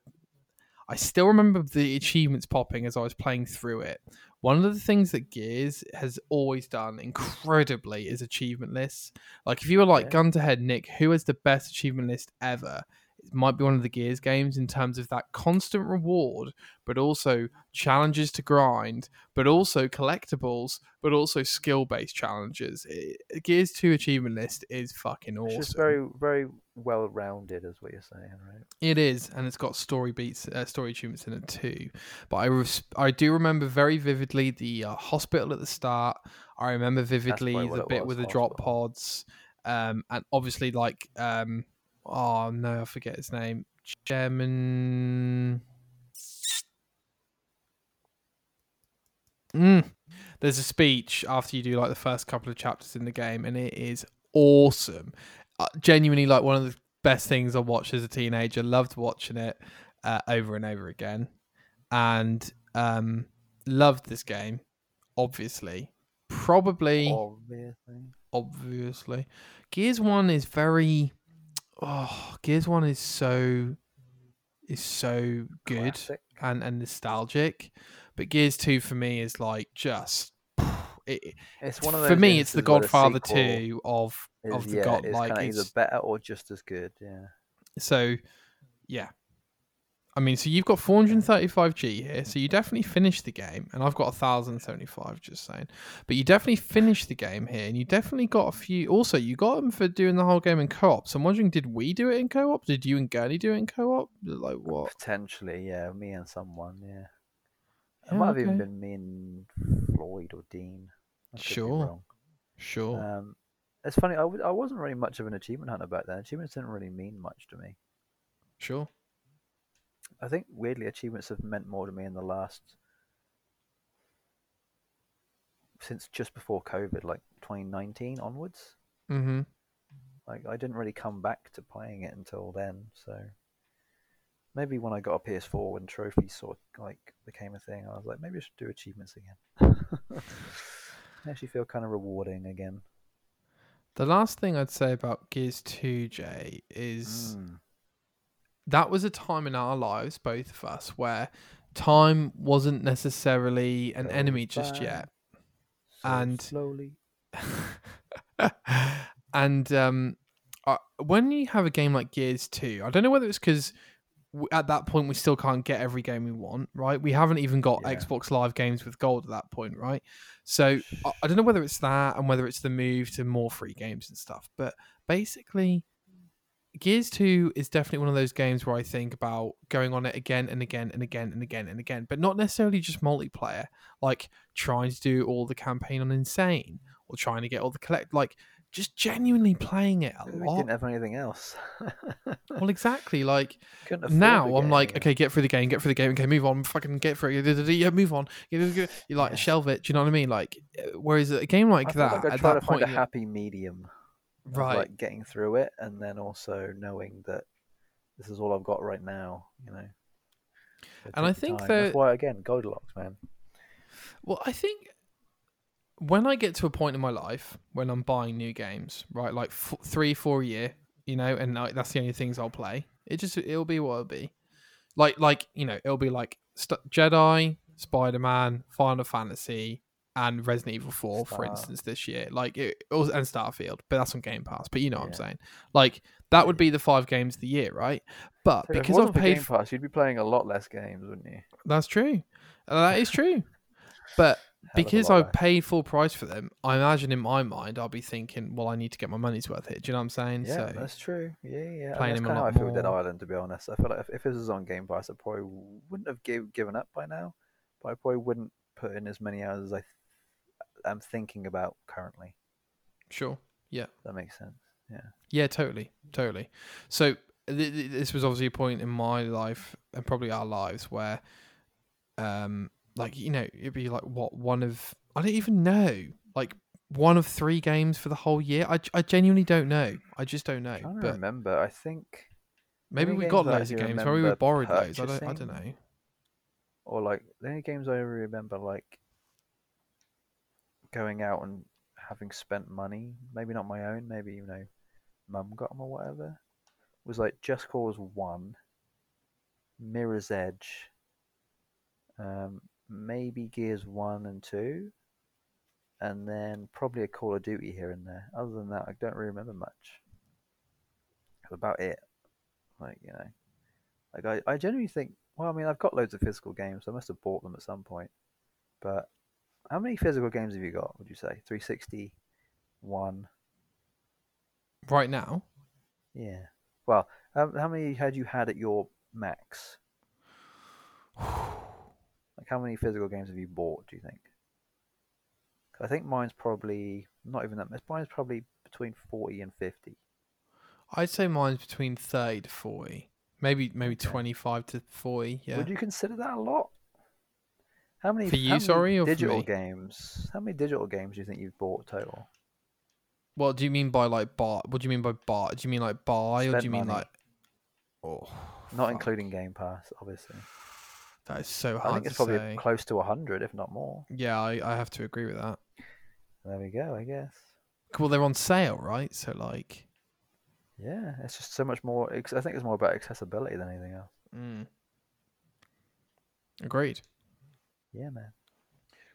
I still remember the achievements popping as I was playing through it. One of the things that Gears has always done incredibly is achievement lists. Like if you were like Yeah. gun to head, Nic, who has the best achievement list ever? It might be one of the Gears games in terms of that constant reward, but also challenges to grind, but also collectibles, but also skill based challenges. It, Gears 2 achievement list is fucking It's awesome. just very, very well rounded, is what you're saying, right? It is, and it's got story beats, uh, story achievements in it too. But I, res- I do remember very vividly the uh, hospital at the start. I remember vividly the bit was, with the drop pods, um, and obviously like, um, oh no, I forget his name, Chairman. Mm. There's a speech after you do like the first couple of chapters in the game, and it is awesome. Uh, genuinely, like one of the best things I watched as a teenager. Loved watching it uh, over and over again, and um, loved this game. Obviously, probably, Obviously. obviously, Gears One is very. Oh, Gears One is so is so good Classic. and and nostalgic, but Gears Two for me is like just. It, It's one of for me, it's the Godfather Two of Is, of the yeah, God. Like it's, better or just as good. Yeah. so, yeah. I mean, so you've got 435G here, so you definitely finished the game, and I've got 1075, just saying. But you definitely finished the game here, and you definitely got a few. Also, you got them for doing the whole game in co-op. So I'm wondering, did we do it in co-op? Did you and Gurney do it in co-op? Like what? Potentially, yeah. Me and someone, yeah. It Yeah, might have even been me and Floyd or Dean. I could be Sure. Sure. Um, it's funny. I, w- I wasn't really much of an achievement hunter back then. Achievements didn't really mean much to me. sure. I think weirdly, achievements have meant more to me in the last since just before COVID, like 2019 onwards. Mm-hmm. Like I didn't really come back to playing it until then. So maybe when I got a PS4 and trophies sort of like became a thing, I was like, maybe I should do achievements again. They actually feel kind of rewarding again. The last thing I'd say about Gears 2, Jay, is Mm. That was a time in our lives, both of us, where time wasn't necessarily an enemy just yet. so and- slowly. and um, uh, when you have a game like Gears 2, I don't know whether it's because at that point we still can't get every game we want, right? We haven't even got Yeah. Xbox Live games with gold at that point, right? So I, I don't know whether it's that and whether it's the move to more free games and stuff, but basically. Gears 2 is definitely one of those games where I think about going on it again and again and again and again and again, but not necessarily just multiplayer, like trying to do all the campaign on Insane or trying to get all the collect, like just genuinely playing it a We lot. didn't have anything else. Well, exactly. Like now, I'm like, okay, get through the game, get through the game, okay, move on, fucking get through it, yeah, move on. You like Yeah. shelve it. Do you know what I mean? Like, whereas a game like I that, like I at try that to point, find a happy medium. Right? Like getting through it, and then also knowing that this is all I've got right now. You know. And I think that- that's why again, Goldilocks, man. Well, I think when I get to a point in my life when I'm buying new games, right, like f- three, four a year, you know, and like, that's the only things I'll play. It just it'll be what it'll be. Like, like you know, it'll be like St- Jedi, Spider Man, Final Fantasy, and Resident Evil Four, for instance, this year. Like, it, was, and Starfield, but that's on Game Pass. But you know what I'm saying? Like, that would be the five games of the year, right? But So because I've paid Game Pass, you'd be playing a lot less games, wouldn't you? that's true. Uh, That is true. But Hell because I've paid full price for them, I imagine in my mind I'll be thinking, well, I need to get my money's worth here. Do you know what I'm saying? Yeah, so that's true. Yeah, yeah. I mean, playing that's kind of how I feel with Dead more. Island, to be honest. I feel like if, if this was on Game Pass, I probably wouldn't have give, given up by now, but I probably wouldn't put in as many hours as I am thinking about currently. sure. Yeah. that makes sense. Yeah. Yeah, totally, totally. So th- th- this was obviously a point in my life and probably our lives where, um, like you know, it'd be like what one of I don't even know, like one of three games for the whole year. I, I genuinely don't know. I just don't know. I don't But remember. I think, maybe we got loads of games. Maybe we borrowed those. I don't. I don't know. or like the only games I ever remember like going out and having spent money, maybe not my own, maybe you know, mum got them or whatever, was like Just Cause One, Mirror's Edge, um, maybe Gears One and Two, and then probably a Call of Duty here and there. Other than that, I don't really remember much. About it. Like you know, like I, I genuinely think. Well, I mean, I've got loads of physical games. So I must have bought them at some point. But how many physical games have you got? Would you say three sixty one? Right now, Yeah. Well, how, how many had you had at your max? Like, how many physical games have you bought? Do you think? I think mine's probably not even that much. Mine's probably between forty and fifty. I'd say mine's between thirty to forty. Maybe maybe Okay. twenty five to forty. Yeah. Would you consider that a lot? How many For you, many sorry, or for digital me? games? How many digital games do you think you've bought total? What do you mean by like buy? What do you mean by buy? Do you mean like buy, or do you mean like? Oh, Not fuck. including Game Pass, obviously. That is so hard. I think it's probably say. close to hundred, if not more. Yeah, I, I have to agree with that. There we go. I guess. Well, they're on sale, right? So like, Yeah, it's just so much more. I think it's more about accessibility than anything else. mm. agreed. Yeah, man.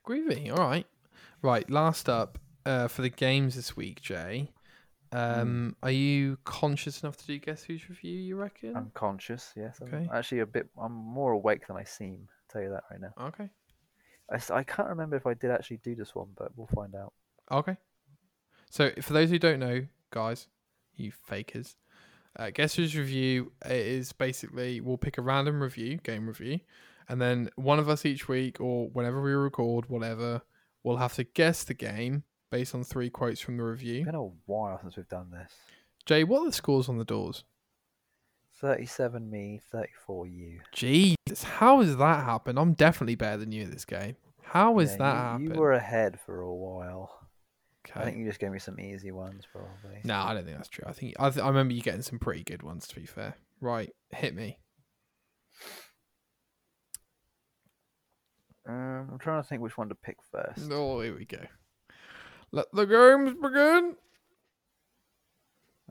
Groovy. All right. Right. Last up uh, for the games this week, Jay. Um, Are you conscious enough to do guess who's review? You reckon? I'm conscious. Yes. I'm Okay. actually a bit. I'm more awake than I seem. I'll tell you that right now. okay. I, I can't remember if I did actually do this one, but we'll find out. Okay. So for those who don't know, guys, you fakers, uh, guess who's review is basically we'll pick a random review, game review, and then one of us each week or whenever we record, whatever, we'll have to guess the game based on three quotes from the It's review. been a while since we've done this. Jay, what are the scores on the doors? Thirty-seven me, thirty-four you. Jesus, how has that happened? I'm definitely better than you at this game. How is Yeah, that you, happened? You were ahead for a while. Okay. I think you just gave me some easy ones, probably. No, I don't think that's true. I think I, th- I remember you getting some pretty good ones. To be fair, right? Hit me. Um, I'm trying to think which one to pick first. Oh, here we go. Let the games begin.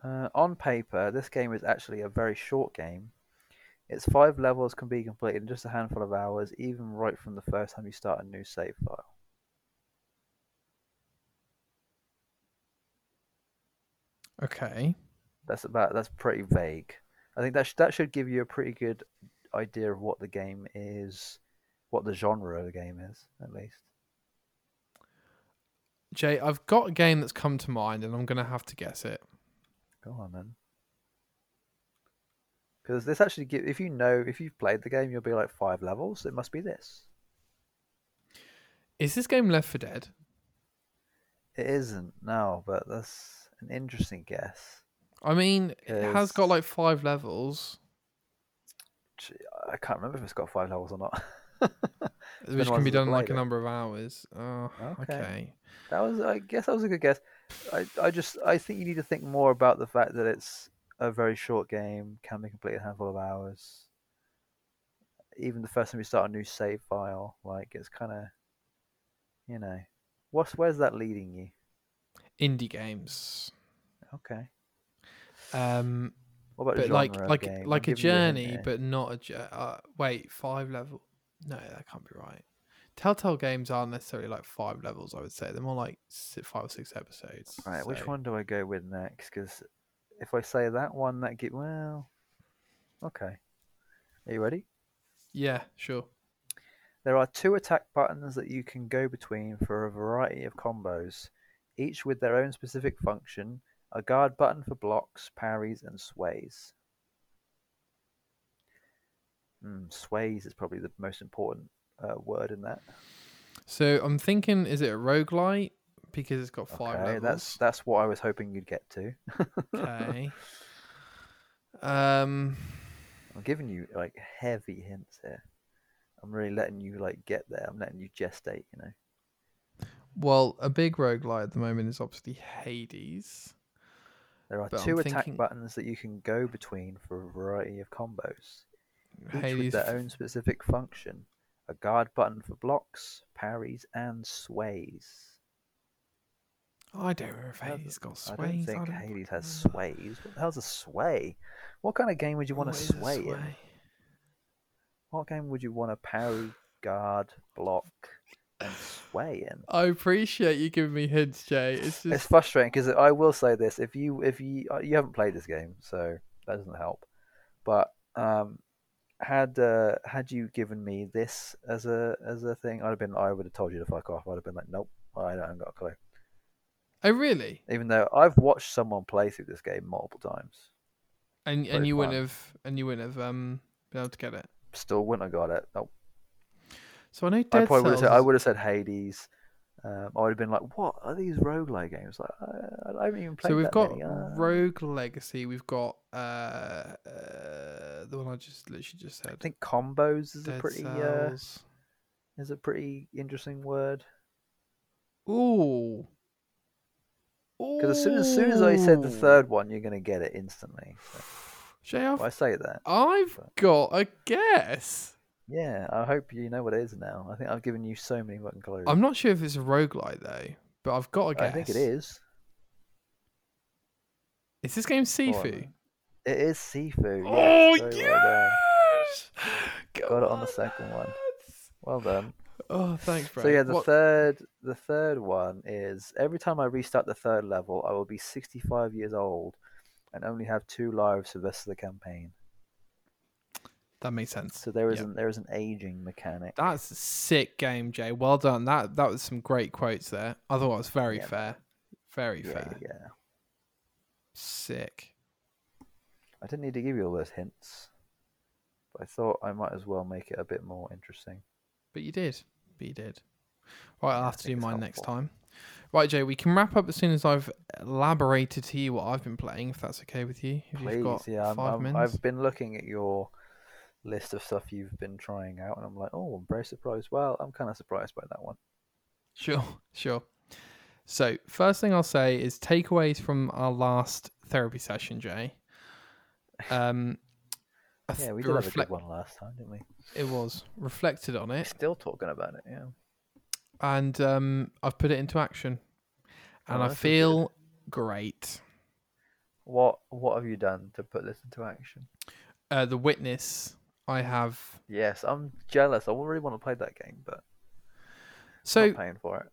Uh, on paper, this game is actually a very short game. Its five levels can be completed in just a handful of hours, even right from the first time you start a new save file. Okay. That's about. That's pretty vague. I think that sh- that should give you a pretty good idea of what the game is, what the genre of the game is, at least. Jay, I've got a game that's come to mind, and I'm gonna have to guess it. Go on then. Because this actually give if you know if you've played the game, you'll be like five levels. It must be this. Is this game Left 4 Dead? It isn't no, but that's an interesting guess. I mean, it has got like five levels, I can't remember if it's got five levels or not. which can be done in like a number of hours. Oh, Okay. okay. That was, I guess, that was a good guess. I, I just, I think you need to think more about the fact that it's a very short game, can be completed in a handful of hours. Even the first time you start a new save file, like it's kind of, you know, what's where's that leading you? Indie games. Okay. Um, What about but like like like a giving you hint journey, but not a. Uh, wait, five level? No, that can't be right. Telltale games aren't necessarily like five levels. I would say they're more like five or six episodes. Right, which one do I go with next? Because if I say that one, that get well. Okay. Are you ready? Yeah, sure. There are two attack buttons that you can go between for a variety of combos, each with their own specific function. A guard button for blocks, parries, and sways. Mm, sways is probably the most important uh, word in that. So I'm thinking, is it a roguelite? Because it's got five okay, levels. that's that's what I was hoping you'd get to. Okay. Um, I'm giving you like heavy hints here. I'm really letting you like get there. I'm letting you gestate. You know. well, a big roguelite at the moment is obviously Hades. There are But I'm two attack thinking- buttons that you can go between for a variety of combos, each with their own specific function. A guard button for blocks, parries, and sways. I don't know if Hades got I don't think don't Hades has sways. What the hell's a sway? What kind of game would you want What to a sway in? What game would you want to parry, guard, block, and sway in? I appreciate you giving me hints, Jay. It's just It's frustrating because I will say this: if you if you uh, you haven't played this game, so that doesn't help. But um, had uh, had you given me this as a as a thing, I'd have been I would have told you to fuck off. I'd have been like, nope, I haven't got a clue. oh really? Even though I've watched someone play through this game multiple times, And and you wouldn't have and you wouldn't have um been able to get it. still wouldn't have got it. Nope. So I know I Dead probably would have Cells. said I would have said Hades. Um, I would have been like, "What are these roguelike games?" Like, I, I haven't even played. So we've got many. uh, Rogue Legacy. We've got uh, uh the one I just literally just said. I think combos is a pretty uh, is a pretty interesting word. Ooh. Because as soon as soon as I said the third one, you're gonna get it instantly. So, Jay, well, I say that. I've but- got a guess. Yeah, I hope you know what it is now. I think I've given you so many fucking clues. I'm not sure if it's a roguelite though, but I've got a guess. I think it is. Is this game Sifu? It is Sifu. Oh yes, very well yes! Got it on the second one. Well done. Oh, thanks, bro. So yeah, the What- third the third one is every time I restart the third level, I will be 65 years old and only have two lives for the rest of the campaign. That makes sense. So there is Yeah. an there is an aging mechanic. That's a sick game, Jay. Well done. That that was some great quotes there. I thought it was very Yeah, fair. Very yeah, fair. yeah. Sick. I didn't need to give you all those hints, but I thought I might as well make it a bit more interesting. But you did. But you did. Right, I'll have to do mine next time. Right, Jay, we can wrap up as soon as I've elaborated to you what I've been playing, if that's okay with you. If Please, you've got yeah, 5 I'm, minutes. I've been looking at your list of stuff you've been trying out, and I'm like, oh, I'm very surprised. Well, I'm kind of surprised by that one. Sure, sure. So, first thing I'll say is takeaways from our last therapy session, Jay. Um, Yeah, we did have a good one last time, didn't we? It was reflected on We're it, still talking about it, yeah. and um, I've put it into action, and Oh, I feel great. What What have you done to put this into action? Uh, the witness, I have. Yes, I'm jealous. I really want to play that game, but So, not paying for it.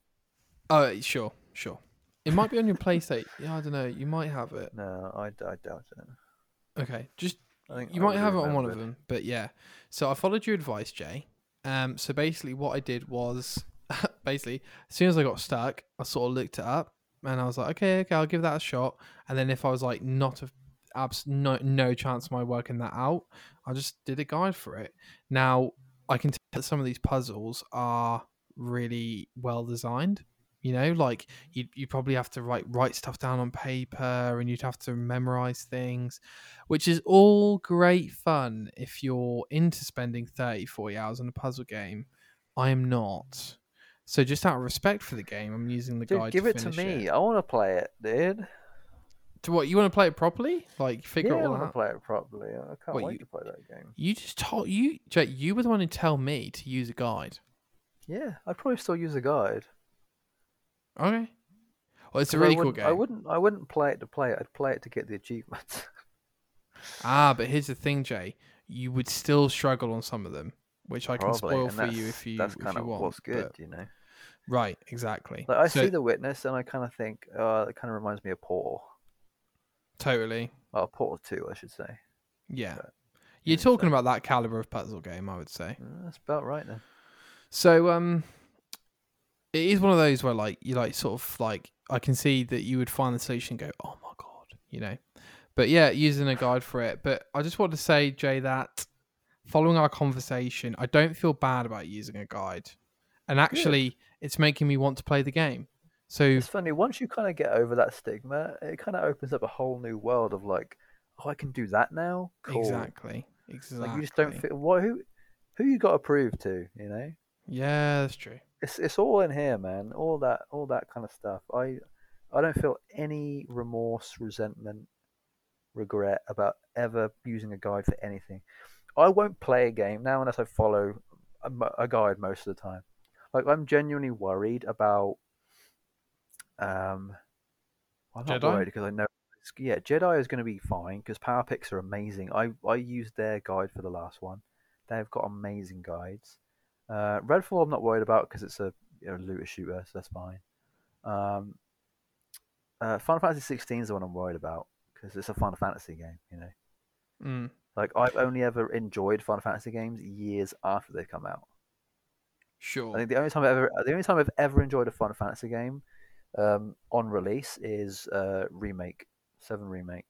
uh, sure, sure. It might be on your PlayStation. Yeah, I don't know. You might have it. No, I, I doubt it. Okay, just I think you I might have it on one of them, but yeah. So I followed your advice, Jay. Um, so basically, what I did was, basically, as soon as I got stuck, I sort of looked it up, and I was like, okay, okay, I'll give that a shot. And then if I was like not a abs no no chance of my working that out, I just did a guide for it. Now I can tell that some of these puzzles are really well designed. You know, like you you probably have to write write stuff down on paper, and you'd have to memorize things which is all great fun if you're into spending 30 40 hours on a puzzle game i am not so just out of respect for the game i'm using the Dude, guide give to it to me. it. I want to play it, dude. To what you want to play it properly like figure yeah, it I all want to play it properly. I can't What, wait you- to play that game. you just told you Jake, you were the one who tell me to use a guide Yeah, I'd probably still use a guide. okay well it's a really cool game I wouldn't. I wouldn't play it to play it. I'd play it to get the achievements. ah but here's the thing jay you would still struggle on some of them which i can Probably, spoil for you if you That's if kind you of want what's good, but- you know. right exactly Like I So- see the witness, and I kind of think, uh, it kind of reminds me of Portal. Totally Well, Portal Two, I should say. yeah But, you're yeah, so- talking about that caliber of puzzle game i would say Uh, That's about right then. So um it is one of those where like you like sort of like I can see that you would find the solution and go, Oh my god, you know. But yeah, using a guide for it. But I just want to say, Jay, that following our conversation, I don't feel bad about using a guide. And actually it's making me want to play the game. So It's funny once you kind of get over that stigma, it kind of opens up a whole new world of like, oh, I can do that now. Cool. Exactly. Exactly. Like you just don't feel what who who you got to prove to, you know? Yeah, that's true. It's it's all in here, man. All that all that kind of stuff. I I don't feel any remorse, resentment, regret about ever using a guide for anything. I won't play a game now unless I follow a, a guide most of the time. Like I'm genuinely worried about. Um, I'm not worried because I know. Yeah, Jedi is going to be fine because PowerPyx are amazing. I I used their guide for the last one. They've got amazing guides. Uh, Redfall, I'm not worried about because it's a you know, looter shooter, so that's fine. Um, uh, Final Fantasy 16 is the one I'm worried about because it's a Final Fantasy game. You know, Mm. like I've only ever enjoyed Final Fantasy games years after they come out. Sure. I think the only time I've ever the only time I've ever enjoyed a Final Fantasy game um, on release is uh, remake Seven remake.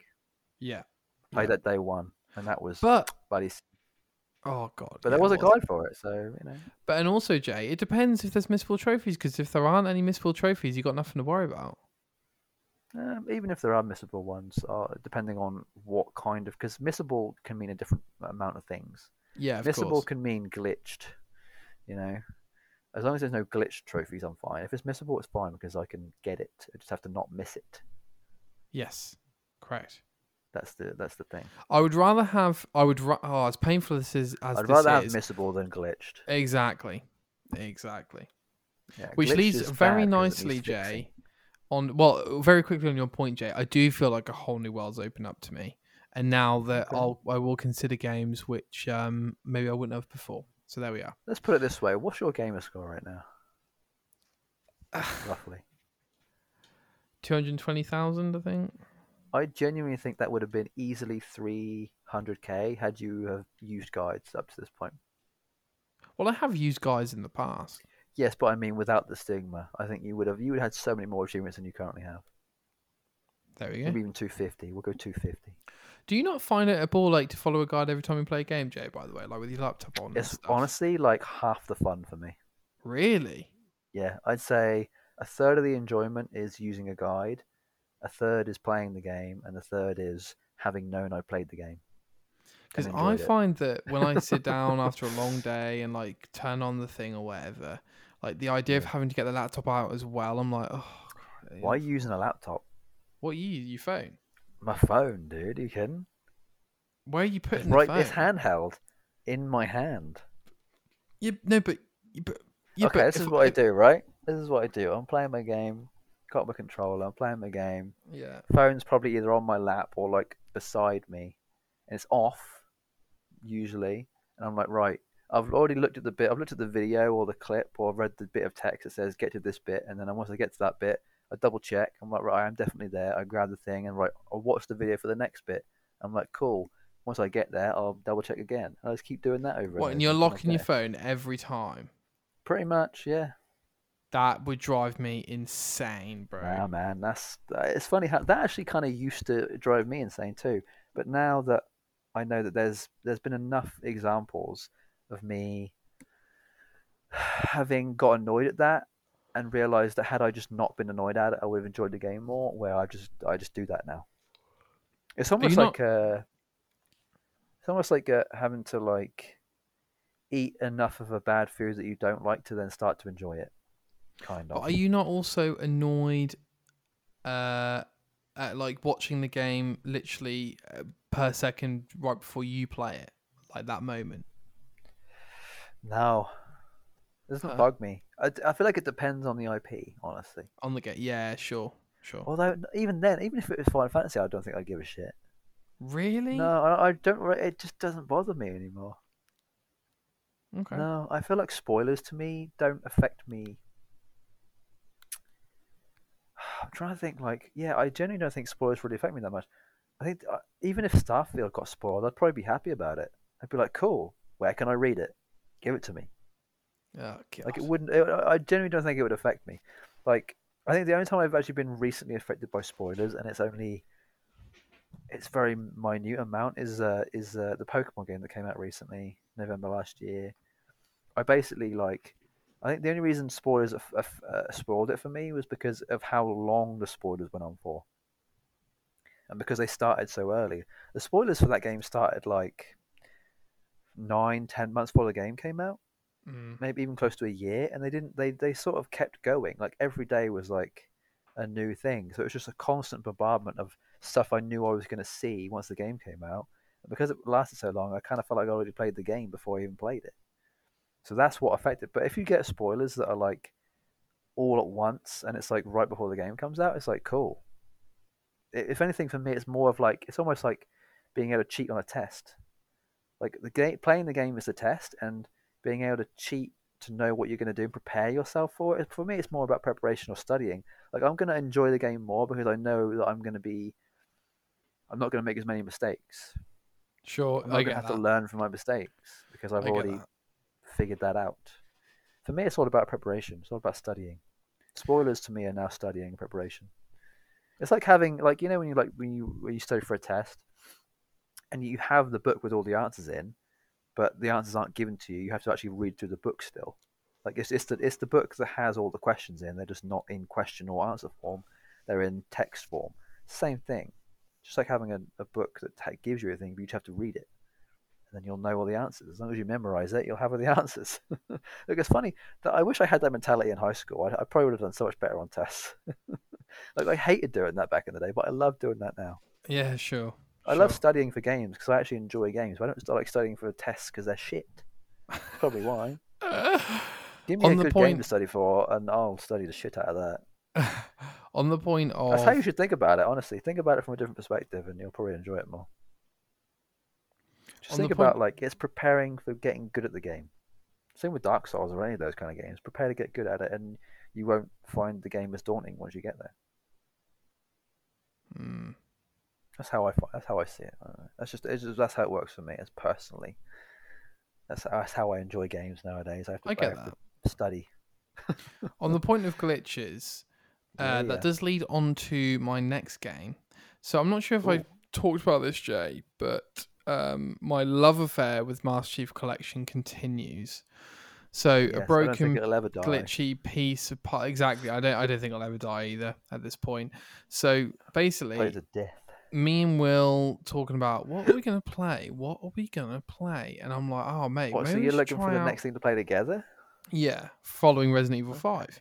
Yeah. Played Yeah. that day one, and that was But bloody. oh god. But there yeah, was a it was. guide for it, so you know. But and also Jay, it depends if there's missable trophies because if there aren't any missable trophies, you got nothing to worry about. Um, even if there are missable ones, uh, depending on what kind of, because missable can mean a different amount of things. Yeah, of missable course. can mean glitched, you know. As long as there's no glitched trophies, I'm fine. If it's missable, it's fine because I can get it. I just have to not miss it. Yes. Correct. That's the that's the thing. I would rather have. I would. Ra- oh, as painful as this is, as I'd this rather have is, missable than glitched. exactly, exactly. Yeah, Which leads very bad 'cause it nicely. Jay. On well, very quickly on your point, Jay. I do feel like a whole new world's opened up to me, and now that Okay. I'll I will consider games which um maybe I wouldn't have before. So there we are. Let's put it this way: What's your gamer score right now, roughly? Two hundred twenty thousand, I think. I genuinely think that would have been easily 300k had you have used guides up to this point. Well, I have used guys in the past. Yes, but I mean without the stigma, I think you would have you would have had so many more achievements than you currently have. There we go. Maybe even 250. We'll go 250. Do you not find it a ball like to follow a guide every time you play a game, Jay? By the way, like with your laptop on. It's honestly like half the fun for me. Really? Yeah, I'd say a third of the enjoyment is using a guide, a third is playing the game, and a third is having known I played the game. Because I it. find that when I sit down after a long day and like turn on the thing or whatever, like the idea of having to get the laptop out as well, I'm like, oh. Why are you using a laptop? What you your phone? My phone, dude. Are You kidding? Where are you putting right, phone? handheld in my hand. Yeah, no, but, you- but yeah, okay, but this is what I if- do, right? This is what I do. I'm playing my game, got my controller, I'm playing my game. Yeah, Phone's probably either on my lap or like beside me, and it's off usually. And I'm like, right, I've already looked at the bit, I've looked at the video or the clip, or I've read the bit of text that says get to this bit, and then I once I get to that bit, I double check. I'm like, right, I'm definitely there. I grab the thing and right, I'll watch the video for the next bit. I'm like, cool. Once I get there, I'll double check again. I just keep doing that over. what? and And you're locking your phone every time. Pretty much, yeah. That would drive me insane, bro. Nah, man, that's it's funny how that actually kind of used to drive me insane too. But now that I know that there's there's been enough examples of me having got annoyed at that and realized that had I just not been annoyed at it, I would have enjoyed the game more. Where I just I just do that now. It's almost like uh, it's almost like uh, having to like eat enough of a bad food that you don't like to then start to enjoy it. Kind But of. are you not also annoyed uh, at like watching the game literally uh, per second right before you play it, like that moment? No, doesn't Huh. bug me. I, I feel like it depends on the IP, honestly. On the game, yeah, sure, sure. Although even then, even if it was Final Fantasy, I don't think I'd give a shit. really? No, I, I don't. It just doesn't bother me anymore. Okay. No, I feel like spoilers to me don't affect me. I'm trying to think. Like, yeah, I genuinely don't think spoilers really affect me that much. I think uh, even if Starfield got spoiled, I'd probably be happy about it. I'd be like, cool. Where can I read it? Give it to me. Oh, God. Like it wouldn't. It, I genuinely don't think it would affect me. Like I think the only time I've actually been recently affected by spoilers, and it's only, it's very minute amount, is uh, is uh, the Pokemon game that came out recently, November last year. I basically like. I think the only reason spoilers uh, spoiled it for me was because of how long the spoilers went on for. and because they started so early, the spoilers for that game started like nine, ten months before the game came out, Mm. maybe even close to a year, and they didn't. They they sort of kept going. Like every day was like a new thing, so it was just a constant bombardment of stuff I knew I was going to see once the game came out. And because it lasted so long, I kind of felt like I already played the game before I even played it. So that's what affected. But if you get spoilers that are like all at once and it's like right before the game comes out, it's like cool. If anything, for me, it's more of like it's almost like being able to cheat on a test. Like the game, playing the game is a test, and being able to cheat to know what you're going to do and prepare yourself for it. For me, it's more about preparation or studying. Like I'm going to enjoy the game more because I know that I'm going to be. I'm not going to make as many mistakes. Sure, I'm going to have that. to learn from my mistakes because I've already that. figured that out. For me, it's all about preparation. It's all about studying. Spoilers to me are now studying and preparation. It's like having, like you know, when you like when you when you study for a test, and you have the book with all the answers in, but the answers aren't given to you. You have to actually read through the book still. Like it's it's the it's the book that has all the questions in. They're just not in question or answer form. They're in text form. Same thing. Just like having a, a book that gives you everything, but you just have to read it and then you'll know all the answers. As long as you memorize it, you'll have all the answers. Look, it's funny that I wish I had that mentality in high school. I, I probably would have done so much better on tests. like I hated doing that back in the day, but I love doing that now. Yeah, sure. I love studying for games because I actually enjoy games. But I don't like studying for tests because they're shit. Probably why. Give me On a good game to study for, and I'll study the shit out of that. On the point of That's how you should think about it. Honestly, think about it from a different perspective, and you'll probably enjoy it more. Just On think about point- like it's preparing for getting good at the game. Same with Dark Souls or any of those kind of games. Prepare to get good at it, and you won't find the game as daunting once you get there. Mm, That's how I that's how I see it. I. That's just, it's just that's how it works for me as personally. That's that's how I enjoy games nowadays. I have to, I get have that. study. on the point of glitches, uh, Yeah, that does lead on to my next game. So I'm not sure if I Ooh. talked about this, Jay, but um, my love affair with Master Chief Collection continues. So Yes, a I broken it'll ever die. glitchy piece of part. Exactly. I don't. I don't think I'll ever die either at this point. So basically, to death. Me and Will talking about what are we gonna play? What are we gonna play? And I'm like, oh mate, What? So you're looking for the out- next thing to play together? Yeah, following Resident Evil Five.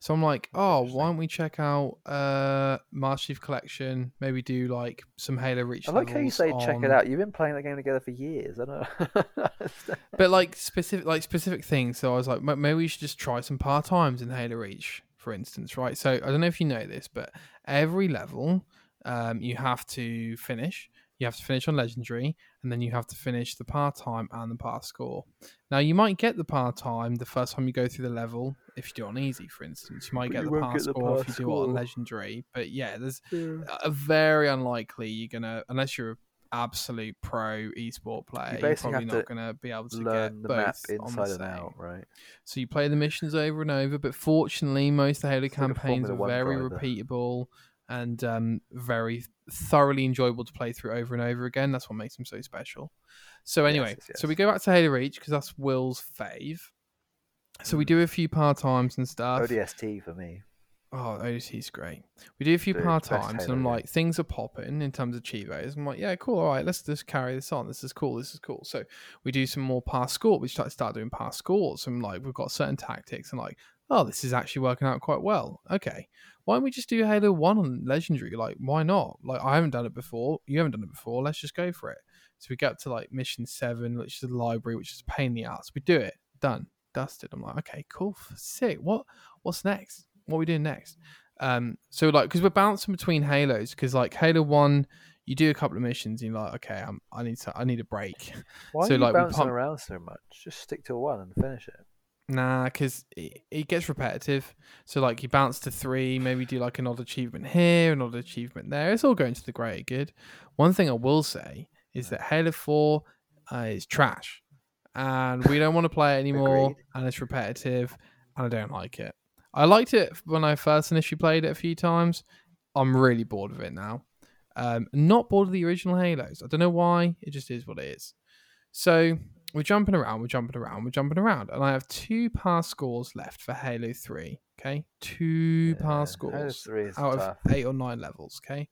So I'm like, oh, why don't we check out uh Master Chief Collection? Maybe do like some Halo Reach. I like how you say check it out. You've been playing that game together for years. I don't know. But like specific, like specific things. So I was like, maybe we should just try some par times in Halo Reach, for instance, right? So I don't know if you know this, but every level, um, you have to finish. You have to finish on legendary, and then you have to finish the par time and the par score. Now you might get the par time the first time you go through the level. If you do it on easy, for instance, you might But get you the par score if you do it on legendary. But yeah, there's a very unlikely you're gonna unless you're an absolute pro esport player. You are probably not to gonna be able to Learn get the both map on the inside and out, right? So you play the missions over and over, but fortunately, most of the Halo It's campaigns Formula are very repeatable and um, very thoroughly enjoyable to play through over and over again. That's what makes them so special. So anyway, yes, so we go back to Halo Reach because that's Will's fave. So we Mm. do a few par times and stuff. ODST for me. Oh, ODST's great. We do a few Dude, par times, and I'm like, things are popping in terms of Chivos. I'm like, yeah, cool. All right, let's just carry this on. This is cool. This is cool. So we do some more past score. We start start doing past scores, and like we've got certain tactics, and like, oh, this is actually working out quite well. Okay, why don't we just do Halo One on Legendary? Like, why not? Like, I haven't done it before. You haven't done it before. Let's just go for it. So we get up to like mission seven, which is the library, which is a pain in the ass. We do it. Done. Dusted. I'm like, okay, cool, sick. What what's next? What are we doing next? Um, so like, because we're bouncing between Halos, because like Halo One, you do a couple of missions, and you're like, okay, I'm, I need to, I need a break. Why So, are you like, bouncing pump- around so much? Just stick to one and finish it. Nah, because it, it gets repetitive. So like, you bounce to three, maybe do like an odd achievement here, an odd achievement there. It's all going to the greater good. One thing I will say is that Halo Four uh, is trash, and we don't want to play it anymore, Agreed. and it's repetitive, and I don't like it. I liked it when I first initially played it a few times. I'm really bored of it now. Um, not bored of the original Halos. I don't know why. It just is what it is. So we're jumping around, we're jumping around, we're jumping around, and I have two pass scores left for Halo Three. Okay, two pass Yeah, Halo scores out tough. of eight or nine levels. Okay,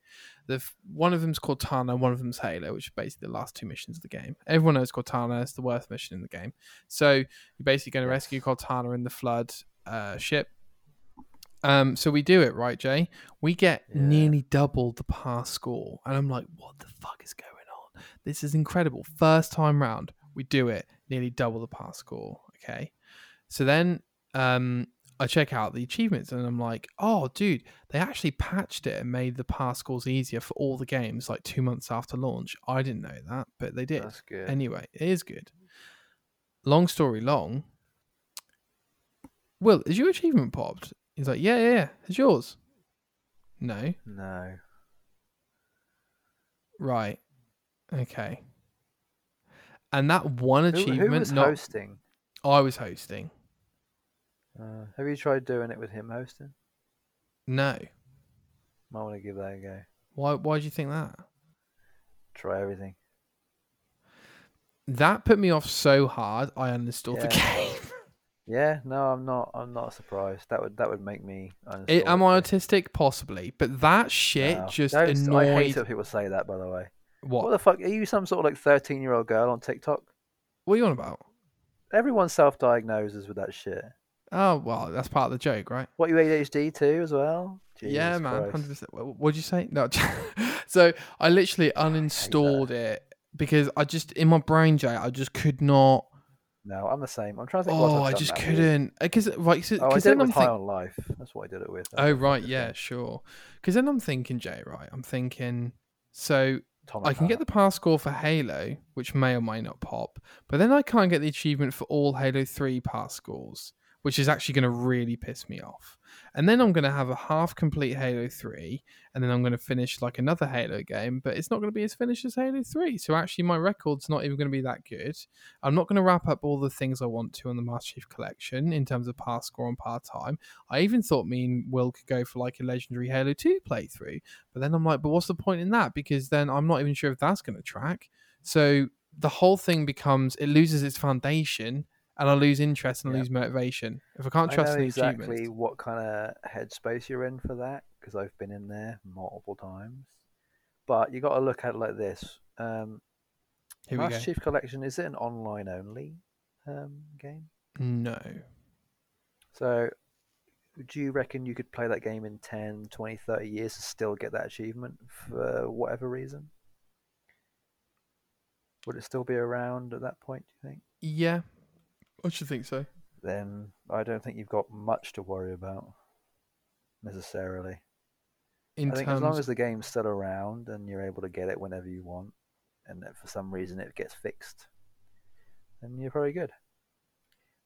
the one of them's Cortana, one of them's Halo, which are basically the last two missions of the game. Everyone knows Cortana is the worst mission in the game. So you're basically going to rescue. Cortana in the flood uh, ship. Um, so we do it right, Jay. We get Yeah. nearly double the pass score, and I'm like, what the fuck is going on? This is incredible. First time round, we do it, nearly double the pass score. Okay, so then um, I check out the achievements, and I'm like, oh, dude, they actually patched it and made the pass scores easier for all the games like two months after launch. I didn't know that, but they did. That's good. Anyway, it is good. Long story long. Will, is your achievement popped? He's like, yeah, yeah, yeah. It's yours. No. no. Right. Okay. And that one achievement, who was not hosting? I was hosting. Uh, have you tried doing it with him hosting? No. Might want to give that a go. Why? Why do you think that? Try everything. That put me off so hard. I uninstalled the game. Yeah, no, I'm not. I'm not surprised. That would that would make me. It, am I autistic? Possibly, but that shit No. just Don't- I hate when people say that. By the way, what? What? the fuck? Are you some sort of like 13 year old girl on TikTok? What are you on about? Everyone self-diagnoses with that shit. Oh well, that's part of the joke, right? What you ADHD too as well? yeah, man, hundred percent. What'd you say? No. so I literally uninstalled it because I just in my brain, Jay, I just could not. No, I'm the same. I'm trying to think. Oh, I've I just couldn't because right. So, Oh, I 'cause did it then with High think- on Life. That's what I did it with. Oh right, yeah, sure. Because then I'm thinking, Jay, right? I'm thinking. So Tom I can get the pass score for Halo, which may or may not pop, but then I can't get the achievement for all Halo 3 pass scores, which is actually going to really piss me off. And then I'm going to have a half complete Halo 3, and then I'm going to finish like another Halo game, but it's not going to be as finished as Halo 3. So actually, my record's not even going to be that good. I'm not going to wrap up all the things I want to on the Master Chief Collection in terms of pass score and par time. I even thought me and Will could go for like a legendary Halo 2 playthrough. But then I'm like, but what's the point in that? Because then I'm not even sure if that's going to track. So the whole thing becomes it loses its foundation, and I lose interest and I Yeah. lose motivation if I can't I trust know the exactly what kind of headspace you're in for that because I've been in there multiple times. But you got to look at it like this. Um, Here we Master. Chief Collection is it an online only um, game? No, So do you reckon you could play that game in 10, 20, 30 years and still get that achievement for whatever reason? Would it still be around at that point, do you think? yeah, I should think so. Then I don't think you've got much to worry about necessarily. In I think terms, as long as the game's still around and you're able to get it whenever you want, and that for some reason it gets fixed, then you're probably good.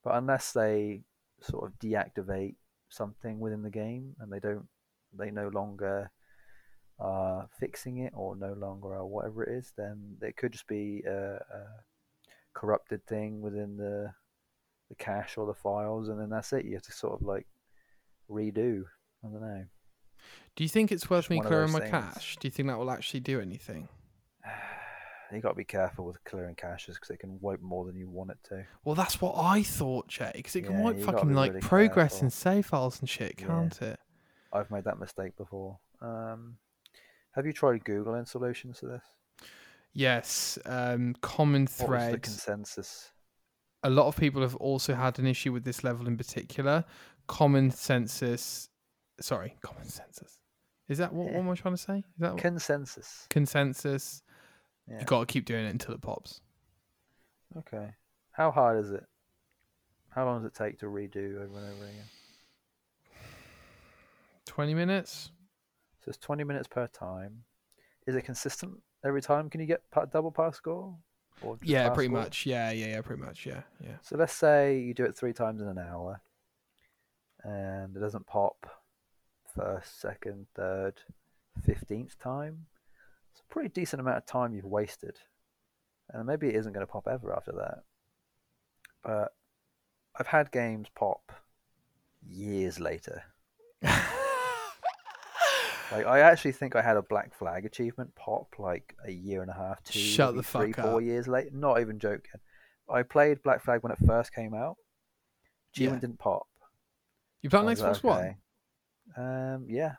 But unless they sort of deactivate something within the game and they don't, they no longer are fixing it or no longer are whatever it is, then it could just be a, a corrupted thing within the the cache or the files, and then that's it. You have to sort of like redo. I don't know. do you think it's worth just me clearing my things. cache? Do you think that will actually do anything? you got to be careful with clearing caches because it can wipe more than you want it to. Well, that's what I thought, Jay, because it can Yeah, wipe fucking like really progress careful. and save files and shit, can't it? I've made that mistake before. Um, have you tried Googling solutions to this? Yes, um, common What was the consensus? A lot of people have also had an issue with this level in particular. Common census, sorry, common census. Is that what, what Yeah. am I trying to say? Is that what- Consensus. consensus? Yeah. You got to keep doing it until it pops. Okay. How hard is it? How long does it take to redo over and over again? Twenty minutes. So it's 20 minutes per time. Is it consistent every time? Can you get double pass score? Yeah, pretty much. Yeah, yeah, yeah, pretty much. Yeah, yeah. So let's say you do it three times in an hour, and it doesn't pop first, second, third, fifteenth time. It's a pretty decent amount of time you've wasted, and maybe it isn't going to pop ever after that. But I've had games pop years later. Like I actually think I had a Black Flag achievement pop like a year and a half, two, Shut the three, fuck four up. years later. Not even joking. I played Black Flag when it first came out. Achievement Yeah. didn't pop. You play on Xbox like, One? Um, yeah.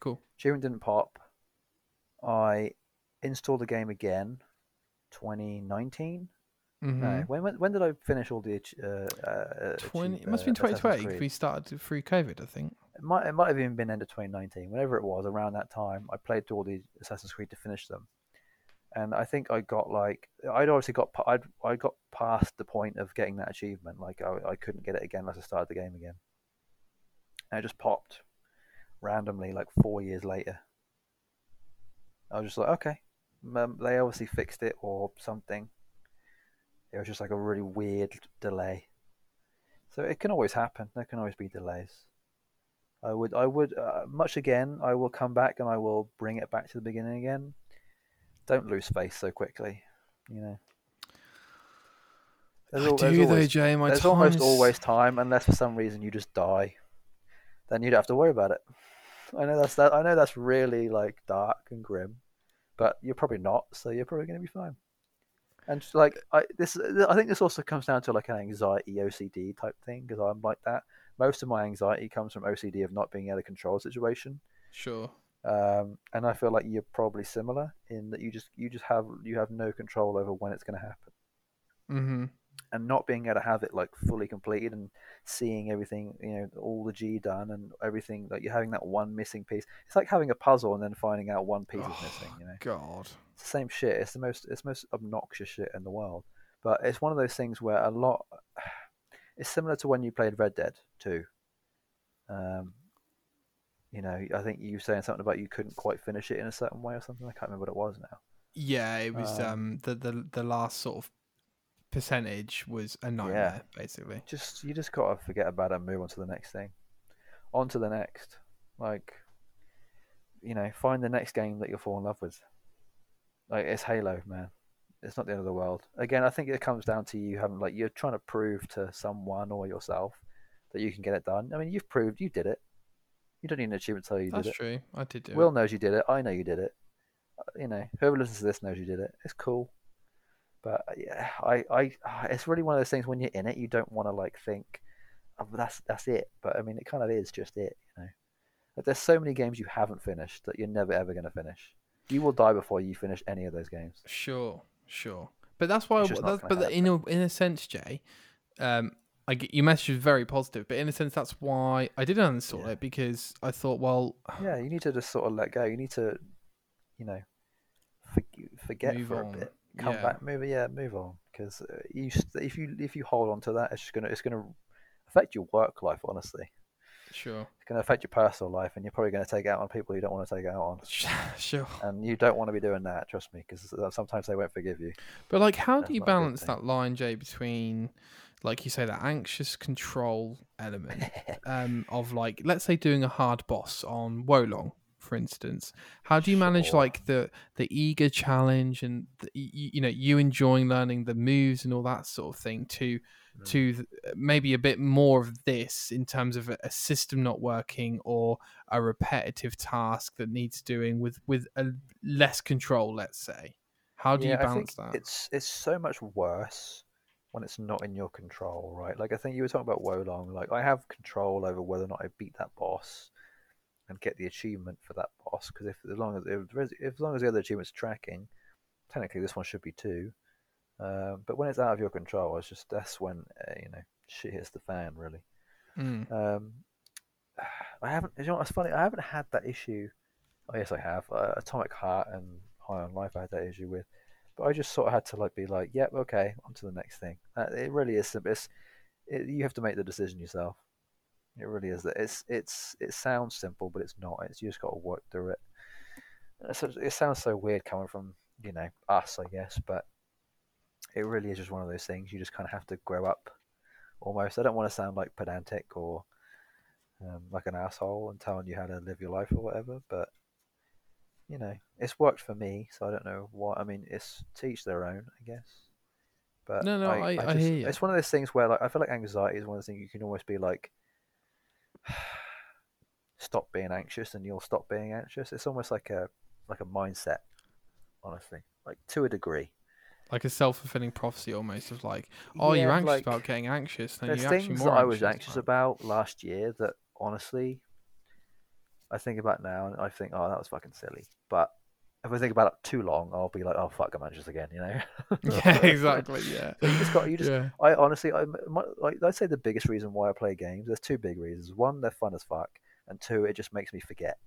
Cool. Achievement didn't pop. I installed the game again, 2019. Mm-hmm. No, when, when when did I finish all the uh, uh, Twenty. It must have been uh, Assassin's 2020. 'cause Creed? We started through COVID, I think. It might it might have even been end of 2019. Whenever it was, around that time, I played through all the Assassin's Creed to finish them, and I think I got like I'd obviously got I'd I got past the point of getting that achievement. Like I I couldn't get it again unless I started the game again, and it just popped randomly like four years later. I was just like, okay, um, they obviously fixed it or something. It was just like a really weird delay. So it can always happen. There can always be delays. I would, I would, uh, much again. I will come back and I will bring it back to the beginning again. Don't lose faith so quickly. You know. There's I al- there's do though, always- Jay. My there's almost time's- always time, unless for some reason you just die. Then you don't have to worry about it. I know that's that. I know that's really like dark and grim, but you're probably not. So you're probably going to be fine. And like I this, I think this also comes down to like an anxiety OCD type thing because I'm like that. Most of my anxiety comes from OCD of not being able to control a situation. Sure. Um, and I feel like you're probably similar in that you just you just have you have no control over when it's going to happen Mm-hmm. and not being able to have it like fully completed and seeing everything, you know, all the G done and everything, like you're having that one missing piece. It's like having a puzzle and then finding out one piece is missing. You know, God. it's the same shit. It's the most, it's the most obnoxious shit in the world. But it's one of those things where a lot. It's similar to when you played Red Dead 2. Um, you know, I think you were saying something about you couldn't quite finish it in a certain way or something. I can't remember what it was now. Yeah, it was Um, um, the, the the last sort of percentage was a nightmare, basically. just you just gotta forget about it and move on to the next thing. On to the next. Like you know, find the next game that you'll fall in love with. Like it's Halo, man. It's not the end of the world. Again, I think it comes down to you having like you're trying to prove to someone or yourself that you can get it done. I mean, you've proved you did it. You don't need an achievement to tell you, you That's did it. true. I did do Will it. knows you did it. I know you did it. Uh, You know, whoever listens to this knows you did it. It's cool. But uh, yeah, I, I, it's really one of those things when you're in it, you don't want to like think, oh, that's that's it. But I mean, it kind of is just it, you know. Like, there's so many games you haven't finished that you're never ever going to finish. You will die before you finish any of those games. Sure, sure. But that's why. It's just not That's, but in a in a sense, Jay, um, I get your message was very positive. But in a sense, that's why I did uninstall Yeah. it because I thought, well, Yeah, you need to just sort of let go. You need to, you know, for, forget Move for on. a bit. Come Yeah. back, move. Yeah, move on. Because uh, you, if you if you hold on to that, it's just gonna it's gonna affect your work life. Honestly, sure, it's gonna affect your personal life, and you're probably gonna take it out on people you don't want to take it out on. sure. And you don't want to be doing that. Trust me, because sometimes they won't forgive you. But like, how That's do you not a good balance that line, Jay, between, like you say, that anxious control element um, of like, let's say, doing a hard boss on Wo Long, for instance. How do you manage Sure. like the the eager challenge and the, you, you know you enjoying learning the moves and all that sort of thing to Mm. to th- maybe a bit more of this in terms of a, system not working or a repetitive task that needs doing with with a less control let's say how do you Yeah, I balance think that It's it's so much worse when it's not in your control, right? Like I think you were talking about Wo Long. Like I have control over whether or not I beat that boss and get the achievement for that boss. Because if as long as if, as long as the other achievement's tracking, technically this one should be two. Um, but when it's out of your control, it's just that's when uh, you know shit hits the fan, really. Mm. Um, I haven't. You know what's funny? I haven't had that issue. Oh yes, I have. Uh, Atomic Heart and High on Life, I had that issue with, but I just sort of had to like be like, "Yep, okay, on to the next thing." Uh, it really is simple. It's, it, you have to make the decision yourself. It really is. That it's it's it sounds simple, but it's not. It's you just got to work through it. Uh, So it sounds so weird coming from you know us, I guess, but it really is just one of those things. You just kind of have to grow up. Almost. I don't want to sound like pedantic or um, like an asshole and telling you how to live your life or whatever. But you know, it's worked for me, so I don't know what. I mean, it's teach their own, I guess. But No, no, I- I just, hear ya. It's one of those things where, like, I feel like anxiety is one of the things you can almost be like, stop being anxious, and you'll stop being anxious. It's almost like a like a mindset, honestly, like to a degree. Like a self fulfilling prophecy almost of like, oh, Yeah, you're anxious like, about getting anxious, then There's you're actually things that I was anxious anxious about last year that honestly, I think about now and I think, oh, that was fucking silly. But if I think about it too long, I'll be like, oh fuck, I'm anxious again. You know? yeah, exactly. Yeah. So you just got you just yeah. I honestly, I my, like I'd say the biggest reason why I play games. There's two big reasons. One, they're fun as fuck, and two, it just makes me forget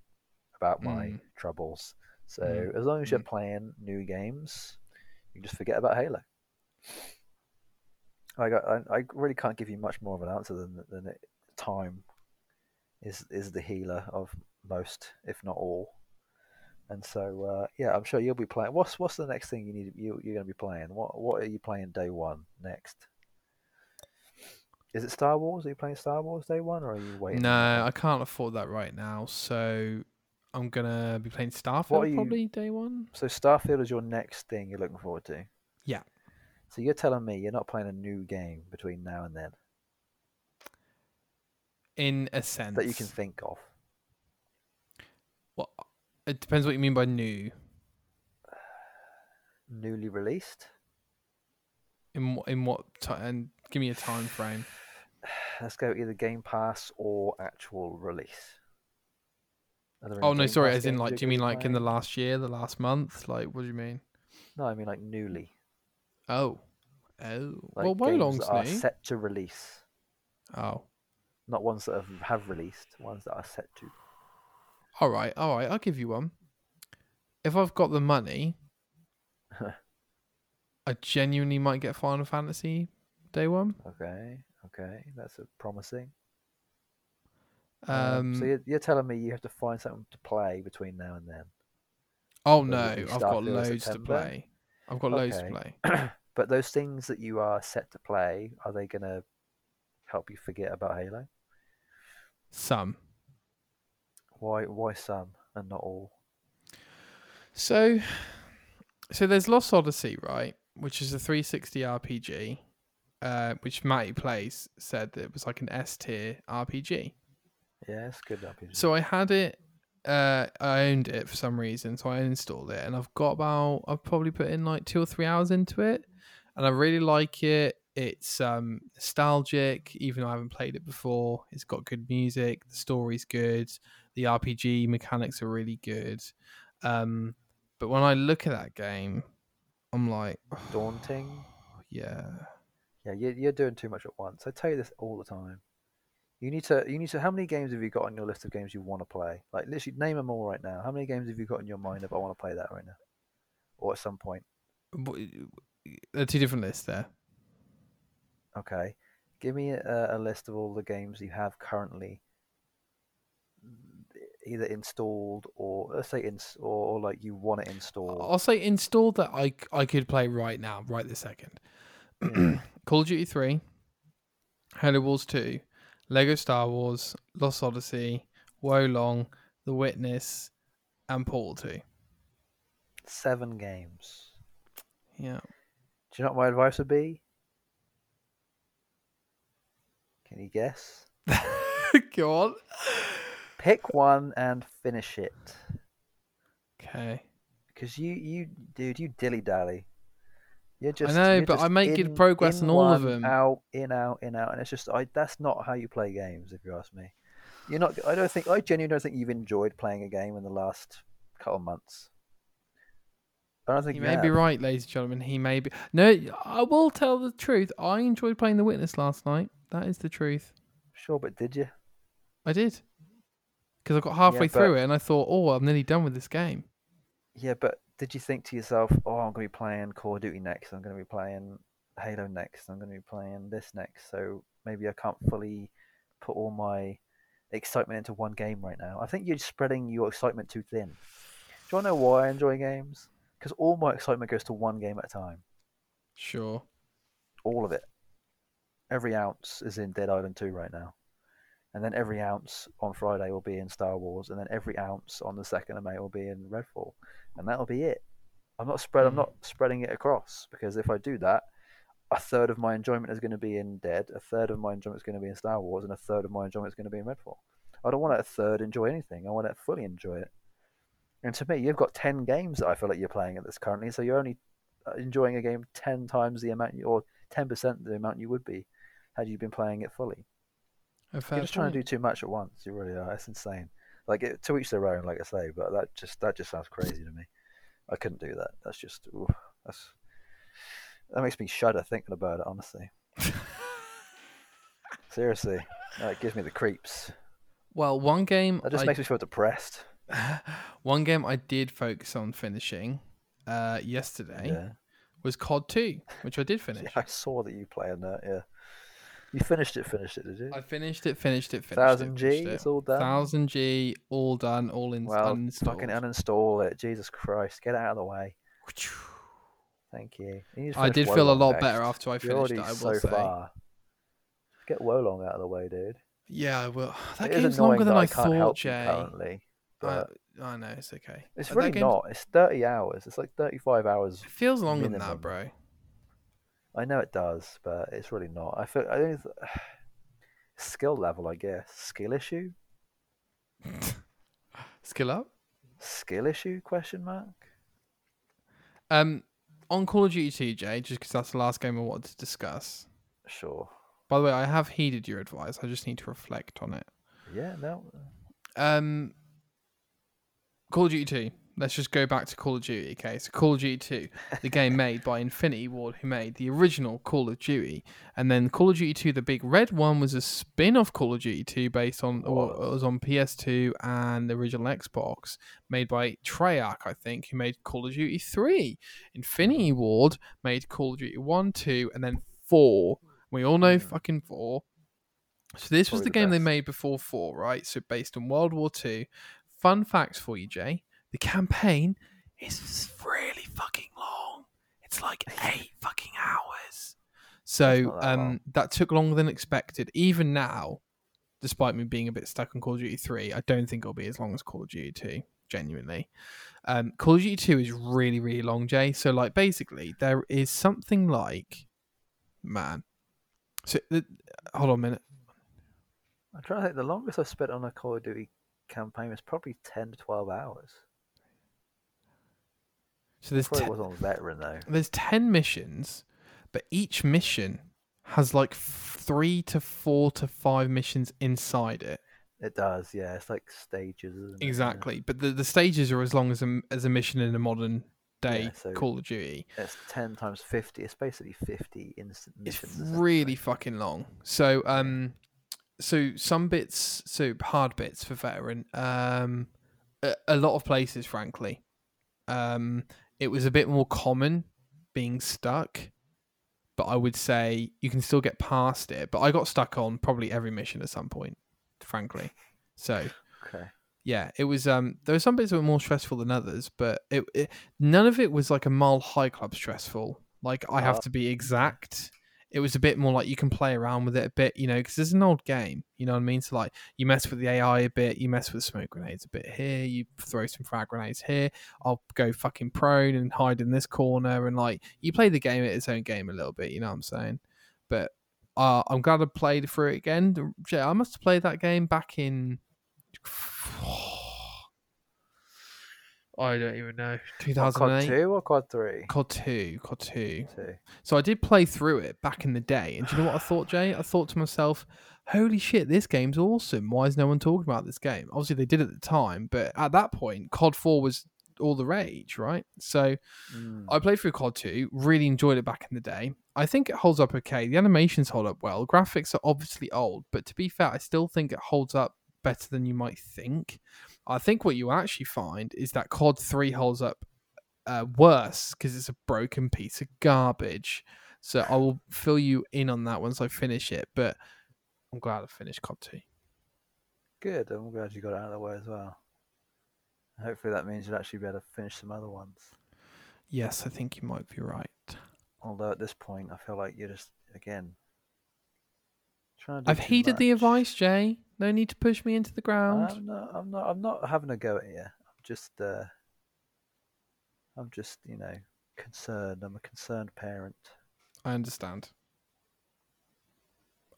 about my Mm. troubles. So Mm. as long as you're Mm. playing new games, you just forget about Halo. I got, I, I really can't give you much more of an answer than than it, time is is the healer of most, if not all. And so, uh, yeah, I'm sure you'll be playing. What's what's the next thing you need? You you're going to be playing? What what are you playing day one next? Is it Star Wars? Are you playing Star Wars day one, or are you waiting? No, I can't afford that right now. So I'm gonna be playing Starfield you- probably day one. So Starfield is your next thing you're looking forward to. Yeah. So you're telling me you're not playing a new game between now and then In a sense, that you can think of. Well, it depends what you mean by new. Newly released. In in what ti and give me a time frame. Let's go either Game Pass or actual release. Are there any Oh no, sorry. As in, like, do you mean like in the last year, the last month? Like, what do you mean? No, I mean like newly. Oh, oh. Like well, Wo Long's that are new. set to release, Oh, not ones that have, have released. Ones that are set to. all right, all right. I'll give you one. If I've got the money, I genuinely might get Final Fantasy day one. Okay, okay, that's a promising. Um, so you're, you're telling me you have to find something to play between now and then. oh no, I've got loads to play. I've got loads to play. But those things that you are set to play, are they going to help you forget about Halo? Some. Why? Why some and not all? So, so there's Lost Odyssey, right? Which is a 360 RPG, uh, which Matty plays said that it was like an S tier RPG. Yeah, it's good RPG. So I had it, uh, I owned it for some reason, so I installed it, and I've got about, I've probably put in like two or three hours into it, and I really like it. It's um nostalgic, even though I haven't played it before. It's got good music, the story's good, the RPG mechanics are really good. Um, but when I look at that game, I'm like, daunting. yeah, Yeah, you're, you're doing too much at once. I tell you this all the time. You need to. You need to. How many games have you got on your list of games you want to play? Like literally, name them all right now. How many games have you got in your mind of I want to play that right now, or at some point? There are two different lists there. Okay, give me a, a list of all the games you have currently either installed or let's say ins or, or like you want to install. I'll say installed that I I could play right now, right this second. Yeah. Call of Duty 3, Halo Wars 2, Lego Star Wars, Lost Odyssey, Wo Long, The Witness, and Portal 2. Seven games. Yeah. Do you know what my advice would be? Can you guess? Go on. Pick one and finish it. Okay. Because you, you, dude, you dilly dally. You're just. I know, but I just make good progress in on all of one, them. Out, in, out, in, out, and it's just, I. That's not how you play games, if you ask me. You're not. I don't think. I genuinely don't think you've enjoyed playing a game in the last couple of months. I don't think He you may be right, ladies and gentlemen. He may be. No, I will tell the truth. I enjoyed playing The Witness last night. That is the truth. Sure, but did you? I did. Because I got halfway but- through it and I thought, oh, I'm nearly done with this game. Yeah, but did you think to yourself, "Oh, I'm going to be playing Call of Duty next. I'm going to be playing Halo next. I'm going to be playing this next." So maybe I can't fully put all my excitement into one game right now. I think you're spreading your excitement too thin. Do you want to know why I enjoy games? Because all my excitement goes to one game at a time. Sure. All of it. Every ounce is in Dead Island 2 right now. And then every ounce on Friday will be in Star Wars, and then every ounce on the second of May will be in Redfall, and that'll be it. I'm not spread. I'm Mm. not spreading it across because if I do that, a third of my enjoyment is going to be in Dead, a third of my enjoyment is going to be in Star Wars, and a third of my enjoyment is going to be in Redfall. I don't want a third enjoy anything. I want to fully enjoy it. And to me, you've got ten games that I feel like you're playing at this currently, so you're only enjoying a game ten times the amount, you, or ten percent the amount you would be had you been playing it fully. You're just trying to do too much at once. You really are. It's insane. Like it, to each their own, like I say. But that just that just sounds crazy to me. I couldn't do that. That's just ooh, that's that makes me shudder thinking about it. Honestly, seriously, that gives me the creeps. Well, one game That just I makes me feel depressed. one game I did focus on finishing uh, yesterday Yeah. was COD 2, which I did finish. yeah, I saw that you playing that. Yeah, you finished it. Finished it, did you? I finished it, finished it, finished Thousand it. G, finished it's all done. Thousand G, all done, all in well, uninstalled. fucking uninstall it. Jesus Christ, get it out of the way. Thank you. You I did feel a lot next. better after I finished it. I will so say. far. Get Wo Long out of the way, dude. Yeah, I will. That It game's longer than that I, I can't thought, help Jay. currently, I, but I know it's okay. it's that really not. It's thirty hours. It's like thirty-five hours. It feels longer than that, bro. I know it does, but it's really not. I feel I don't. th- Skill level, I guess. Skill issue. Skill up. Skill issue? Question mark. Um, on Call of Duty 2, Jay, just because that's the last game I wanted to discuss. Sure. By the way, I have heeded your advice. I just need to reflect on it. Yeah. No. Um, Call of Duty 2. Let's just go back to Call of Duty, okay? So Call of Duty 2, the game made by Infinity Ward, who made the original Call of Duty, and then Call of Duty 2, the big red one, was a spin-off Call of Duty 2 based on, or it was on PS2 and the original Xbox, made by Treyarch, I think, who made Call of Duty 3. Infinity Ward made Call of Duty 1, 2, and then 4. We all know fucking 4. So this was the the game they made before 4, right? So based on World War 2. Fun facts for you, Jay. The campaign is really fucking long. It's like eight fucking hours. So that um, that took longer than expected. Even now, despite me being a bit stuck on Call of Duty 3, I don't think it'll be as long as Call of Duty 2, genuinely. Um, Call of Duty 2 is really, really long, Jay. So, like, basically, there is something like, man. So, the, hold on a minute. I'm trying to think. The longest I've spent on a Call of Duty campaign was probably ten to twelve hours. So, there's Probably te- was on veteran though. there's 10 missions, but each mission has like three to four to five missions inside it. It does, yeah. It's like stages. It? Yeah. Exactly. But the, the stages are as long as a, as a mission in a modern day Yeah, so- Call of Duty. It's ten times fifty. It's basically fifty instant missions. It's really fucking long. So um so some bits so hard bits for veteran. Um a, a lot of places frankly. Um it was a bit more common being stuck. But I would say you can still get past it. But I got stuck on probably every mission at some point, frankly. So Okay. yeah, it was. Um, there were some bits that were more stressful than others, but it, it none of it was like a mile high club stressful. Like I have Oh. to be exact. It was a bit more like you can play around with it a bit, you know, because it's an old game. You know what I mean? So like you mess with the AI a bit, you mess with smoke grenades a bit here, you throw some frag grenades here. I'll go fucking prone and hide in this corner, and like you play the game at its own game a little bit. You know what I'm saying? But uh, I'm glad I played through it again. I must have played that game back in. I don't even know. What, COD two or COD three? COD 2. COD 2. Two. So I did play through it back in the day. And do you know what I thought, Jay? I thought to myself, holy shit, this game's awesome. Why is no one talking about this game? Obviously, they did at the time. But at that point, COD 4 was all the rage, right? So Mm. I played through COD 2, really enjoyed it back in the day. I think it holds up okay. The animations hold up well. Graphics are obviously old, but to be fair, I still think it holds up better than you might think. I think what you actually find is that COD 3 holds up uh, worse because it's a broken piece of garbage. So I will fill you in on that once I finish it, but I'm glad I finished COD 2. Good. I'm glad you got it out of the way as well. Hopefully that means you'll actually be able to finish some other ones. Yes, I think you might be right. Although at this point, I feel like you're just again trying to. Do I've heeded the advice, Jay. No need to push me into the ground. I'm not. I'm not. I'm not having a go at you. I'm just. Uh, I'm just. You know, concerned. I'm a concerned parent. I understand.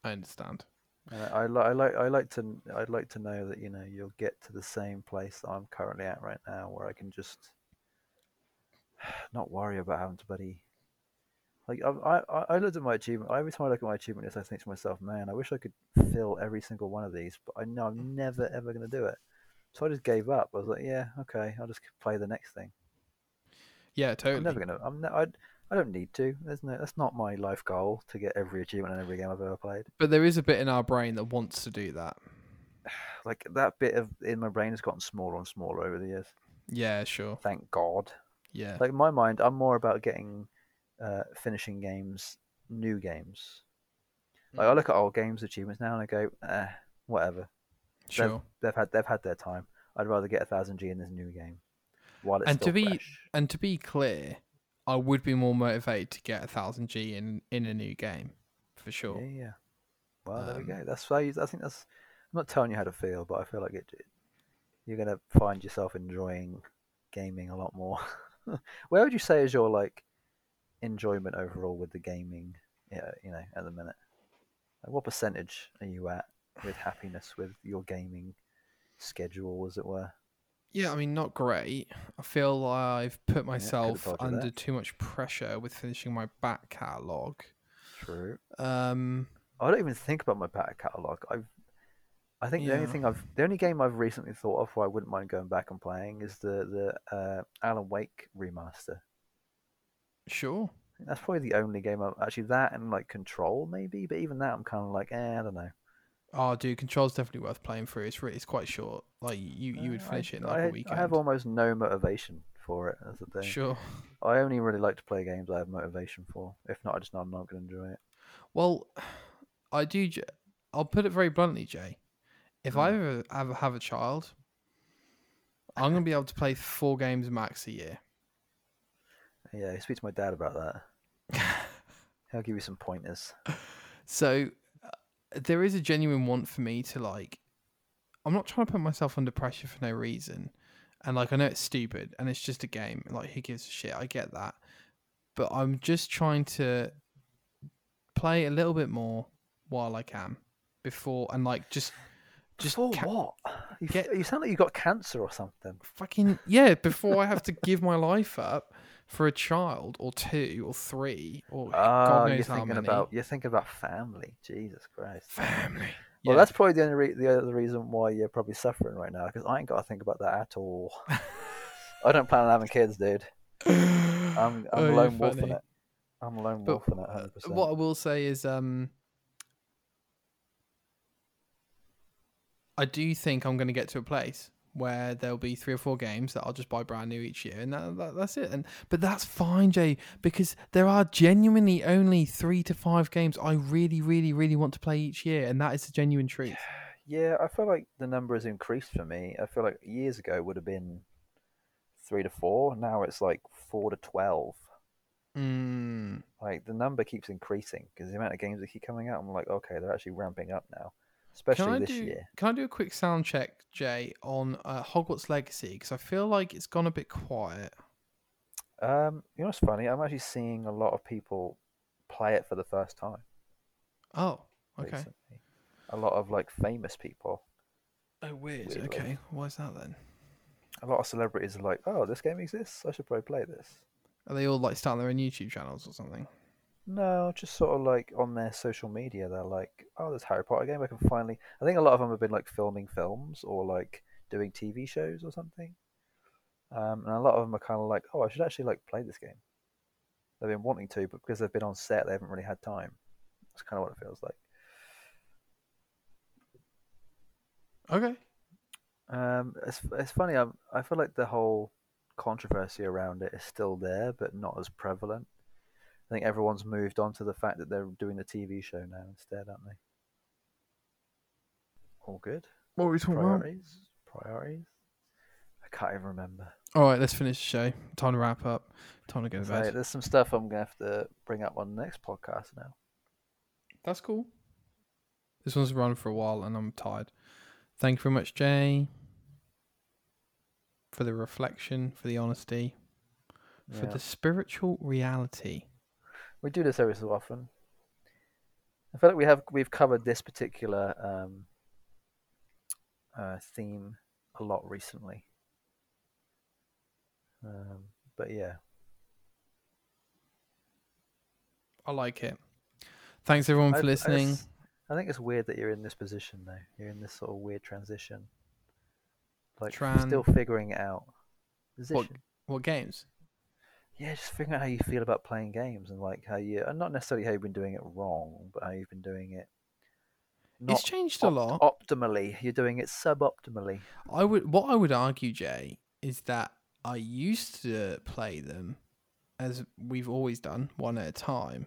I understand. And I, li- I like. I like to. I'd like to know that you know you'll get to the same place that I'm currently at right now, where I can just not worry about having to buddy. Like I, I, I looked at my achievement. Every time I look at my achievement list, I think to myself, "Man, I wish I could fill every single one of these." But I know I'm mm. never ever going to do it. So I just gave up. I was like, "Yeah, okay, I'll just play the next thing." Yeah, totally. I'm never gonna. I'm. Ne- I. I don't need to. There's no. That's not my life goal to get every achievement in every game I've ever played. But there is a bit in our brain that wants to do that. Like that bit of in my brain has gotten smaller and smaller over the years. Yeah, sure. Thank God. Yeah. Like in my mind, I'm more about getting, uh, finishing games, new games. Like I look at old games achievements now and I go, eh, whatever. sure. They've had they've had their time. I'd rather get a thousand G in this new game, while it's And to be- fresh. And to be clear, I would be more motivated to get a thousand G in in a new game, for sure. Yeah, yeah. Well, there we Um, go. That's why I think that's. I'm not telling you how to feel, but I feel like it. You're gonna find yourself enjoying gaming a lot more. Where would you say is your like enjoyment overall with the gaming? Yeah, you know, at the minute. Like, what percentage are you at with happiness with your gaming schedule, as it were? Yeah, I mean, not great. I feel like I've put myself you under that. too much pressure with finishing my back catalogue. True. Um, I don't even think about my back catalogue. I've, I think the only thing I've, the only game I've recently thought of where I wouldn't mind going back and playing is the the uh, Alan Wake remaster. Sure. That's probably the only game I've actually that and like Control maybe, but even that I'm kind of like, eh, I don't know. Oh, dude, Control's definitely worth playing through. It's really, it's quite short. Like you, you would Uh, finish I, it in like a had- weekend. I have almost no motivation for it as a thing. Sure. I only really like to play games I have motivation for. If not, I just know I'm not going to enjoy it. Well, I do. I'll put it very bluntly, Jay. If I Mm. ever have, have a child, I'm gonna be able to play four games max a year. Yeah, speak to my dad about that. He'll give you some pointers. So uh, there is a genuine want for me to like. I'm not trying to put myself under pressure for no reason, and like I know it's stupid and it's just a game. Like who gives a shit? I get that, but I'm just trying to play a little bit more while I can before and like just just Before ca- what? You, get- you sound like you got cancer or something. fucking yeah before I have to give my life up for a child or two or three or Oh, God you're knows how thinking many about you're thinking about family. Jesus Christ. family. Well, Yeah. that's probably the only re- the other reason why you're probably suffering right now because I ain't got to think about that at all. I don't plan on having kids, dude. I'm I'm Oh, a lone wolf in it. I'm a lone But, wolf in it, uh, hundred percent. What I will say is, um, I do think I'm going to get to a place where there'll be three or four games that I'll just buy brand new each year, and that, that, that's it. And but that's fine, Jay, because there are genuinely only three to five games I really, really, really want to play each year, and that is the genuine truth. Yeah, I feel like the number has increased for me. I feel like years ago it would have been three to four. Now it's like four to twelve. Mm. Like the number keeps increasing because the amount of games that keep coming out. I'm like, okay, they're actually ramping up now, especially I this do? year. Can I do a quick sound check, Jay, on uh, Hogwarts Legacy? Because I feel like it's gone a bit quiet. Um, you know what's funny? I'm actually seeing a lot of people play it for the first time. Oh, okay. Recently. A lot of like famous people. Oh, weird. Weirdly. Okay, why is that then? A lot of celebrities are like, "Oh, this game exists. I should probably play this." Are they all like starting their own YouTube channels or something? No, just sort of like on their social media, they're like, "Oh, there's Harry Potter game. I can finally." I think a lot of them have been like filming films or like doing TV shows or something. Um, and a lot of them are kind of like, "Oh, I should actually like play this game." They've been wanting to, but because they've been on set, they haven't really had time. That's kind of what it feels like. Okay. Um, it's it's funny. I I feel like the whole controversy around it is still there, but not as prevalent. I think everyone's moved on to the fact that they're doing the TV show now instead, aren't they? All good. What were we talking about? Priorities. Priorities. I can't even remember. All right, let's finish the show. Time to wrap up. Time to go to So bed. there's some stuff I'm gonna have to bring up on the next podcast now. That's cool. This one's run for a while and I'm tired. Thank you very much, Jay, for the reflection, for the honesty, for the spiritual reality we do this every so often. I feel like we have we've covered this particular um, uh, theme a lot recently. Um, but yeah, I like it. Thanks everyone for I, listening. I, I, think it's weird that you're in this position though. You're in this sort of weird transition, like Tran... still figuring it out. Position. What, what games? Yeah, just figuring out how you feel about playing games and like how you, and not necessarily how you've been doing it wrong, but how you've been doing it. Not it's changed a lot. Optimally, you're doing it suboptimally. I would what I would argue, Jay, is that I used to play them as we've always done, one at a time.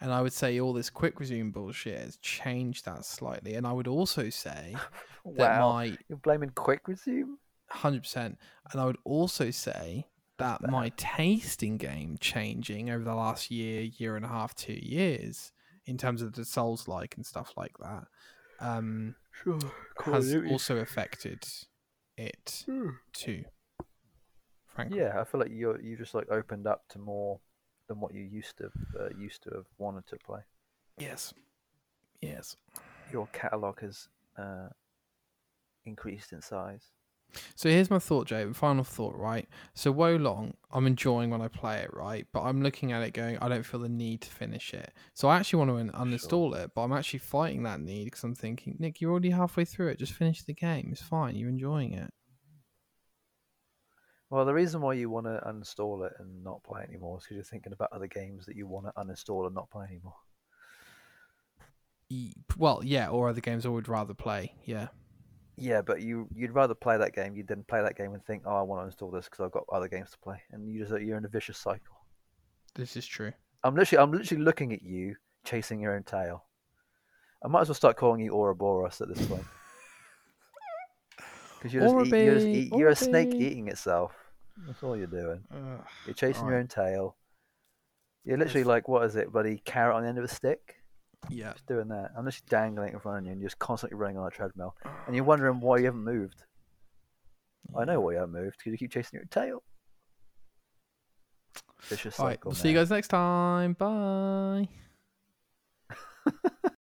And I would say all this quick resume bullshit has changed that slightly. And I would also say that my you're blaming quick resume. hundred percent. And I would also say that That's my taste in game changing over the last year, year and a half, two years, in terms of the Souls like and stuff like that, um, Sure. has also affected it too. Frankly. Yeah, I feel like you you just like opened up to more than what you used to uh, used to have wanted to play. Yes. Yes. Your catalog has uh, increased in size. So here's my thought, Jay. Final thought, right? So Wo Long, I'm enjoying when I play it, right? But I'm looking at it going, I don't feel the need to finish it. So I actually want to un- uninstall it, but I'm actually fighting that need because I'm thinking, Nic, you're already halfway through it. Just finish the game. It's fine. You're enjoying it. Well, the reason why you want to uninstall it and not play it anymore is because you're thinking about other games that you want to uninstall and not play anymore. E- Well, yeah, or other games I would rather play. Yeah. Yeah, but you you'd rather play that game. You didn't play that game and think, oh, I want to install this because I've got other games to play, and you just you're in a vicious cycle. This is true. I'm literally I'm literally looking at you chasing your own tail. I might as well start calling you Ouroboros at this point. Because you're, just eat, you're, just eat, you're a snake eating itself. That's all you're doing. Ugh. You're chasing your own tail. You're literally like, what is it, buddy? Carrot on the end of a stick? Yeah. Just doing that. I'm just dangling in front of you and you're just constantly running on a treadmill. And you're ah. wondering why you haven't moved. I know why you haven't moved, because you keep chasing your tail. Vicious All right. cycle. We'll see you guys next time. Bye.